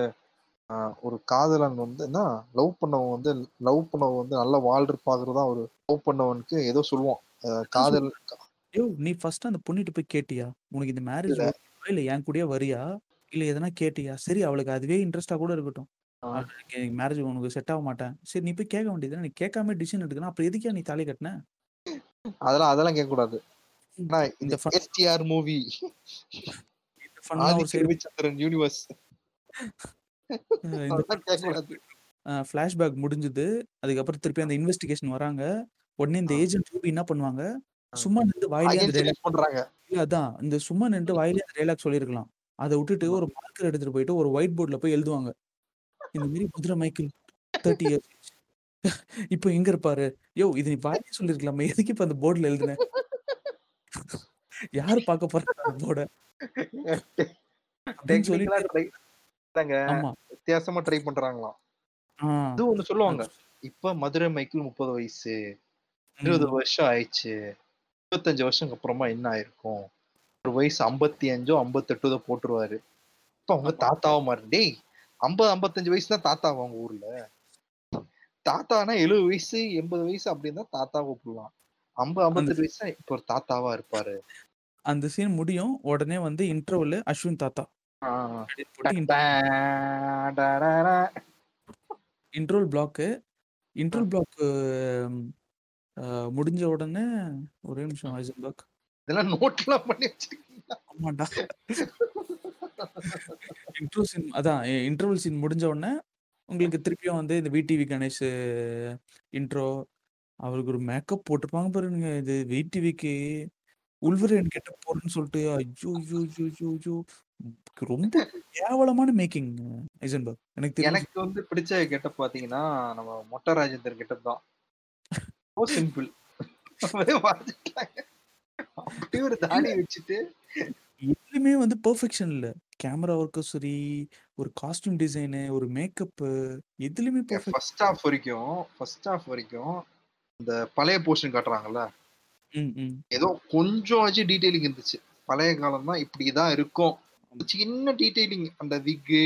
Speaker 1: ஒரு காதலன் வந்து என்ன லவ் பண்ணவன் வந்து லவ் பண்ணவன் வந்து நல்லா வாழ்ற பார்க்கறது தான் ஒரு லவ் பண்ணவனுக்கு ஏதோ சொல்லுவான். காதல்.
Speaker 2: யோவ்! நீ ஃபர்ஸ்ட் அந்த பொண்ணுட்ட போய் கேட்டியா? உனக்கு இந்த மேரேஜ்
Speaker 1: இல்ல.
Speaker 2: என் கூடயே வரியா? இல்ல எதனா கேட்டியா? சரி அவளுக்கு அதுவே இன்ட்ரெஸ்ட்டா கூட இருக்கட்டும். மேரேஜ் உனக்கு செட் ஆக மாட்டேன். சரி நீ போய் கேட்க வேண்டியது. நீ கேட்காம டிசிஷன் எடுக்கணும். அப்புறம் எதுக்குய்யா நீ தாலி கட்டுன?
Speaker 1: அதெல்லாம் அதெல்லாம். ஏன்னா இது
Speaker 2: இந்த
Speaker 1: எஸ்டிஆர் மூவி. யூனிவர்ஸ்.
Speaker 2: ஃபிளாஷ்பேக் முடிஞ்சுது. அதுக்கப்புறம் திருப்பி அந்த இன்வெஸ்டிகேஷன் வராங்க. உடனே இந்த. ஏஜென்ட் ரூபி என்ன பண்ணுவாங்க? சும்மா அந்த டயலாக்
Speaker 1: யூஸ் பண்றாங்க.
Speaker 2: இல்ல அதான். இந்த சும்மா நின்னுட்டு வாயிலேயே அந்த டயலாக் சொல்லியிருக்கலாம். அத விட்டுட்டு. ஒரு மார்க்கர் எடுத்துட்டு போயிட்டு ஒரு ஒயிட் போர்ட்ல போய் எழுதுவாங்க. இந்த மதுரை மைக்கேல் 30 இயர்ஸ் இப்ப எங்க இருப்பாரு? யோவ்! இது நீ வாயிலேயே சொல்லியிருக்கலாமே. எதுக்கு இப்ப அந்த போர்ட்ல எழுதுன? யாரு பார்க்க போறாங்க போர்ட? அப்படின்னு ஆமா.
Speaker 1: வித்தியாசமா ட்ரை பண்றாங்களாம். இது ஒண்ணு சொல்லுவாங்க. இப்ப மதுரை மைக்கேல் 30 வயசு. 20
Speaker 2: ம்.
Speaker 1: வருஷம் ஆயிடுச்சு. 25 வருஷம் அப்புறமா என்ன ஆயிருக்கும்? ஒரு வயசு 55ஓ 58ஓ போட்டுருவாரு. இப்ப அவங்க. தாத்தாவா மாறு டேய் 50, 55 வயசு தான் தாத்தாவா உங்க ஊர்ல? தாத்தானா 70 வயசு, 80 வயசு அப்படின்னு தான் தாத்தாவ கூப்பிடலாம். 50,
Speaker 2: அந்த
Speaker 1: 58 வயசுனா இப்ப ஒரு தாத்தாவா இருப்பாரு.
Speaker 2: அந்த சீன் முடியும். உடனே வந்து இன்டர்வல்ல அஸ்வின் தாத்தா. இன்ட்ரோல் பிளாக்கு. இன்ட்ரோல் பிளாக்கு அ முடிஞ்ச உடனே ஒரே நிமிஷம் ஹைசன்பர்க்.
Speaker 1: இதெல்லாம் நோட்லாம் பண்ணி வச்சிருக்கீங்களா?
Speaker 2: ஆமாண்டா. இன்ட்ரோ சீன் அதான் இன்டர்வல் சீன் முடிஞ்ச உடனே உங்களுக்கு திருப்பியும் வந்து இந்த விடிவி கணேஷ் இன்ட்ரோ அவருக்கு ஒரு மேக்கப் போட்டிருப்பாங்க பாருங்க. இது விடிவிக்கு உல்வரேன் கெட்டப் போடுறேன்னு சொல்லிட்டு ஐயோ! ஐயோ! ஐயோ! ஐயோ! ரொம்ப கேவலமான மேக்கிங் ஹைசன்பர்க். எனக்கு.
Speaker 1: எனக்கு வந்து பிடிச்ச கெட்டப் பார்த்தீங்கன்னா, நம்ம மொட்ட ராஜேந்தர் கெட்டப் தான். So simple. அப்படியே ஒரு. தாடி வச்சுட்டு
Speaker 2: எதுலயுமே வந்து பெர்ஃபெக்ஷன் இல்ல. கேமரா ஒர்க்கும் சரி, ஒரு காஸ்டியூம் டிசைனு, ஒரு மேக்கப்பு எதுலயுமே
Speaker 1: ஃபர்ஸ்ட் ஹால்ஃப் வரைக்கும் ஃபர்ஸ்ட் ஹால்ஃப் வரைக்கும் இந்த பழைய போர்ஷன் காட்டுறாங்கல்ல. ஏதோ கொஞ்சமாச்சும் டீட்டெயிலிங் இருந்துச்சு. பழைய காலம் தான் இப்படிதான் இருக்கும். சின்ன டீட்டெயிலிங் அந்த விக்கு,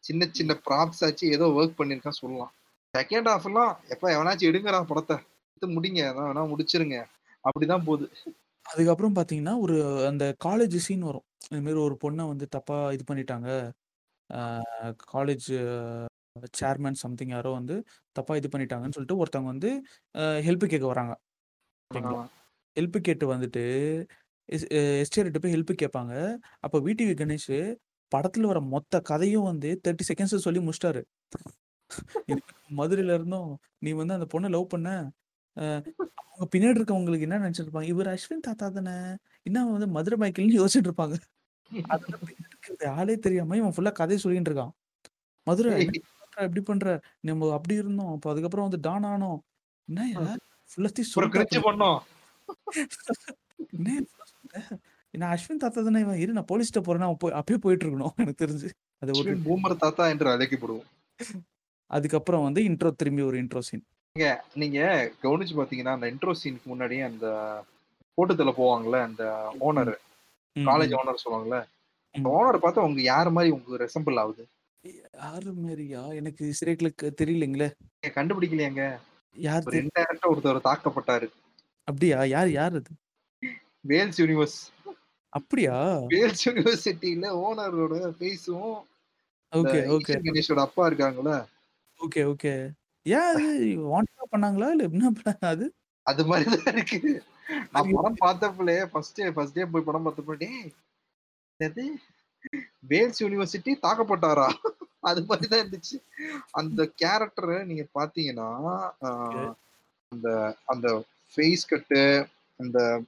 Speaker 1: சின்ன சின்ன ப்ராப்ஸ் ஆச்சு ஏதோ வொர்க் பண்ணியிருக்கான் சொல்லலாம். செகண்ட் ஹால்ஃப்லாம் எப்பா எவனாச்சும் எடுங்கடா படத்த. எடுத்து முடிங்க. வேணா முடிச்சிருங்க. அப்படிதான் போகுது.
Speaker 2: அதுக்கப்புறம் பார்த்தீங்கன்னா, ஒரு அந்த காலேஜ் சீன் வரும். இந்த மாரி ஒரு பொண்ண வந்து தப்பா இது பண்ணிட்டாங்க. காலேஜ் சேர்மன் சம்திங் யாரோ வந்து தப்பா இது பண்ணிட்டாங்கன்னு சொல்லிட்டு ஒருத்தவங்க வந்து ஹெல்ப் கேட்க வராங்க. ஓகேங்களா? ஹெல்ப் கேட்டு வந்துட்டு எஸ் எஸ்டிஆர்ட்ட போய் ஹெல்ப் கேட்பாங்க. அப்ப விடிவி கணேஷ் படத்துல வர மொத்த கதையும் வந்து 30 செகண்ட்ஸ்ல சொல்லி முடிச்சுட்டாரு. மதுரையில இருந்தும் நீ வந்து அந்த பொண்ண லவ் பண்ண. அவங்க பின்னாடி இருக்கவங்களுக்கு என்ன நினைச்சிட்டு இருப்பாங்க, இவரு அஸ்வின் தாத்தா தானே! என்ன வந்து மதுரை மைக்கேல்ன்னு யோசிச்சுட்டு இருப்பாங்க. ஆளே தெரியாம இவன் ஃபுல்லா கதைய சொல்லிட்டு இருக்கான். மதுரை என்ன பண்ற? நம்ம அப்படி இருந்தோம். அப்ப அதுக்கப்புறம் வந்து டான் ஆனோம். என்னய்யா ஃபுல்லாத்தையும்
Speaker 1: பண்ணோம்.
Speaker 2: நான் அஸ்வின் தாத்தா தானே இவன். இரு நான் போலீஸ்ட்ட போறேன்னு அவன் போய் அப்பயே போயிட்டு இருக்கணும் எனக்கு தெரிஞ்சு. அத விட்டுட்டு.
Speaker 1: பூமர் தாத்தா என்று அழைக்கப்படுவோம்.
Speaker 2: அதுக்கப்புறம் வந்து இன்ட்ரோ திரும்பி ஒரு இன்ட்ரோ சீன்.
Speaker 1: நீங்க நீங்க கவனிச்சு பார்த்தீங்கன்னா, அந்த இன்ட்ரோ சீனுக்கு முன்னாடியே அந்த கூட்டத்துல போவாங்கல்ல, அந்த ஓனர் காலேஜ். ஓனர் சொல்லுவாங்கல்ல. அந்த. ஓனர பார்த்தா உங்க யார் மாரி உங்களுக்கு ரெசெம்பிள் ஆகுது?
Speaker 2: யாரு மாரியா? எனக்கு சிறைகளுக்கு தெரியலைங்களே!
Speaker 1: கண்டுபிடிக்கலையாங்க?
Speaker 2: யார்
Speaker 1: ஒரு
Speaker 2: தெரி
Speaker 1: இன்டைரக்ட்டா ஒருத்தர் தாக்கப்பட்டாரு.
Speaker 2: அப்படியா? யார் யார் அது?
Speaker 1: வேல்ஸ் யூனிவர்ஸ்.
Speaker 2: அப்படியா?
Speaker 1: வேல்ஸ் யூனிவர்சிட்டில ஓனரோட ஃபேஸும்
Speaker 2: ஓகே, ஓகே.
Speaker 1: கணேஷோட அப்பா இருக்காங்கல்ல.
Speaker 2: Okay, okay. ஏன் அது வாண்டடா பண்ணாங்களா? இல்ல என்ன அது?
Speaker 1: அது மாரி தான் இருக்கு. நான் படம் பார்த்தப்பலே ஃபர்ஸ்ட் டே ஃபர்ஸ்ட் டே போய் படம் பார்த்தப்ப டேய் என்னது? வேல்ஸ் யூனிவர்சிட்டி தாக்கப்பட்டாரா? அது மாரி தான் இருந்துச்சு. அந்த கேரக்டர நீங்க
Speaker 2: ஓகே.
Speaker 1: அந்த அந்த ஃபேஸ் கட்டு, அந்த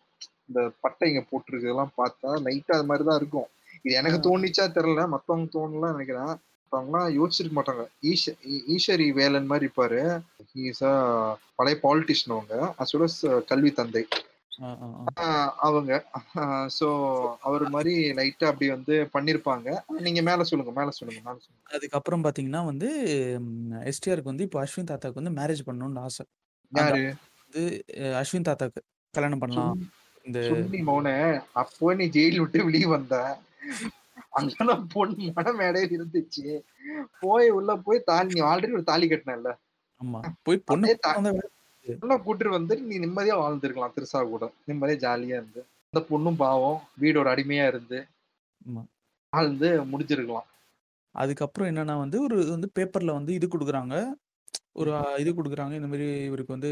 Speaker 1: இந்த பட்டை இங்க போட்டிருக்கிறதெல்லாம் பார்த்தா லைட்டா அது மாரி தான் இருக்கும். இது. எனக்கு தோணிச்சா தெரியல. மத்தவங்க தோணலாம் நெனைக்கிறேன். மத்தவங்கலாம் யோசிச்சிருக்க மாட்டாங்க. ஈஷ ஈ ஈஷரி வேலன் மாரி இருப்பாரு. ஹி இஸ் அ பழைய பாலிட்டிஷியன் அவங்க. அஸ் வெல் அஸ் கல்வி தந்தை. அவங்க. சோ அவரு மாரி லைட்டா அப்படி வந்து பண்ணியிருப்பாங்க. நீங்க மேல சொல்லுங்க, மேல சொல்லுங்க, மேல சொல்லுங்க.
Speaker 2: அதுக்கப்புறம் பார்த்தீங்கன்னா வந்து எஸ்டிஆருக்கு வந்து இப்போ அஸ்வின் தாத்தாவுக்கு வந்து மேரேஜ் பண்ணணும்னு ஆசை.
Speaker 1: யாரு?
Speaker 2: வந்து அஸ்வின் தாத்தாக்கு கல்யாணம் பண்ணலாம். இந்த
Speaker 1: சுன்னி மவனே, அப்போ நீ ஜெயில் விட்டு வெளிய வந்த. அங்கலாம் பொண்ணு மண மேடையில இருந்துச்சு. போய் உள்ள போய் தாலி நீ ஆல்ரெடி ஒரு தாலி கட்டினல்ல.
Speaker 2: ஆமா. போய் பொண்ணு கூட்டிட்டு வந்தா
Speaker 1: நீ நிம்மதியா வாழ்ந்திருக்கலாம் திருசா கூட. நிம்மதியா ஜாலியா இருந்து. அந்த பொண்ணும் பாவம் வீடோட அடிமையா இருந்து. வாழ்ந்து முடிச்சிருக்கலாம்.
Speaker 2: அதுக்கப்புறம் என்னன்னா வந்து ஒரு வந்து பேப்பர்ல வந்து இது குடுக்குறாங்க. ஒரு இது குடுக்குறாங்க. இந்த மாரி இவருக்கு வந்து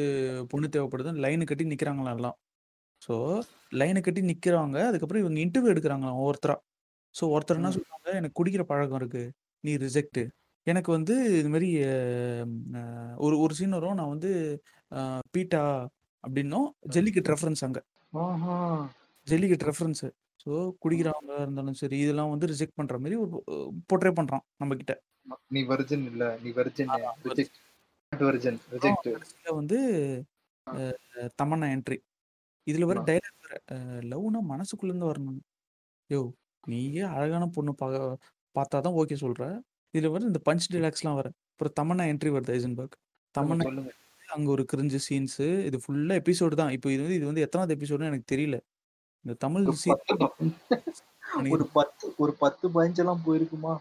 Speaker 2: பொண்ணு தேவைப்படுதுன்னு லைன் கட்டி நிக்கிறாங்களாம் எல்லாம். ஸோ லைன கட்டி நிக்கிறாங்க. அதுக்கப்புறம் இவங்க இன்டர்வியூ எடுக்குறாங்களாம் ஒவ்வொருத்தரா. ஸோ ஒருத்தர் என்ன
Speaker 1: ம்.
Speaker 2: சொல்றாங்க, "எனக்கு குடிக்கிற பழக்கம் இருக்கு. நீ ரிஜெக்ட்டு." எனக்கு வந்து இது அ ஒரு ஒரு சீன் வரும். நான் வந்து பீட்டா அப்படின்னும் ஜெல்லிக்கட்டு ரெஃபரன்ஸ் அங்க.
Speaker 1: ஆஹா!
Speaker 2: ஜெல்லிக்கட்டு ரெஃபரன்ஸு. ஸோ குடிக்கிறவங்க இருந்தாலும் சரி, இதெல்லாம் வந்து ரிஜெக்ட் பண்ற மாரி ஒரு போர்ட்ரே பண்றான் நம்மகிட்ட.
Speaker 1: நீ வெர்ஜின் இல்ல. நீ வெர்ஜின் ரிஜெக்ட். Virgin reject.
Speaker 2: வந்து தமன்னா என்ட்ரி. இதுல. டயலாக் வேற. அ லவ்னா மனசுக்குள்ள இருந்து வரணும். யோவ்! நீயே அழகான பொண்ணு பா பார்த்தா தான் ஓகே சொல்ற. இதுல வேற இந்த பஞ்ச் டயலாக்ஸ்லாம் வேற. அப்புறம் தமன்னா என்ட்ரி வருது ஐசன்பர்க். தமன்னா. அங்க ஒரு கிரிஞ்சு சீன்ஸு. இது ஃபுல்லா எபிசோடு தான். இப்போ இது வந்து இது வந்து எத்தனாவது எபிசோடுன்னு எனக்கு தெரியல. இந்த தமிழ்
Speaker 1: ஒரு
Speaker 2: சீ
Speaker 1: 10 ப ஒரு
Speaker 2: நெனைக்கிறேன்.
Speaker 1: 10 ஒரு 10 பதினஞ்செல்லாம் போயிருக்குமா?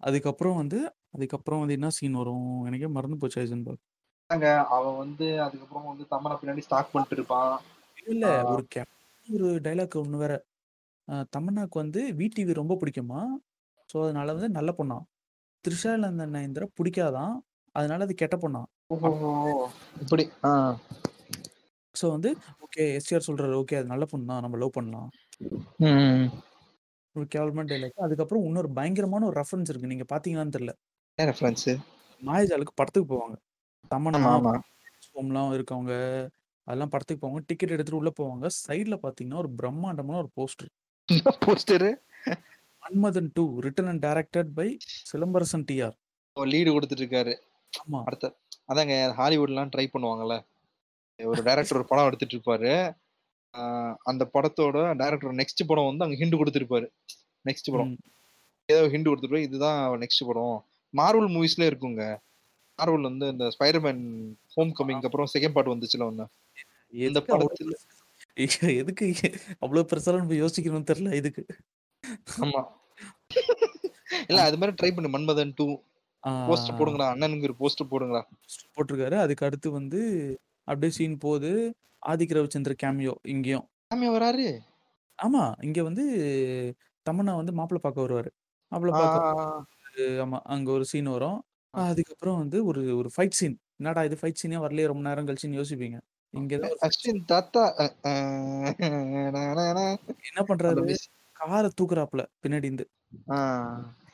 Speaker 2: அதுக்கப்புறம் வந்து அதுக்கப்புறம் வந்து என்ன சீன் வரும்? எனக்கே மறந்து போச்சு ஐசன்பர்க்.
Speaker 1: அவன் வந்து அதுக்கப்புறம் வந்து தமன்னா பின்னாடி ஸ்டாக் பண்ணிட்டு இருப்பான்.
Speaker 2: இல்ல. ஒரு கே ஒரு டயலாக் ஒண்ணு வேற. தமன்னாக்கு வந்து விடிவி ரொம்ப பிடிக்குமா. ஸோ அதனால வந்து நல்ல பொண்ணாம். த்ரிஷா இலந்த நயன்தாரா பிடிக்காதாம். அதனால அது கெட்ட
Speaker 1: ஓஹோஹோ! இப்படி.
Speaker 2: ஸோ வந்து ஓகே எஸ்டிஆர் சொல்றாரு, ஓகே அது நல்ல பொண்ணு தான். நம்ம லவ் பண்ணலாம். ஒரு கேவலமான டயலாக். அதுக்கப்புறம் இன்னொரு பயங்கரமான ஒரு ரெஃபரன்ஸ் இருக்கு. நீங்க பார்த்தீங்களான்னு தெரியல. மாயாஜாலுக்கு படத்துக்கு போவாங்க. தமன்னா,
Speaker 1: ஆமா.
Speaker 2: சோம்லாம் இருக்கவங்க, அதெல்லாம் படத்துக்கு போவாங்க. டிக்கெட் எடுத்துட்டு உள்ள போவாங்க. சைடுல பார்த்தீங்கன்னா, ஒரு பிரம்மாண்டமான ஒரு போஸ்டர்.
Speaker 1: என்ன poster?
Speaker 2: Manmadhan 2 return and directed by Silambarasan TR.
Speaker 1: Oh lead குடுத்துட்டு இருக்காரு.
Speaker 2: ஆமா.
Speaker 1: அடுத்த அதாங்க ஹாலிவுட்லாம் ட்ரை பண்ணுவாங்கல்ல. ஒரு டைரக்டர் ஒரு படம் எடுத்துட்டு இருப்பாரு. ஆ அந்த படத்தோட டைரக்டர் நெக்ஸ்ட் படம் வந்து அங்க ஹிண்ட் குடுத்திருப்பாரு. நெக்ஸ்ட் படம்.
Speaker 2: ம்.
Speaker 1: ஏதோ ஹிண்ட் குடுத்துட்டு இதுதான் நெக்ஸ்ட் படம். மார்வல் மூவிஸ்ல இருக்குங்க. மார்வல் வந்து இந்த ஸ்பைடர்மேன் ஹோம் கமிங்க்கு அப்புறம் செகண்ட் பார்ட் வந்துச்சுல ஒண்ணு. இந்த படத்துல
Speaker 2: எதுக்கு அவ்வளோ பெருசாலாம் நம்ம யோசிக்கணும்னு தெரியல இதுக்கு.
Speaker 1: ஆமா. இல்ல அது மாரி ட்ரை பண்ணு மன்மதன் 2
Speaker 2: ஆ.
Speaker 1: போஸ்டர் போடுங்கடா. அண்ணனுக்கு ஒரு போஸ்டர் போடுங்கடா.
Speaker 2: போட்டிருக்காரு. அதுக்கு அடுத்து வந்து அப்படியே சீன் போகுது. ஆதிக் ரவிச்சந்திரன் கேமியோ இங்கேயும்.
Speaker 1: சாமி வராரு?
Speaker 2: ஆமா. இங்க வந்து தமன்னா வந்து மாப்பிள்ளை பார்க்க வருவாரு. மாப்பிள்ளை பார்க்க. ஆமா. அங்க ஒரு சீன் வரும்.
Speaker 1: ஆ.
Speaker 2: அதுக்கப்புறம் வந்து ஒரு ஒரு ஃபைட் சீன். என்னடா இது ஃபைட் சீனே வரலையே ரொம்ப நேரம் கழிச்சுன்னு யோசிப்பீங்க. இங்க தான் ஒரு ஃபைட் சீன்.
Speaker 1: அஸ்வின் தாத்தா அ அ.
Speaker 2: என்ன
Speaker 1: அந்த
Speaker 2: பண்றாரு?
Speaker 1: மிஸ்
Speaker 2: கார தூக்குறாப்ல பின்னாடி இருந்து.
Speaker 1: ஆ.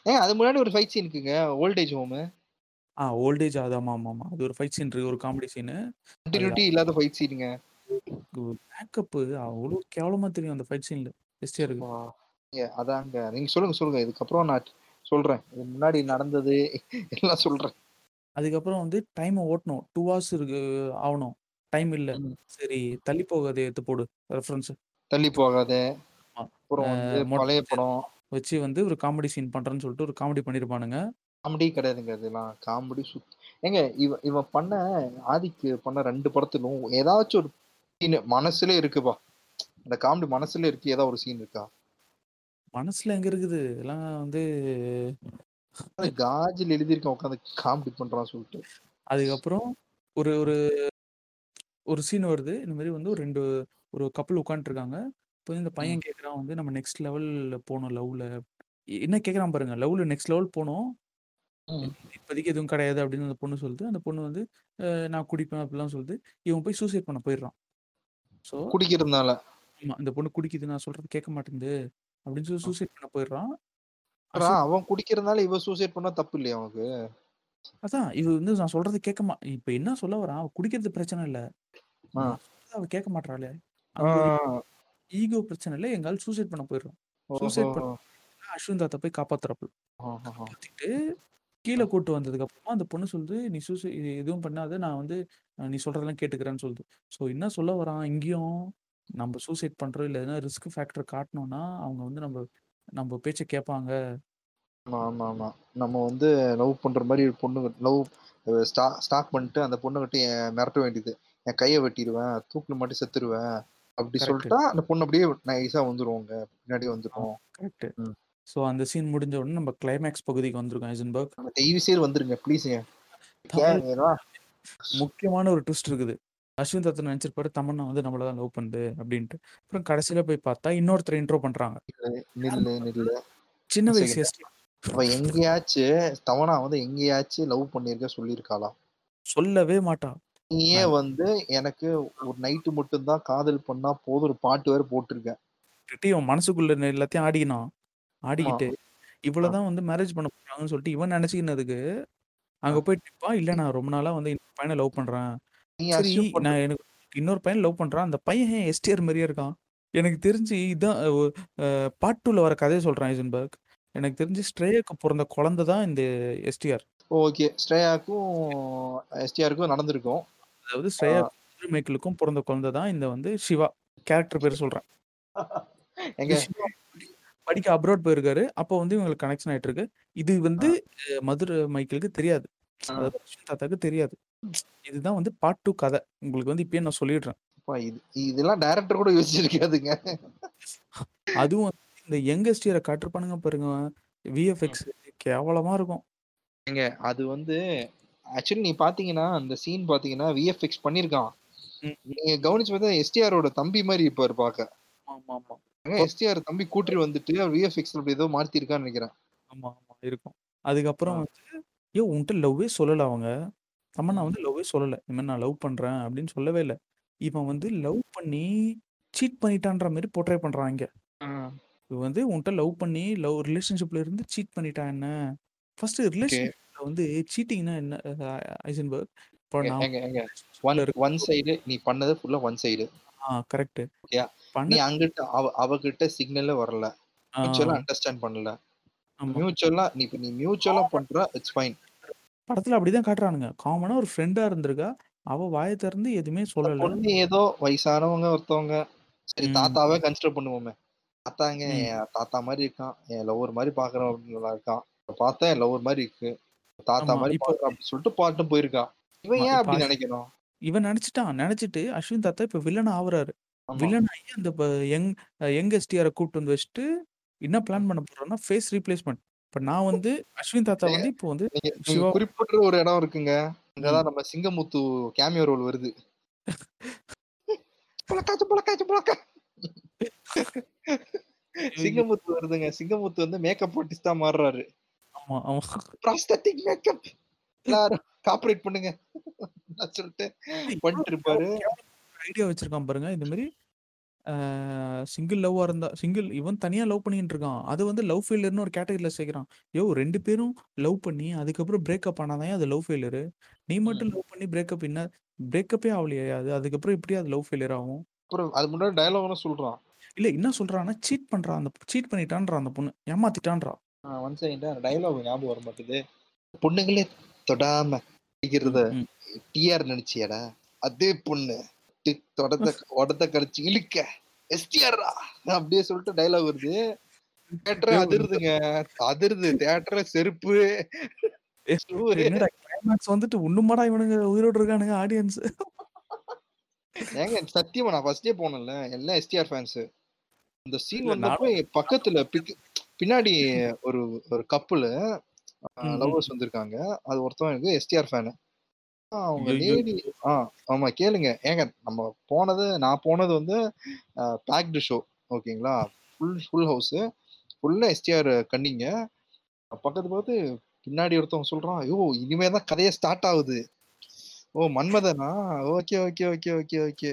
Speaker 1: ஏங்க அது முன்னாடி ஒரு ஃபைட் சீன் இருக்குங்க. Old age home.
Speaker 2: ஆ ஓல்டேஜ் அது ஆமா, ஆமா, ஆமா. அது ஒரு ஃபைட் சீன் இருக்கு. ஒரு காமெடி சீனு. அது
Speaker 1: கன்டினியூட்டி இல்லாத ஃபைட் சீனுங்க.
Speaker 2: மேக்கப்பு அவ்ளோ கேவலமா தெரியும் அந்த ஃபைட் சீன்ல. எஸ்டிஆருக்கு.
Speaker 1: அப்பா! ஏங்க அதாங்க. நீங்க சொல்லுங்க, சொல்லுங்க. இதுக்கப்புறம் நான் சொல்றேன். முன்னாடி நடந்தது எல்லாம் சொல்றேன்.
Speaker 2: அதுக்கப்புறம் வந்து டைம ஓட்டணும். 2 ஹார்ஸ் இருக்கு ஆவணும். டைம் இல்ல. சரி தள்ளி போகாதே எடுத்து போடு ரெஃபரன்ஸ்.
Speaker 1: தள்ளி போகாத. அப்புறம் பழைய படம்.
Speaker 2: வச்சு வந்து ஒரு காமெடி சீன் பண்றேன்னு சொல்லிட்டு ஒரு காமெடி பண்ணியிருப்பானுங்க.
Speaker 1: காமெடி கிடையாதுங்க அதெல்லாம். காமெடி சுத் ஏங்க இவன் இவன் பண்ண ஆதிக்கு பண்ண 2 படத்திலும் ஏதாச்சும் ஒரு சீனு மனசுலே இருக்குப்பா. அந்த காமெடி மனசுல இருக்கு ஏதாவது ஒரு சீன் இருக்கா?
Speaker 2: மனசுல எங்க இருக்குது? எல்லாம் வந்து
Speaker 1: காஜில எழுதியிருக்கான் உட்காந்து காமெடி பண்றான்னு சொல்லிட்டு.
Speaker 2: அதுக்கப்புறம் ஒரு ஒரு ஒரு சீன் வருது. இந்த மாரி வந்து ஒரு 2 ஒரு கப்புள் உட்காந்துட்டுருக்காங்க. இப்போ இந்த. பையன் கேட்குறான் வந்து நம்ம நெக்ஸ்ட் லெவல்ல போணும் லவ்ல. என்ன கேட்குறான் பாருங்க. லவ்ல நெக்ஸ்ட் லெவல் போணும்.
Speaker 1: ம்.
Speaker 2: இப்போதைக்கு எதுவும் கிடையாது அப்படின்னு அந்த பொண்ணு சொல்லுது. அந்த பொண்ணு வந்து நான் குடிப்பேன் அப்படிலாம் சொல்லுது. இவன் போய் சூசைட் பண்ண போயிடுறான். ஸோ
Speaker 1: குடிக்கிறதுனால.
Speaker 2: ஆமா. இந்த பொண்ணு குடிக்குது நான் சொல்றது கேட்க மாட்டேங்குது. அப்படின்னு சொல்லி. சூசைட் பண்ண போயிடுறான்.
Speaker 1: அவன் குடிக்கிறதுனால இவ சூசைட் பண்ணா தப்பு இல்லையா அவனுக்கு?
Speaker 2: அதான் இது வந்து நான் சொல்றது கேட்க மா இப்ப என்ன சொல்ல வரான்? அவ குடிக்கிறது பிரச்சனை இல்ல. அவ கேட்க ஒரு ஈகோ பிரச்சனை இல்ல. எங்க ஆள் சூசைட் பண்ண போயிடுறான். சூசைட்! பண்ண அஸ்வின் தாத்தா போய் காப்பாத்துறாப்புல.
Speaker 1: ஆஹஹா!
Speaker 2: காப்பாத்திட்டு கீழ கூட்டு வந்ததுக்கு அப்புறமா அந்த பொண்ணு சொல்லுது, "நீ சூசை எதுவும் பண்ணாத. நான் வந்து நீ சொல்றதெல்லாம் கேட்டுக்கிறேன்னு" சொல்லுது. ஸோ என்ன சொல்ல வரான் இங்கேயும்? நம்ம சூசைட் பண்றோம் இல்ல எதனா ரிஸ்க் ஃபேக்டர் காட்டுனோம்னா, அவங்க வந்து நம்ம நம்ம பேச்ச கேட்பாங்க.
Speaker 1: ஆமா, ஆமா, ஆமா. நம்ம வந்து லவ் பண்ற மாரி பொண்ணுங்க லவ் அ ஸ்டா ஸ்டாக் பண்ணிட்டு அந்த பொண்ணுகிட்ட எ மிரட்ட வேண்டியது. என் கைய வெட்டிருவேன். தூக்குல மாட்டி செத்துருவேன். அப்படி. சொல்ட்டா அந்த பொண்ணு அப்படியே நைஸா வந்துரும்ங்க. பின்னாடியே
Speaker 2: ஆ
Speaker 1: வந்துரும்.
Speaker 2: கரெக்ட். ஸோ அந்த சீன் முடிஞ்ச உடனே நம்ம கிளைமாக்ஸ் பகுதிக்கு வந்திருக்கோம் ஐசன்பர்க்.
Speaker 1: நம்ம தயவு செய்து வந்துருங்க இதெல்லாம்
Speaker 2: முக்கியமான ஒரு ட்விஸ்ட் இருக்குது. அஸ்வின் தாத்தா நெனச்சிருப்பாரு தமன்னா வந்து நம்மள தான் லவ் பண்ணுது அப்படின்ட்டு. அப்புறம் கடைசியில போய் பார்த்தா இன்னொருத்தர இன்ட்ரோ பண்றாங்க.
Speaker 1: நில்லு, நில்லு.
Speaker 2: சின்ன வயசு
Speaker 1: செகண்ட்.
Speaker 2: எஸ்டி
Speaker 1: அவ எங்கேயாச்சு தமன்னா வந்து எங்கேயாச்சு லவ் பண்ணியிருக்க சொல்லியிருக்காளா?
Speaker 2: சொல்லவே மாட்டா.
Speaker 1: நீயே
Speaker 2: நான்
Speaker 1: வந்து எனக்கு ஒரு நைட்டு மட்டும் தான் காதல் பண்ணா போதும் ஒரு பாட்டு வேற போட்டுருக்க.
Speaker 2: இவன் மனசுக்குள்ள எல்லாத்தையும் ஆடிக்கினான்.
Speaker 1: ஆமா.
Speaker 2: ஆடிக்கிட்டு இவள
Speaker 1: ஆ.
Speaker 2: தான் வந்து மேரேஜ் பண்ண போறாங்கன்னு சொல்லிட்டு இவன் நெனச்சுக்கினதுக்கு. அங்க போய் நிப்பான். இல்ல நான் ரொம்ப நாளா வந்து இன்னொரு பையன லவ் பண்றேன்.
Speaker 1: நீ
Speaker 2: சரி
Speaker 1: அஸ்யூம் பண்ற.
Speaker 2: நான் எனக்கு இன்னொரு பையன் லவ் பண்றான். அந்த பையன் ஏன் எஸ்டிஆர் மாரியே இருக்கான்? எனக்கு தெரிஞ்சு இதான் ஒ அ பார்ட் 2ல வர கதைய சொல்றேன் ஐசன்பர்க். எனக்கு தெரிஞ்சு ஸ்ட்ரேயாக்கு பொறந்த குழந்தை தான் இந்த எஸ்டிஆர்.
Speaker 1: ஓகே. ஸ்ரேயாக்கும் எஸ்டிஆருக்கும் நடந்திருக்கும்.
Speaker 2: அதாவது
Speaker 1: ஆ.
Speaker 2: ஸ்ரேயா மைக்கேலுக்கும் பொறந்த குழந்தை தான் இந்த வந்து சிவா. கேரக்டர் பேரு சொல்றேன்.
Speaker 1: ஏங்க
Speaker 2: இந்த சிவா படிக்க அப்ராட் போயிருக்காரு. அப்போ வந்து இவங்களுக்கு கனெக்ஷன் ஆயிட்டு இருக்கு. இது வந்து. அ மதுர மைக்கேலுக்கு தெரியாது.
Speaker 1: ஆ.
Speaker 2: அதாவது அஸ்வின் தாத்தாக்கு தெரியாது. இதுதான் வந்து பார்ட் 2 கதை. உங்களுக்கு வந்து இப்பயே நான் சொல்லிடுறேன்.
Speaker 1: இது இதெல்லாம் டைரக்டர் கூட யோசிச்சிருக்காதுங்க.
Speaker 2: அதுவும் இந்த யங் எஸ்டிஆர காட்டிருப்பானுங்க பாருங்க. விஎஃப்எக்ஸ் கேவலமா இருக்கும்.
Speaker 1: ஏங்க அது வந்து ஆக்சுவலி நீ பார்த்தீங்கன்னா, அந்த சீன் பார்த்தீங்கன்னா விஎஃப்எக்ஸ் பண்ணியிருக்கான்.
Speaker 2: ம்.
Speaker 1: நீங்க கவனிச்சு பார்த்தா எஸ்டிஆரோட தம்பி மாரி இருப்பாரு பார்க்க.
Speaker 2: ஆமாமா.
Speaker 1: ஏங்க எஸ்டிஆர் தம்பி கூட்டிட்டு வந்துட்டு விஎஃப்எக்ஸ்ல அப்படி ஏதோ மாத்திருக்கான்னு நெனைக்கிறேன்.
Speaker 2: ஆமா, ஆமா இருக்கும். அதுக்கப்புறம் வந்து "யோவ் உன்ட்ட லவ்வே சொல்லல அவங்க. தமன்னா
Speaker 1: ம்.
Speaker 2: வந்து லவ்வே சொல்லல. இந்த மாரி நான் லவ் பண்றேன்" அப்படின்னு சொல்லவே இல்ல. இவன் வந்து லவ் பண்ணி சீட் பண்ணிட்டான்ற மாரி போர்ட்ரே பண்றான் இங்க.
Speaker 1: ஆ.
Speaker 2: இவன் வந்து உன்ட்ட லவ் பண்ணி லவ் ரிலேஷன்ஷிப்ல இருந்து சீட் பண்ணிட்டான் என்ன? First
Speaker 1: okay.
Speaker 2: ரிலேஷன்ஷிப்ல வந்து சீட்டிங்னா என்ன அ ஐசன்பர்க்? இப்போ
Speaker 1: ஏங்க
Speaker 2: நான்
Speaker 1: ஏங்க ஏங்க
Speaker 2: ரிலேஷன்ஷிப்ல
Speaker 1: ஒன் சைடு நீ பண்ணது ஃபுல்லா ஒன் சைடு.
Speaker 2: ஆ கரெக்ட்.
Speaker 1: ஓகேயா? நீ
Speaker 2: பண்ண
Speaker 1: அங்கிட்ட அவ அவகிட்ட சிக்னலே வரல.
Speaker 2: ஆ.
Speaker 1: மியூச்சுவலா அண்டர்ஸ்டாண்ட் பண்ணல.
Speaker 2: ஆமா.
Speaker 1: மியூச்சுவலா நீ இப்ப நீ மியூச்சுவலா பண்ற இட்ஸ் ஃபைன்.
Speaker 2: படத்துல அப்படிதான் காட்டுறானுங்க. காமனா ஒரு ஃப்ரெண்டா இருந்திருக்கா. அவ வாய திறந்து எதுவுமே
Speaker 1: அந்த
Speaker 2: சொல்லல.
Speaker 1: பொண்ணு ஏதோ வயசானவங்க ஒருத்தவங்க. சரி
Speaker 2: ம்.
Speaker 1: தாத்தாவே கன்சிடர் பண்ணுவோமே. தாத்தாங்க
Speaker 2: ம்.
Speaker 1: என் தாத்தா மாரி இருக்கான். என் லவ்வர் மாரி பார்க்குறவங்களா இருக்கான். பார்த்தா என் லவ்வர் மாரி இருக்கு. தாத்தா
Speaker 2: ஆமா.
Speaker 1: மாரி
Speaker 2: இப்போ
Speaker 1: பார்க்குறான் அப்படின்னு சொல்லிட்டு பாட்டு போயிருக்கா. இவன்
Speaker 2: ஆமா.
Speaker 1: ஏன்
Speaker 2: இப்ப
Speaker 1: அப்படி
Speaker 2: அஸ்
Speaker 1: நெனைக்கணும்?
Speaker 2: இவன் நெனச்சுட்டான். நெனச்சுட்டு அஸ்வின் தாத்தா இப்ப வில்லனா ஆவுறாரு.
Speaker 1: ஆமா.
Speaker 2: வில்லன் ஆகி அந்த ப யங் யங் எஸ்டிஆர கூப்ட்டு வந்து வச்சுட்டு, என்ன
Speaker 1: ம்.
Speaker 2: பிளான் பண்ண போறார்ன்னா, ஃபேஸ் ரீப்ளேஸ்மென்ட். இப்ப நான் வந்து அஸ்வின் தாத்தா வந்து இப்போ வந்து
Speaker 1: நீங்க குறிப்பிட்ட ஒரு இடம் இருக்குங்க. அங்க
Speaker 2: ம்.
Speaker 1: தான் நம்ம சிங்கமுத்து கேமியோ ரோல் வருது. புளக்கா புளக்கா.
Speaker 2: ஐயய்யோ!
Speaker 1: சிங்கமுத்து வருதுங்க. சிங்கமுத்து வந்து மேக்கப் ஆர்டிஸ்ட்டா மாறுறாரு.
Speaker 2: ஆமா, ஆமா.
Speaker 1: ப்ராஸ்தெடிக் மேக்கப் எல்லாரும் கார்ப்பரேட் பண்ணுங்க. சொல்லிட்டு பண்ணிட்டு இருப்பாரு.
Speaker 2: ஐடியா வச்சிருக்கான் பாருங்க. இந்த சிங்கிள் லவ்வா இருந்தா சிங்கிள் இவன் தனியா லவ் பண்ணிட்டு இருக்கான். அது வந்து லவ் ஃபெயிலியர்னு ஒரு கேட்டகரியில சேர்க்கிறான். யோ ரெண்டு பேரும் லவ் பண்ணி அதுக்கப்புறம் பிரேக்கப் ஆனாதான் அது லவ் ஃபெயிலியர் நீ மட்டும் லவ் பண்ணி பிரேக்கப் என்ன பிரேக்கப்பே ஆகலையே அது அதுக்கப்புறம் எப்படி அது லவ் ஃபெயிலியர் ஆகும்?
Speaker 1: அப்புறம் அது முன்னாடி டயலாக் சொல்றான்.
Speaker 2: இல்ல என்ன சொல்றான்னா சீட் பண்றான் அந்த சீட் பண்ணிட்டான்றா அந்த பொண்ணு. ஏமாத்திட்டான்றா.
Speaker 1: ஒன் செகண்ட் டயலாக் ஞாபகம் வர மாட்டேது. பொண்ணுங்களே தொடாம அடிக்கிறத
Speaker 2: ம், ம்.
Speaker 1: டிஆர் நினைச்சியாடா அதே பொண்ணு. டி- தொடத்த உடத்த கடிச்சு இழுக்க. எஸ்டிஆர்ரா? அப்படியே சொல்லிட்டு டயலாக் வருது. தேட்டரே அதிருதுங்க. அதிருது. தேட்டர்ல செருப்பு. shoe.
Speaker 2: என்னடா கிளைமேக்ஸ் வந்துட்டு உண்ணுமாடா இவனுங்க உயிரோடு இருக்கானுங்க ஆடியன்ஸ்
Speaker 1: ஏங்க சத்தியமா நான் ஃபர்ஸ்டே போனேன்ல. எல்லாம் எஸ்டிஆர் ஃபேன்ஸ் இந்த சீன் வந்தப்போ பக்கத்துல பிக்- பின்னாடி ஒரு ஒரு
Speaker 2: ம்.
Speaker 1: லவ்வர்ஸ் வந்திருக்காங்க. அது ஒருத்தவங்க எஸ்டிஆர் ஃபேனு அவங்க. லேடி ஆ ஆமா கேளுங்க. ஏங்க நம்ம போனது நான் போனது வந்து பேக்டு ஷோ ஓகேங்களா? ஃபுல் ஃபுல் ஹவுஸ் ஃபுல்லா எஸ்டிஆர் கண்ணிங்க. பக்கத்து பார்த்து பின்னாடி ஒருத்தவங்க சொல்றான் ஐயோ இனிமே தான் கதையே ஸ்டார்ட் ஆகுது. ஓ மன்மதனா? Okay okay okay okay okay.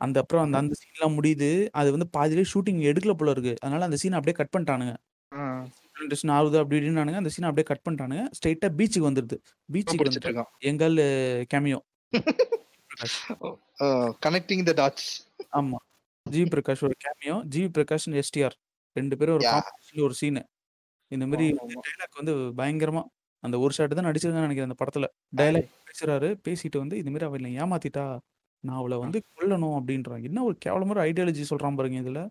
Speaker 2: அந்த அப்புறம் அந்த அந்த சீன்லாம் முடியுது. அது வந்து பாதியிலே ஷூட்டிங் எடுக்கல போல இருக்கு. அதனால அந்த சீன் அப்படியே கட் பண்ணிட்டானுங்க. ரெண்டு ஆகுது அப்படி இப்படின்னானுங்க அந்த சீன் அப்படியே கட் பண்ணிட்டானுங்க ஸ்ட்ரைட்டா பீச்சுக்கு வந்துருது. பீச்சுக்கு
Speaker 1: படிச்சிட்டு
Speaker 2: வந்து
Speaker 1: இருக்கான்.
Speaker 2: எங்கள் கேமியோ
Speaker 1: கனெக்டிங் த டாட்ஸ்
Speaker 2: ஆமா. ஜி. பிரகாஷ் ஒரு கேமியோ ஜி. பிரகாஷ் எஸ்டிஆர் ரெண்டு பேரும் ஒரு. காம்படிஷன்ல ஒரு சீனு இந்த மாதிரி. டைலாக் வந்து பயங்கரமா. அந்த ஒரு ஷாட் தான் நடிச்சிருக்கான்னு நினைக்கிறேன் அந்த படத்துல. டைலாக் பேசுறாரு பேசிட்டு வந்து இந்த மாதிரி அவளை ஏமாத்திட்டா? நான் அவளை வந்து கொல்லணும் அப்படின்றான் என்ன ஒரு கேவலமான ஐடியாலஜி சொல்றான் பாருங்க இதுல.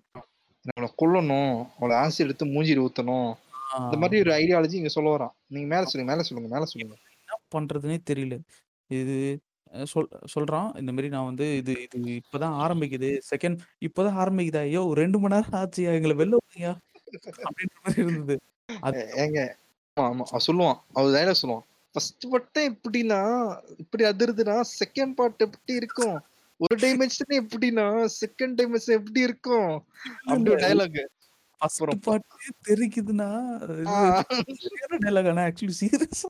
Speaker 1: நம்மளை கொல்லணும். அவளை ஆசிட் எடுத்து மூஞ்சில ஊத்தணும். இந்த மாதிரி ஒரு ஐடியாலஜி இங்க சொல்ல வரான். நீங்க மேல சொல்லுங்க மேல சொல்லுங்க மேல சொல்லுங்க.
Speaker 2: என்ன பண்றதுனே தெரியல. இது சொல் சொல்றான். இந்த மாதிரி நான் வந்து இது இது இப்பதான் ஆரம்பிக்குது. செகண்ட் இப்பதான் ஆரம்பிக்குதா? ஐயோ ரெண்டு மணி நேரம் ஆச்சுயா? எங்களை வெளில விடுங்கயா அப்படின்ற மாதிரி இருந்தது. அது
Speaker 1: ஏங்க ஆமா ஆமா. சொல்லுவான். அவர் டைலாக் சொல்லுவான். ஃபர்ஸ்ட் பட்டம் எப்படின்னா இப்படி அதிருதுன்னா செகண்ட் பார்ட் எப்படி இருக்கும்? ஒரு டைமென்ஷன் எப்படின்னா செகண்ட் டைமென்ஷன் எப்படி இருக்கும்? அப்படி ஒரு டைலாக் அப்புறம்
Speaker 2: பார்ட் தெரிக்குதுன்னா டைலாக் ஆக்சுவலி சீரியஸ்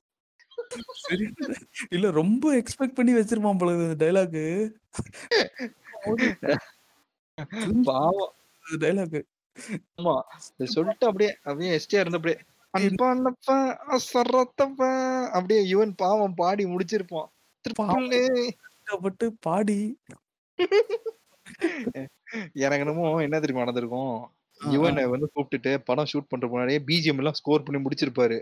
Speaker 2: இல்ல ரொம்ப எக்ஸ்பெக்ட் பண்ணி வச்சிருப்பான் போல இந்த டைலாக்
Speaker 1: பாவம்.
Speaker 2: டைலாக்
Speaker 1: ஆமா சொல்லிட்டு அப்படியே அப்படியே எஸ்டியா இருந்து அப்படியே அன்பானப்ப சரத்தப்ப அப்படியே யுவன் பாவம் பாடி முடிச்சிருப்பான்.
Speaker 2: கஷ்டப்பட்டு பாடி.
Speaker 1: எனக்கு என்னமோ என்ன தெரியுமா நடந்திருக்கும்?
Speaker 2: ஆ,
Speaker 1: யுவனை வந்து கூப்பிட்டுட்டு படம் ஷூட் பண்ற முன்னாடியே பிஜிஎம் எல்லாம் ஸ்கோர் பண்ணி முடிச்சிருப்பாரு.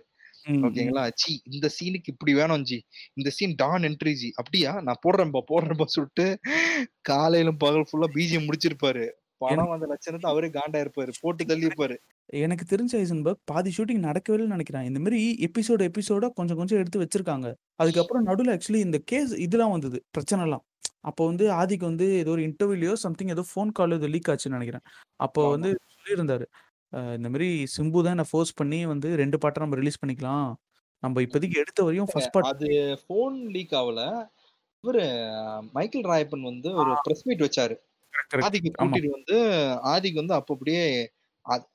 Speaker 1: ஓகேங்களா? சி இந்த சீனுக்கு இப்படி வேணும் ஜி இந்த சீன் டான் என்ட்ரி ஜி அப்படியா? நான் போடுறேன்பா போடுறேன்பா சொல்லிட்டு காலையிலும் பகல் ஃபுல்லா பிஜிஎம் முடிச்சிருப்பாரு. படம் அந்த லட்சணத்தை அவரே காண்டா இருப்பாரு. போட்டு தள்ளி இருப்பாரு
Speaker 2: எனக்கு தெரிஞ்ச ஐசன்பர்க் பாதி ஷூட்டிங் நடக்கவே இல்லைன்னு நினைக்கிறேன். இந்த மாதிரி எபிசோடு எபிசோடா கொஞ்சம் கொஞ்சம் எடுத்து வச்சிருக்காங்க. அதுக்கப்புறம் நடுவில் ஆக்சுவலி இந்த கேஸ் இதெல்லாம் வந்தது. பிரச்சனைலாம் அப்போ வந்து ஆதிக்கு வந்து ஏதோ ஒரு இன்டர்வியூலையோ சம்திங் ஏதோ ஃபோன் கால் ஏதோ லீக் ஆச்சுன்னு நினைக்கிறேன். அப்போ. வந்து சொல்லியிருந்தாரு இந்த மாதிரி சிம்பு தான் என்ன ஃபோர்ஸ் பண்ணி வந்து ரெண்டு பாட்டை நம்ம ரிலீஸ் பண்ணிக்கலாம். நம்ம இப்போதைக்கு எடுத்த வரையும் ஃபர்ஸ்ட் பார்ட்
Speaker 1: அது போன் லீக் ஆகல. இவரு மைக்கேல் ராயப்பன் வந்து ஒரு பிரஸ் மீட் வச்சாரு. ஆதிக்கு
Speaker 2: ஆமா.
Speaker 1: கூட்டிட்டு வந்து ஆதிக்கு வந்து அப்ப அப்படியே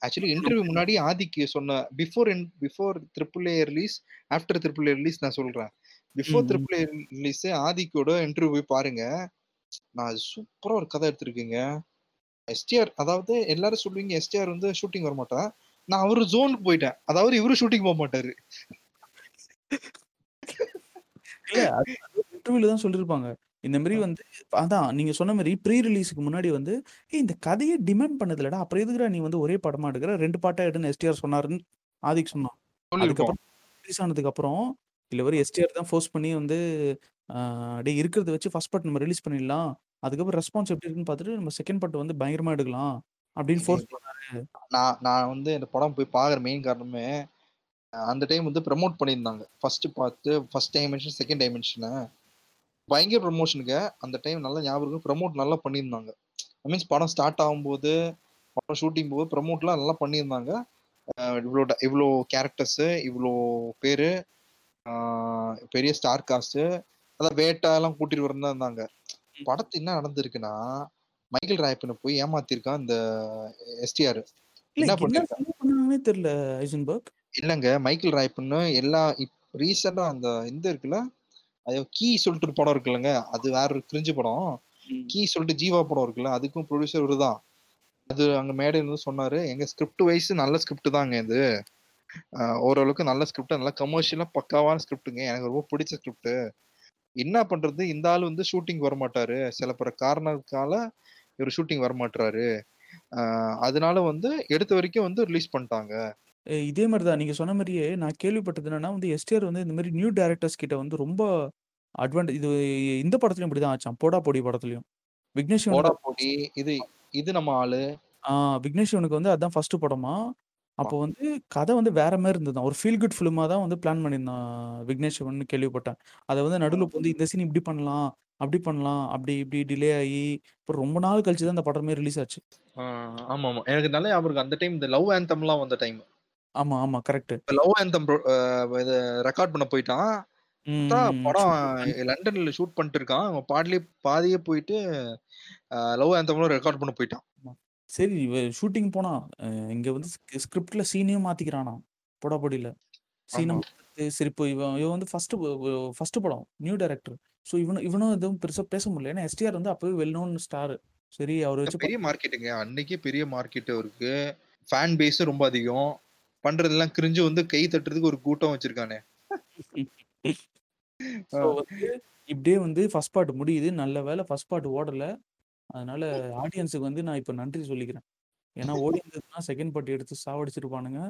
Speaker 1: ஆக்சுவலி இன்டர்வியூ முன்னாடி ஆதிக்கு சொன்ன before before triple A release after triple A release நான் சொல்றேன். பிஃபோர்
Speaker 2: ம், ம்.
Speaker 1: ட்ரிபிள் ஏ ரிலீஸ் ஆதிக்கோட இன்டர்வியூ போய் பாருங்க. நான் சூப்பரா ஒரு கதை எடுத்திருக்கீங்க. எஸ்டிஆர் அதாவது எல்லாரும் சொல்லுவீங்க எஸ்டிஆர் வந்து ஷூட்டிங் வர மாட்டான் நான் அவரு ஜோனுக்கு போயிட்டேன். அதாவது இவரு ஷூட்டிங் போக மாட்டாரு.
Speaker 2: இன்டர்வியூல தான் சொல்லியிருப்பாங்க இந்த மாதிரி வந்து அதான் நீங்க சொன்ன மாதிரி ப்ரீ ரிலீஸுக்கு முன்னாடி வந்து இந்த கதையை டிமாண்ட் பண்ணதுலடா அப்புறம் எதுக்குடா நீ வந்து ஒரே படமா எடுக்கிற? ரெண்டு பாட்டா எடுன்னு எஸ்டிஆர் சொன்னாருன்னு ஆதிக் சொன்னான். அதுக்கப்புறம் ரிலீஸ் ஆனதுக்கு அப்புறம் இல்ல வரை எஸ்டிஆர் தான் ஃபோர்ஸ் பண்ணி வந்து ஆஹ் டேய் இருக்கிறத வச்சு ஃபர்ஸ்ட் பார்ட் நம்ம ரிலீஸ் பண்ணிடலாம். அதுக்கப்புறம் ரெஸ்பான்ஸ் எப்படி இருக்குன்னு பார்த்துட்டு நம்ம செகண்ட் பார்ட் வந்து பயங்கரமா எடுக்கலாம் அப்படின்னு ஃபோர்ஸ் பண்ணாரு.
Speaker 1: நான் நான் வந்து இந்த படம் போய் பாக்குற மெயின் காரணமே அந்த டைம் வந்து ப்ரமோட் பண்ணியிருந்தாங்க. ஃபர்ஸ்ட் பார்த்து ஃபர்ஸ்ட் டைமென்ஷன் செகண்ட் டைமென்ஷனை பயங்கர ப்ரமோஷனுக்கு அந்த டைம் நல்லா ஞாபகம் ப்ரமோட் நல்லா பண்ணியிருந்தாங்க. மீன்ஸ் படம் ஸ்டார்ட் ஆகும்போது படம் ஷூட்டிங் போது ப்ரமோட்லாம் நல்லா பண்ணியிருந்தாங்க. இவ்வளோ இவ்வளோ கேரக்டர்ஸு இவ்வளோ பேர் பெரிய ஸ்டார் காஸ்ட்டு அதான் வேட்டா எல்லாம் கூட்டிட்டு வரதான் இருந்தாங்க. படத்து என்ன நடந்திருக்குன்னா மைக்கேல் ராயப்பனை போய் ஏமாத்திருக்கான் இந்த எஸ்டிஆர் என்ன
Speaker 2: பண்ணாங்கன்னே தெரியல ஐசன்பர்க்.
Speaker 1: இல்லங்க மைக்கேல் ராய்ப்பன்னு எல்லா ரீசெண்டா அந்த இந்த இருக்குல்ல அது கீ சொல்லிட்டு ஒரு படம் இருக்குல்லங்க அது வேற ஒரு கிரிஞ்சு படம். கீ சொல்லிட்டு ஜீவா படம் இருக்குல்ல அதுக்கும் ப்ரொடியூசர் இவரு தான். அது அங்க மேடையில இருந்து சொன்னாரு எங்க ஸ்கிரிப்ட் வைஸ் நல்ல ஸ்கிரிப்ட் தாங்க இது. ஓரளவுக்கு நல்ல ஸ்கிரிப்ட் நல்ல கமர்ஷியலா பக்காவான ஸ்கிரிப்டுங்க எனக்கு ரொம்ப பிடிச்ச ஸ்கிரிப்ட் என்ன பண்றது இந்த ஆள் வந்து ஷூட்டிங் வர மாட்டாரு சில பிற காரணத்தால இவர் ஷூட்டிங் வர மாட்டாரு ஆஹ் அதனால வந்து எடுத்த வரைக்கும் வந்து ரிலீஸ் பண்ணிட்டாங்க
Speaker 2: இதே மாரி தான். நீங்க சொன்ன மாரியே நான் கேள்விப்பட்டது என்னன்னா வந்து எஸ்டிஆர் வந்து இந்த மாரி நியூ டைரக்டர்ஸ் கிட்ட வந்து ரொம்ப அட்வான்டேஜ் இது இந்த படத்துலயும் இப்படிதான் ஆச்சாம். போடா போடி படத்துலயும். விக்னேஷ்
Speaker 1: போடா போடி இது இது நம்ம ஆளு
Speaker 2: ஆ விக்னேஷ் வந்து அதான் ஃபர்ஸ்ட் படமா. அப்போ வந்து கதை வந்து வேற மாரி இருந்ததாம். ஒரு ஃபீல் குட் ஃபிலிமா தான் வந்து பிளான் பண்ணியிருந்தான் விக்னேஷ் சிவன்னு கேள்விப்பட்டேன். அத வந்து நடுவுல வந்து இந்த சீன் இப்படி பண்ணலாம், அப்படி பண்ணலாம், அப்படி இப்படி டிலே ஆயி, அப்புறம் ரொம்ப நாள் கழிச்சு தான் அந்த படமே ரிலீஸ் ஆச்சு.
Speaker 1: ஆமா ஆமா எனக்கு நல்ல ஞாபகம் இருக்கு அந்த டைம் இந்த லவ் ஆந்தம்லாம் வந்த டைம்
Speaker 2: ஆமா, ஆமா. கரெக்ட்.
Speaker 1: லவ் ஆந்தம் இது ரெக்கார்ட் பண்ண போயிட்டான் பார்த்தா
Speaker 2: ம்.
Speaker 1: படம்
Speaker 2: ஷூட்
Speaker 1: லண்டன்ல ஷூட் பண்ணிட்டு இருக்கான் அவன் பாடலே பாதியே போயிட்டு லவ் ஆந்தம்லாம் ரெக்கார்ட் பண்ண போயிட்டான்
Speaker 2: ஆமா. சரி இவ ஷூட்டிங் போனான். அ இங்க வந்து ஸ்க் ஸ்கிரிப்ட்ல சீனையும் மாத்திக்கிறானாம். போடா போடில. சீன
Speaker 1: ஆமா
Speaker 2: மாத்து சரி இப்போ இவன் இவன் வந்து ஃபர்ஸ்ட் ஃபர்ஸ்ட் படம். New director. ஸோ இவனும் இவனும் எதுவும் பெருசா பேச முடியல. ஏன்னா எஸ்டிஆர் வந்து அப்பவே வெல் நோன் ஸ்டார். சரி அவர வச்சு
Speaker 1: பெரிய மார்க்கெட்டுங்க அன்னைக்கே பெரிய மார்க்கெட் இருக்கு ஃபேன் பேஸும் ரொம்ப அதிகம் பண்றதெல்லாம் கிரிஞ்சு வந்து கை தட்டுறதுக்கு ஒரு கூட்டம் வச்சிருக்கானே
Speaker 2: ஸோ வந்து இப்படியே வந்து ஃபர்ஸ்ட் பார்ட் முடியுது. நல்ல வேளை ஃபர்ஸ்ட் பார்ட் ஓடல. அதனால ஆடியன்ஸுக்கு வந்து நான் இப்ப நன்றி சொல்லிக்கிறேன். ஏன்னா ஓடி இருந்ததுன்னா செகண்ட் பார்ட் எடுத்து சாவடிச்சிருப்பானுங்க.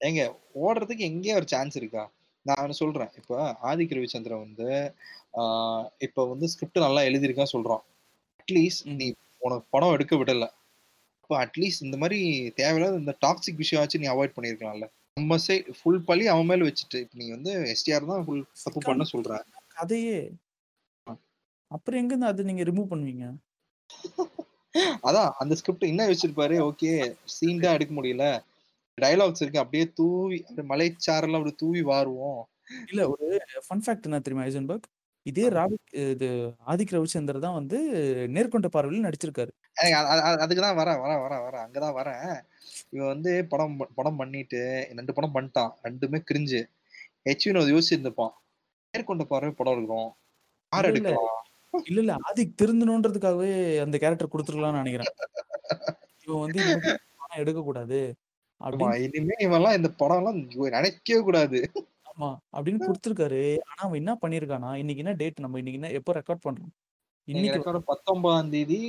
Speaker 1: ஏங்க ஓடுறதுக்கு எங்கேயே ஒரு சான்ஸ் இருக்கா நான் சொல்றேன் இப்போ ஆதிக் ரவிச்சந்திரன் வந்து இப்போ வந்து ஸ்கிரிப்ட் நல்லா எழுதியிருக்கான் சொல்றான் அட்லீஸ்ட். நீ உனக்கு படம் எடுக்க விடல அப்போ அட்லீஸ்ட் இந்த மாதிரி தேவையில்லாத இந்த டாக்ஸிக் விஷயம் ஆச்சு நீ அவாய்ட் பண்ணியிருக்கலாம்ல நம்ம சைட் ஃபுல் பழி அவன் மேல வச்சுட்டு இப்போ நீ வந்து எஸ்டிஆர் தான் ஃபுல் தப்பு பண்ண சொல்ற
Speaker 2: கதையே. அப்புறம் எங்கருந்து அது நீங்க ரிமூவ் பண்ணுவீங்க?
Speaker 1: அதான் அந்த ஸ்கிரிப்ட் என்ன வச்சிருப்பாரு ஓகே சீன் தான் எடுக்க முடியல. டைலாக்ஸ் இருக்கு அப்படியே தூவி மலைச்சாரெல்லாம் அப்படி தூவி வாருவோம்.
Speaker 2: இல்ல ஒரு ஃபன் ஃபேக்ட் என்ன தெரியுமா ஐசன்பர்க்? இதே ராபிக் இது ஆதிக் ரவிச்சந்தர் தான் வந்து நேர்கொண்ட பார்வையில நடிச்சிருக்காரு.
Speaker 1: எனக்கு அ- அ- அ- அதுக்குதான் வரேன் வரேன் வரேன் வரேன் அங்கதான் வரேன். இவன் வந்து படம் படம் பண்ணிட்டு ரெண்டு படம் பண்ணிட்டான் ரெண்டுமே கிரிஞ்சு ஹெச் வினோத் யோசிச்சிருந்துப்பான். மேற்கொண்ட பார்வை படம் எடுக்கிறோம். யார். எடுக்கலாம்?
Speaker 2: இல்ல, இல்ல. ஆதிக் திருந்தணுன்றதுக்காகவே அந்த கேரக்டர் குடுத்துருக்கலாம்னு நெனைக்கிறேன். இவன் வந்து.
Speaker 1: ஆமா
Speaker 2: அப்படின்னு
Speaker 1: இனிமே இவன்லாம் இந்த படம் எல்லாம் நினைக்கவே கூடாது
Speaker 2: ஆமா. அப்படின்னு குடுத்துருக்காரு. ஆனா அவன் என்ன பண்ணியிருக்கான்னா, இன்னைக்கு என்ன டேட் நம்ம இன்னைக்கு என்ன எப்போ ரெக்கார்ட் பண்றோம்? இன்னைக்கு
Speaker 1: பத்தொன்பதாம் தேதி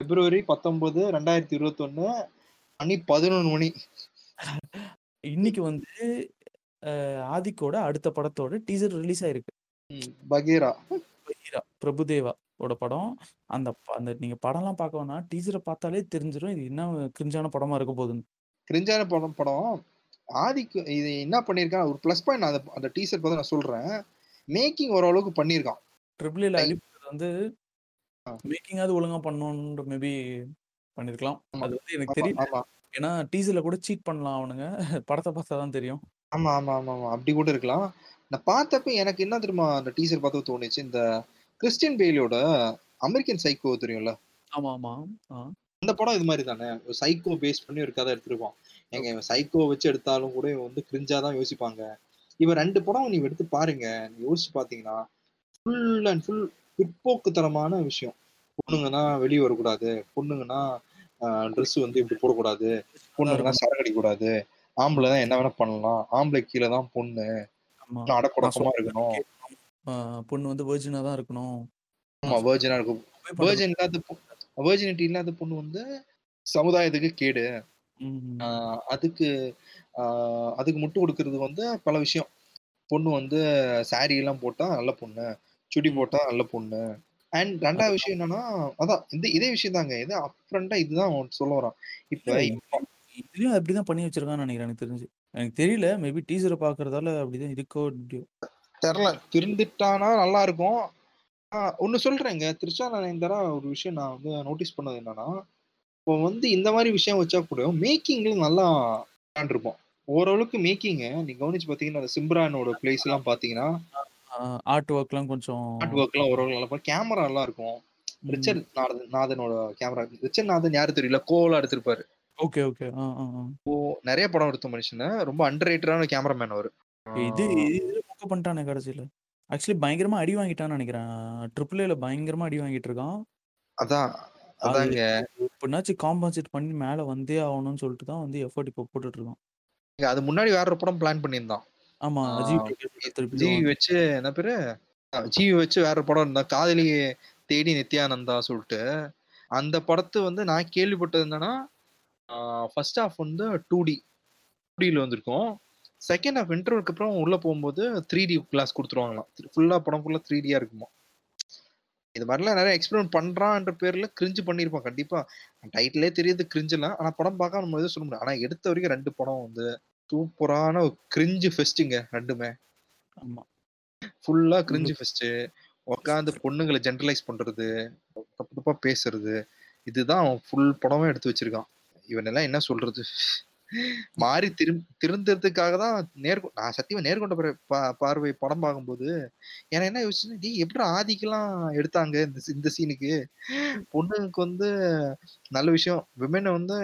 Speaker 1: பிப்ரவரி பத்தொன்பது ரெண்டாயிரத்தி இருபத்தி ஒண்ணு மணி பதினொன்று மணி
Speaker 2: இன்னைக்கு வந்து ஆதிக்கோட அடுத்த படத்தோட டீசர் ரிலீஸ் ஆயிருக்கு.
Speaker 1: பகீரா
Speaker 2: பகீரா பிரபுதேவா ஓட படம். அந்த ப அந்த நீங்க படம்லாம் பார்க்க வேணாம். டீசர பார்த்தாலே தெரிஞ்சிரும். இது என்ன கிரிஞ்சான படமா இருக்க போகுதுன்னு.
Speaker 1: கிரிஞ்சான படம் படம் ஆதிக்கு இது என்ன பண்ணியிருக்கான் ஒரு ப்ளஸ் பாயிண்ட் அந்த அந்த டீசர் பார்த்து நான் சொல்றேன் மேக்கிங் ஓரளவுக்கு பண்ணியிருக்கான்
Speaker 2: ட்ரிபிள் ஏல. அலிபாபா வந்து
Speaker 1: ஆ.
Speaker 2: மேக்கிங்காவது ஒழுங்கா பண்ணணும்ன்ற மேபி பண்ணியிருக்கலாம்.
Speaker 1: ஆமா.
Speaker 2: அது வந்து எனக்கு
Speaker 1: ஆமா
Speaker 2: தெரியல.
Speaker 1: ஆமா
Speaker 2: ஏன்னா டீசர்ல கூட சீட் பண்ணலாம் அவனுங்க. படத்த பார்த்தா தான் தெரியும்.
Speaker 1: ஆமா ஆமா ஆமா ஆமா அப்படி கூட இருக்கலாம் நான் பார்த்தப்ப எனக்கு என்ன தெரியுமா அந்த டீசர் பார்த்து தோணுச்சு இந்த கிறிஸ்டியன் பெயிலோட அமெரிக்கன் சைக்கோ தெரியும்ல?
Speaker 2: ஆமா, ஆமா.
Speaker 1: அந்த படம் இது மாதிரி தானே சைக்கோ பேஸ் பண்ணி ஒரு கதை எடுத்திருப்பான். எங்க இவன் சைக்கோ வச்சு எடுத்தாலும் கூட இவன் வந்து கிரிஞ்சா தான் யோசிப்பாங்க. இவன் ரெண்டு படம் நீ எடுத்து பாருங்க நீ யோசிச்சு பாத்தீங்கன்னா ஃபுல் அண்ட் ஃபுல் பிற்போக்குத்தனமான விஷயம். பொண்ணுங்கன்னா வெளியே வரக்கூடாது பொண்ணுங்கன்னா ட்ரெஸ் வந்து இப்படி போடக்கூடாது பொண்ணுங்கன்னா சரக்கு அடிக்கக்கூடாது ஆம்பளை தான் என்ன வேணா பண்ணலாம் ஆம்பளை கீழே தான் பொண்ணு இன்னும் அடக்குடக்கமா
Speaker 2: நான்
Speaker 1: இருக்கணும்.
Speaker 2: பொண்ணு வந்து வெர்ஜினா தான் இருக்கணும்.
Speaker 1: ஆமா வேர்ஜினா இருக்கும். வேர்ஜின் இல்லாத வேர்ஜினிட்டி இல்லாத பொண்ணு வந்து சமுதாயத்துக்கு கேடு. அதுக்கு அதுக்கு முட்டு கொடுக்கறது வந்து பல விஷயம். பொண்ணு வந்து saree எல்லாம் போட்டா நல்ல பொண்ணு. சுடி போட்டா நல்ல பொண்ணு. அண்ட் ரெண்டாவது விஷயம் என்னன்னா அதான் இந்த இதே விஷயம் தாங்க. இது அப்ரண்டா இதுதான் சொல்ல வரான். இப்ப
Speaker 2: இதுலயும் அப்படிதான் பண்ணி வச்சிருக்கான்னு நினைக்கிறேன் எனக்கு தெரிஞ்சு. எனக்கு தெரியல. மேபி டீசர பார்க்கறதால அப்படிதான் இருக்கோ இல்லையோ.
Speaker 1: தெரியல. திருந்துட்டானா நல்லா இருக்கும். ஆஹ் ஒண்ணு சொல்றேங்க. திருச்சா நயன்தாரா ஒரு விஷயம் நான் வந்து நோட்டீஸ் பண்ணது என்னன்னா இப்போ வந்து இந்த மாதிரி விஷயம் வச்சா கூட மேக்கிங்ல நல்லா இருப்போம் ஓரளவுக்கு மேக்கிங்க நீ கவனிச்சு பாத்தீங்கன்னா அந்த சிம்ரானோட பிளேஸ் எல்லாம் பாத்தீங்கன்னா
Speaker 2: ஆர்ட் ஒர்க்லாம் கொஞ்சம்
Speaker 1: ஆர்ட் ஒர்க் எல்லாம் ஓரளவு நல்லா கேமரா நல்லா இருக்கும். ரிச்சர்ட் நாதன் நாதனோட கேமரா ரிச்சர்ட் நாதன் யாரு தெரியல? கோலா எடுத்திருப்பாரு.
Speaker 2: Okay, okay. ஆ, ஆ, ஆ.
Speaker 1: நிறைய படம் எடுத்த மனுஷன ரொம்ப அண்டர் ரேட்டடான கேமராமேன் அவரு
Speaker 2: இது இதுல புக்க பண்ணிட்டானே கடைசியில. ஆக்சுவலி பயங்கரமா அடி வாங்கிட்டான்னு நினைக்கிறேன். ட்ரிபிள் ஏல பயங்கரமா அடி வாங்கிட்டு இருக்கான்.
Speaker 1: அதான்.
Speaker 2: அது
Speaker 1: அதாங்க.
Speaker 2: எப்படினாச்சும் காம்பன்சேட் பண்ணி மேல வந்தே ஆகணும்னு சொல்லிட்டு தான் வந்து எஃபோர்ட் இப்போ போட்டுட்டு இருக்கான்.
Speaker 1: அது முன்னாடி வேற ஒரு படம் பிளான் பண்ணியிருந்தான்.
Speaker 2: ஆமா.
Speaker 1: ஆ
Speaker 2: அஜித் பிரகாஷோட திருப்பி
Speaker 1: ஜிவி வச்சு என்ன பேரு? அ ஜிவி வச்சு வேற ஒரு படம் இருந்தா. காதலி தேடி நித்யானந்தா சொல்ட்டு. அந்த படத்த வந்து நான் கேள்விப்பட்டது என்னன்னா, ஃபர்ஸ்ட் ஹாஃப் வந்து 2டி 2டில வந்திருக்கும். செகண்ட் ஹாஃப் இன்டர்வல்க்கு அப்புறம் உள்ள போம்போது 3டி கிளாஸ் குடுத்துருவாங்களாம். ஃபுல்லா படம் ஃபுல்லா 3டியா இருக்குமா. இது மாரிலாம் நெறைய எக்ஸ்பெரிமென்ட் பண்றான்ற பேர்ல கிரின்ஜ் பண்ணியிருப்பான் கண்டிப்பா. டைட்டிலே தெரியுது கிரிஞ்சுலாம். ஆனா படம் பார்க்காம நம்ம எதுவும் சொல்ல முடியாது. ஆனா எடுத்த வரைக்கும் 2 படம் வந்து சூப்பரான ஒரு கிரின்ஜ் ஃபெஸ்ட்டுங்க 2மே.
Speaker 2: ஆமா.
Speaker 1: ஃபுல்லா கிரின்ஜ் ஃபெஸ்ட்டு. உட்காந்து பொண்ணுங்கள ஜெனரலைஸ் பண்றது, தப்பு தப்பா பேசுறது. இதுதான் அவன் ஃபுல் படமும் எடுத்து வச்சிருக்கான். இவனெல்லாம் என்ன சொல்றது? மாறி திரு திருந்துறதுக்காக தான் நேர்கொ நான் சத்தியமா நேர்கொண்ட பார்வை பார்வை படம் பார்க்கும்போது, எனக்கு என்ன யோசிச்சு நீ எப்படி ஆதிக்கெல்லாம் எடுத்தாங்க இந்த இந்த சீனுக்கு? பொண்ணுங்களுக்கு வந்து நல்ல விஷயம் விமனை வந்து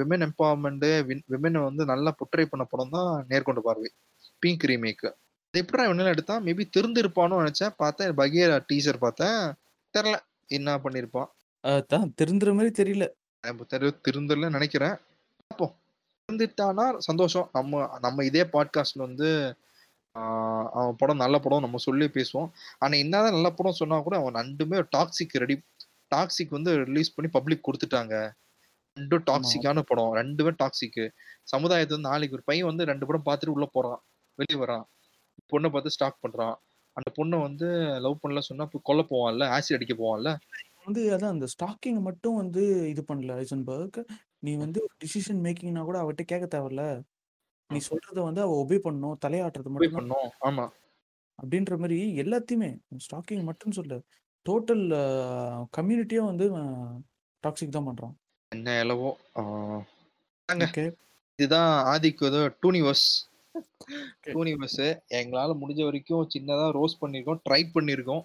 Speaker 1: விமன் எம்பவர்மெண்ட் விமென் வின் வந்து நல்லா போர்ட்ரை பண்ண படம் தான் நேர்கொண்ட பார்வை. Pink remake. அது எப்புட்றா இவனெல்லாம் எடுத்தான்? மேபி திருந்திருப்பானு நினைச்சேன் பார்த்தேன் பகீரா டீசர் பார்த்தேன். தெரில என்ன பண்ணிருப்பான்
Speaker 2: அதான் திருந்துற மாதிரி தெரியல.
Speaker 1: எனக்கு தெரு திருந்தலன்னு நெனைக்கிறேன். பார்ப்போம். திருந்திட்டான்னா சந்தோஷம். நம்ம நம்ம இதே பாட்காஸ்ட்ல வந்து அவன் படம் நல்ல படம் நம்ம சொல்லி பேசுவோம். ஆனா என்னதான் நல்ல படம் சொன்னா கூட அவன் 2மே டாக்ஸிக் ரெடி டாக்ஸிக் வந்து ரிலீஸ் பண்ணி பப்ளிக் குடுத்துட்டாங்க. 2ம்
Speaker 2: ஆமா.
Speaker 1: டாக்ஸிக்கான படம். 2மே டாக்ஸிக். சமுதாயத்த வந்து நாளைக்கு ஒரு பையன் வந்து 2 படம் பார்த்துட்டு உள்ள போறான். வெளிய வரான். பொண்ண பார்த்து ஸ்டாக் பண்றான். அந்த பொண்ண வந்து லவ் பண்ணல சொன்னா கொல்ல போவான்ல. ஆசிட் அடிக்க போவான்ல.
Speaker 2: வந்து அதான் அந்த ஸ்டாக்கிங் மட்டும் வந்து இது பண்ணல ஐசன்பர்க். நீ வந்து ஒரு டிசிஷன் மேக்கிங்னா கூட அவட்ட கேட்க தேவையில்ல. நீ சொல்றத வந்து அவ ஒபே பண்ணணும். தலையாட்டுறது
Speaker 1: ஒபே
Speaker 2: மட்டும் தான்
Speaker 1: பண்ணணும். ஆமா.
Speaker 2: அப்படின்ற மாரி எல்லாத்தையுமே ஸ்டாக்கிங் மட்டும் சொல்லல. டோட்டல் அ கம்யூனிட்டியே வந்து இவன் டாக்ஸிக் தான் பண்றான்.
Speaker 1: என்ன எலவோ ஆ.
Speaker 2: ஓகே.
Speaker 1: இதுதான் ஆதிக்கு ஏதோ டூனிவர்ஸ்.
Speaker 2: ஓகே.
Speaker 1: டூனிவர்ஸ் எங்களால முடிஞ்ச வரைக்கும் சின்னதா ரோஸ்ட் பண்ணியிருக்கோம். ட்ரை பண்ணியிருக்கோம்.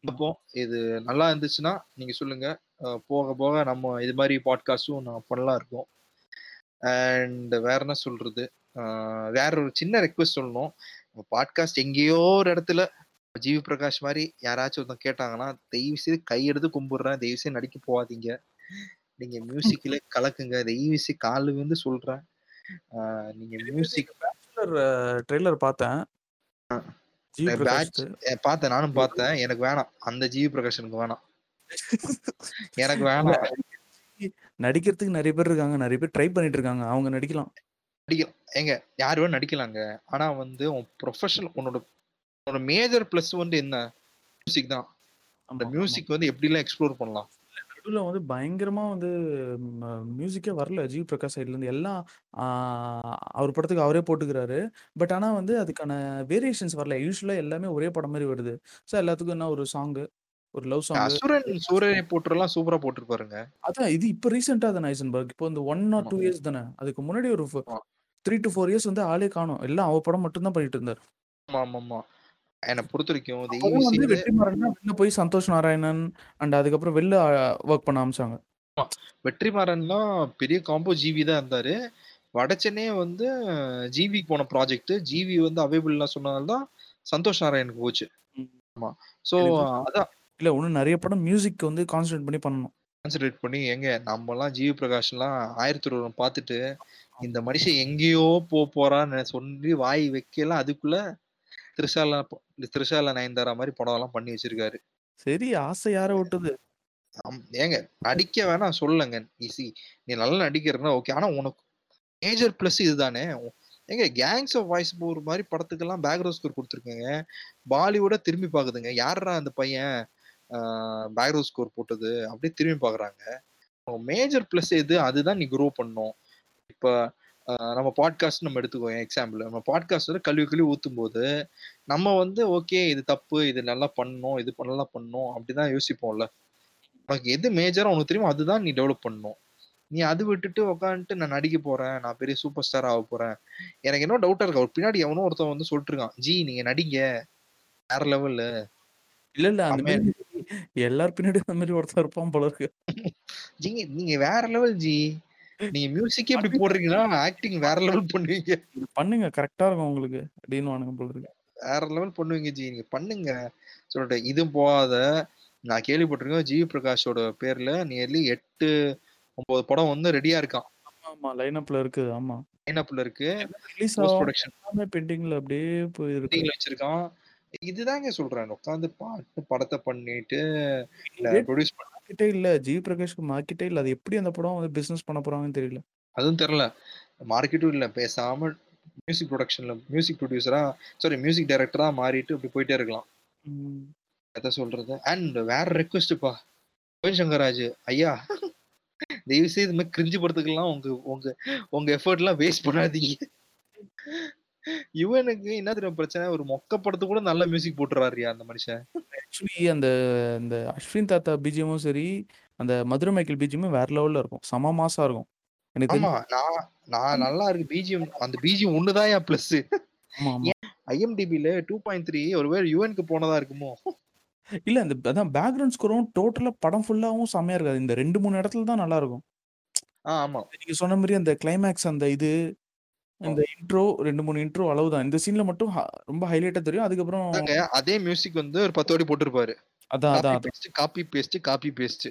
Speaker 1: பார்ப்போம். இது நல்லா இருந்துச்சுன்னா நீங்க சொல்லுங்க. போக போக நம்ம இது மாரி பாட்காஸ்ட்டும் நான் பண்ணலாம் இருக்கோம். அண்ட் வேற என்ன சொல்றது? வேற ஒரு சின்ன ரெக்வெஸ்ட் சொல்லணும். பாட்காஸ்ட் எங்கேயோ ஒரு இடத்துல ஜிவி பிரகாஷ் மாரி யாராச்சும் ஒருத்தவங்க கேட்டாங்கன்னா, தயவு செய்து கையெடுத்து கும்பிடுறேன். தயவு செய்து நடிக்க போகாதீங்க. நீங்க மியூசிக்ல கலக்குங்க. தயவு செய்து கால்ல விழுந்து சொல்றேன். நீங்க மியூசிக்
Speaker 2: ட்ரெய்லர் பார்த்தேன்.
Speaker 1: பேட்ச் பார்த்தேன். நானும் பார்த்தேன். எனக்கு வேணாம். அந்த ஜிவி பிரகாஷ் எனக்கு வேணாம். எனக்கு வேணாம்.
Speaker 2: நடிக்கிறதுக்கு நெறைய பேர் இருக்காங்க. நெறைய பேர் ட்ரை பண்ணிட்டு இருக்காங்க. அவங்க நடிக்கலாம்.
Speaker 1: நடிக்கலாம். ஏங்க யார் வேணா நடிக்கலாங்க. ஆனா வந்து உன் ப்ரொஃபஷனல் உன்னோட உன்னோட மேஜர் பிளஸ் வந்து என்ன? மியூசிக் தான். அந்த. மியூசிக் வந்து எப்படிலாம் எக்ஸ்ப்ளோர் பண்ணலாம்?
Speaker 2: நடுவுல வந்து பயங்கரமா வந்து மியூசிக்கே வரல ஜிவி பிரகாஷ் சைட்லருந்து. எல்லாம் ஆ அவர் படத்துக்கு அவரே போட்டுக்கிறாரு. பட் ஆனா வந்து அதுக்கான வேரியேஷன்ஸ் வரல. யூசுவலா எல்லாமே ஒரே படம் மாரி வருது. ஸோ எல்லாத்துக்கும் என்ன ஒரு சாங்கு, ஒரு லவ் சாங்கு.
Speaker 1: அசுரன் சூரரை போற்றுலாம் சூப்பரா போட்டிருப்பாருங்க.
Speaker 2: அதான் இது இப்ப ரீசென்ட்டா தானே ஐசன்பர்க். இப்போ இந்த 1 ஆர்
Speaker 1: ஆமா.
Speaker 2: 2 இயர்ஸ் தானே. அதுக்கு முன்னாடி ஒரு ஃப
Speaker 1: ஆமா.
Speaker 2: 3 டூ 4 இயர்ஸ் வந்து ஆளே காணோம். எல்லாம் அவ படம் மட்டும் தான் பண்ணிட்டு இருந்தாரு.
Speaker 1: ஆமாமாமா. என்ன
Speaker 2: அப்பதான் வந்து
Speaker 1: செய்து
Speaker 2: வெற்றிமாறன் போய் சந்தோஷ் நாராயணன் அண்ட் அதுக்கப்புறம் வெளில வொர்க் பண்ண ஆரம்பிச்சாங்க.
Speaker 1: ஆமா. வெற்றிமாறன்லாம் பெரிய காம்போ ஜிவி தான் இருந்தாரு. வடசென்னையே வந்து ஜிவிக்கு போன ப்ராஜெக்ட். ஜிவி வந்து அவைலபிள்லாம் சொன்னனால தான் சந்தோஷ் நாராயணுக்கு போச்சு. ஆமா. ஸோ
Speaker 2: எனக்கு
Speaker 1: அதான்
Speaker 2: இல்ல இன்னும் நெறைய படம் மியூசிக் வந்து கான்சன்ட்ரேட் பண்ணி பண்ணணும்.
Speaker 1: கான்சன்ட்ரேட் பண்ணி ஏங்க நம்மலாம் ஜிவி பிரகாஷ்லாம் 1001 பார்த்துட்டு, இந்த மனுஷன் எங்கேயோ போ போறான்னு சொல்லி வாய் வைக்கலாம். அதுக்குள்ள திரிஷாலா திரிஷாலா நயன்தாரா மாரி படம்லாம் பண்ணி வச்சிருக்காரு.
Speaker 2: சரி ஆசை யார விட்டது?
Speaker 1: ஏங்க நடிக்க வேணா சொல்லலங்க. நீ சி நீ நல்லா நடிக்கிறன்னா ஓகே. ஆனா உனக்கு மேஜர் பிளஸ் இதுதானே. ஏங்க கேங்ஸ் ஆஃப் வாய்ஸ்பூர் மாரி படத்துக்கெல்லாம் பேக்ரவுண்ட் ஸ்கோர் குடுத்துருக்கங்க. பாலிவுட்ட திரும்பி பாக்குதுங்க. யார்றா அந்த பையன் பேக்ரவுண்ட் ஸ்கோர் போட்டது? அப்படியே திரும்பி பாக்குறாங்க. மேஜர் பிளஸ் எது? அதுதான் நீ குரோ பண்ணணும். இப்ப நம்ம பாட்காஸ்ட் நம்ம எடுத்துக்குவோம் எக்ஸாம்பிள். நம்ம பாட்காஸ்ட் வந்து கழுவி கழுவி ஊத்தும்போது, நம்ம வந்து ஓகே இது தப்பு. இது நல்லா பண்ணணும். இது நல்லா பண்ணணும். அப்படிதான் யோசிப்போம்ல. உனக்கு எது மேஜரா உனக்கு தெரியுமோ அதுதான் நீ டெவலப் பண்ணணும். நீ அது விட்டுட்டு உட்காந்துட்டு நான் நடிக்க போறேன். நான் பெரிய சூப்பர் ஸ்டார் ஆகப் போறேன். எனக்கு என்னமோ டவுட்டா இருக்கு. அவர் பின்னாடி எவனோ ஒருத்தன் வந்து சொல்லிட்டு இருக்கான். ஜி நீங்க நடிங்க. வேற லெவலு.
Speaker 2: இல்ல, இல்ல. அந்த மாரி எல்லார் பின்னாடியும் அந்த மாரி ஒருத்தன் இருப்பான் போல இருக்கு.
Speaker 1: ஜி நீங்க வேற லெவல் ஜி. நீங்க மியூசிக்கே இப்படி போடுறீங்கன்னா, ஆக்டிங் வேற லெவல் பண்ணுவீங்க.
Speaker 2: இது பண்ணுங்க. கரெக்ட்டா இருக்கும் உங்களுக்கு. அப்படின்னுவானுங்க போல இருக்கு.
Speaker 1: வேற லெவல் பண்ணுவீங்க ஜி. நீங்க பண்ணுங்க. சொல்லிட்டு இதுவும் போகாத. நான் கேள்விப்பட்டிருக்கேன் ஜிவி பிரகாஷோட பேர்ல நியர்லி எட்டு ஒன்பது படம் வந்து ரெடியா இருக்கான்.
Speaker 2: ஆமா லைன் அப்ல இருக்கு. ஆமா.
Speaker 1: லைனப்ல இருக்கு.
Speaker 2: ரிலீஸ்
Speaker 1: ப்ரொடக்ஷன்
Speaker 2: பெண்டிங்ல அப்படியே போயிருக்கு.
Speaker 1: வச்சிருக்கான். இதுதாங்க சொல்றேன். உட்காந்து பாட்டு படத்தை பண்ணிட்டு ப்ரொடியூஸ் பண்ண
Speaker 2: மார்க்கெட்டே இல்ல. ஜிவி பிரகாஷ்க்கு மார்க்கெட்டே இல்ல. அது எப்படி அந்த படம் வந்து பிசினஸ் பண்ண போறாங்கன்னு தெரியல.
Speaker 1: அதுவும் தெரியல. மார்க்கெட்டும் இல்ல. பேசாம மியூசிக் ப்ரொடக்ஷன்ல மியூசிக் ப்ரொடியூசரா சாரி மியூசிக் டைரக்டரா மாறிட்டு அப்படி போயிட்டே இருக்கலாம். எதை சொல்றது. அண்ட் வேற ரெக்வஸ்ட்ப்பா யுவன் சங்கராஜ் ஐயா தயவு செய்து இது மாதிரி கிரிஞ்சு படத்துக்கெல்லாம் உங்க உங்க உங்க எஃபர்ட் எல்லாம் வேஸ்ட் பண்ணாதீங்க. யுவனுக்கு என்ன தெரியும் பிரச்சனை? ஒரு மொக்க படத்துக்கு கூட நல்ல மியூசிக் போட்டுறாருயா அந்த மனுஷன்.
Speaker 2: ஆக்சுவலி அந்த இந்த அஸ்வின் தாத்தா பிஜிஎமும் சரி அந்த மதுரை மைக்கேல் பிஜிஎமும் வேற லெவல்ல இருக்கும். செம மாசா இருக்கும். எனக்கு
Speaker 1: நான் நான் நல்லா இருக்கு. பிஜிஎம் அந்த பிஜிஎம் ஒண்ணுதான் என் பிளஸ்
Speaker 2: ஆமா ஆமா.
Speaker 1: ஐஎம்டிபில டூ பாயிண்ட் த்ரீ ஒருவேளை யுவனுக்கு போனதா இருக்குமோ?
Speaker 2: இல்ல இந்த அதான் பேக்ரவுண்ட் ஸ்கோரும் டோட்டலா படம் ஃபுல்லாவும் செம்மையா இருக்காது. இந்த ரெண்டு மூணு இடத்துல தான் நல்லா இருக்கும்.
Speaker 1: ஆமா.
Speaker 2: நீங்க சொன்ன மாதிரி அந்த கிளைமேக்ஸ் அந்த இது இந்த இன்ட்ரோ ரெண்டு மூணு இன்ட்ரோ அளவுதான். இந்த சீன்ல மட்டும் ரொம்ப ஹைலைட்டா தெரியும். அதுக்கப்புறம்
Speaker 1: அதே மியூசிக் வந்து ஒரு பத்து வாட்டி போட்டிருப்பாரு.
Speaker 2: அதான் அதான்
Speaker 1: copy paste copy paste copy paste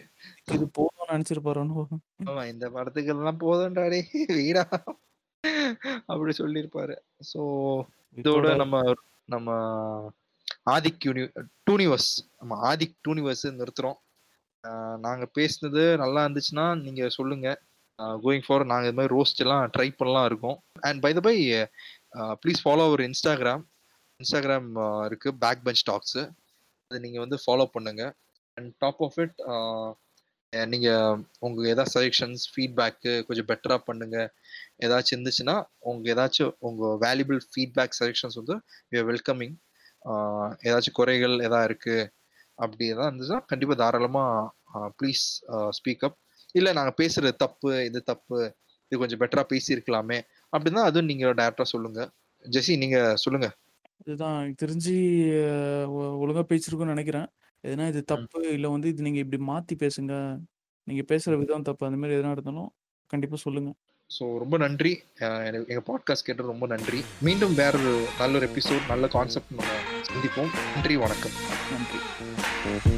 Speaker 2: இது போதும்னு நினைச்சிருப்பாரோன்னு
Speaker 1: ஆமா இந்த படத்துக்கு எல்லாம் போதும்டாடே. வீடா. அப்படி சொல்லியிருப்பாரு. சோ இதோட நம்ம நம்ம ஆதிக் யூனி டூனிவர்ஸ் நம்ம ஆதிக் டூனிவர்ஸ் நிறுத்துறோம். நாங்க பேசுனது நல்லா இருந்துச்சுன்னா நீங்க சொல்லுங்க. கோயிங் ஃபார் நாங்கள் இது மாதிரி ரோஸ்ட் எல்லாம் ட்ரை பண்ணலாம் இருக்கோம். And by the by please follow our Instagram Instagram இருக்கு. பேக் பெஞ்ச் டாக்ஸு அதை நீங்கள் வந்து ஃபாலோ பண்ணுங்க. அண்ட் டாப் ஆஃப் இட் நீங்கள் உங்கள் ஏதாவது சஜஷன்ஸ் ஃபீட்பேக்கு கொஞ்சம் பெட்டராக பண்ணுங்க. ஏதாச்சும் இருந்துச்சுன்னா உங்கள் ஏதாச்சும் உங்கள் வேல்யூபிள் ஃபீட்பேக் சஜஷன்ஸ் வந்து யூ ஆர் வெல்கமிங் ஏதாச்சும் குறைகள் எதா இருக்குது அப்படி எதாவது இருந்துச்சுன்னா கண்டிப்பாக தாராளமாக ப்ளீஸ் ஸ்பீக் அப் இல்ல நாங்க பேசுறது தப்பு இது தப்பு இது கொஞ்சம் பெட்டரா பேசியிருக்கலாமே. அப்படின்னா அதுவும் நீங்க டேரக்டா சொல்லுங்க. ஜெசி நீங்க சொல்லுங்க.
Speaker 2: இதுதான் எனக்கு தெரிஞ்சு அஹ், ஒ- ஒழுங்கா பேசிருக்கும்னு நினைக்கிறேன். எதுனா இது தப்பு இல்ல வந்து இது நீங்க இப்படி மாத்தி பேசுங்க. நீங்க பேசுற விதம் தப்பு அந்த மாதிரி எதனா இருந்தாலும் கண்டிப்பா சொல்லுங்க.
Speaker 1: ஸோ ரொம்ப நன்றி. அஹ் எனக்கு எங்க பாட்காஸ்ட் கேட்டது ரொம்ப நன்றி. மீண்டும் வேற ஒரு நல்ல ஒரு எபிசோட் நல்ல கான்செப்ட் நம்ம சந்திப்போம். நன்றி வணக்கம்.
Speaker 2: நன்றி.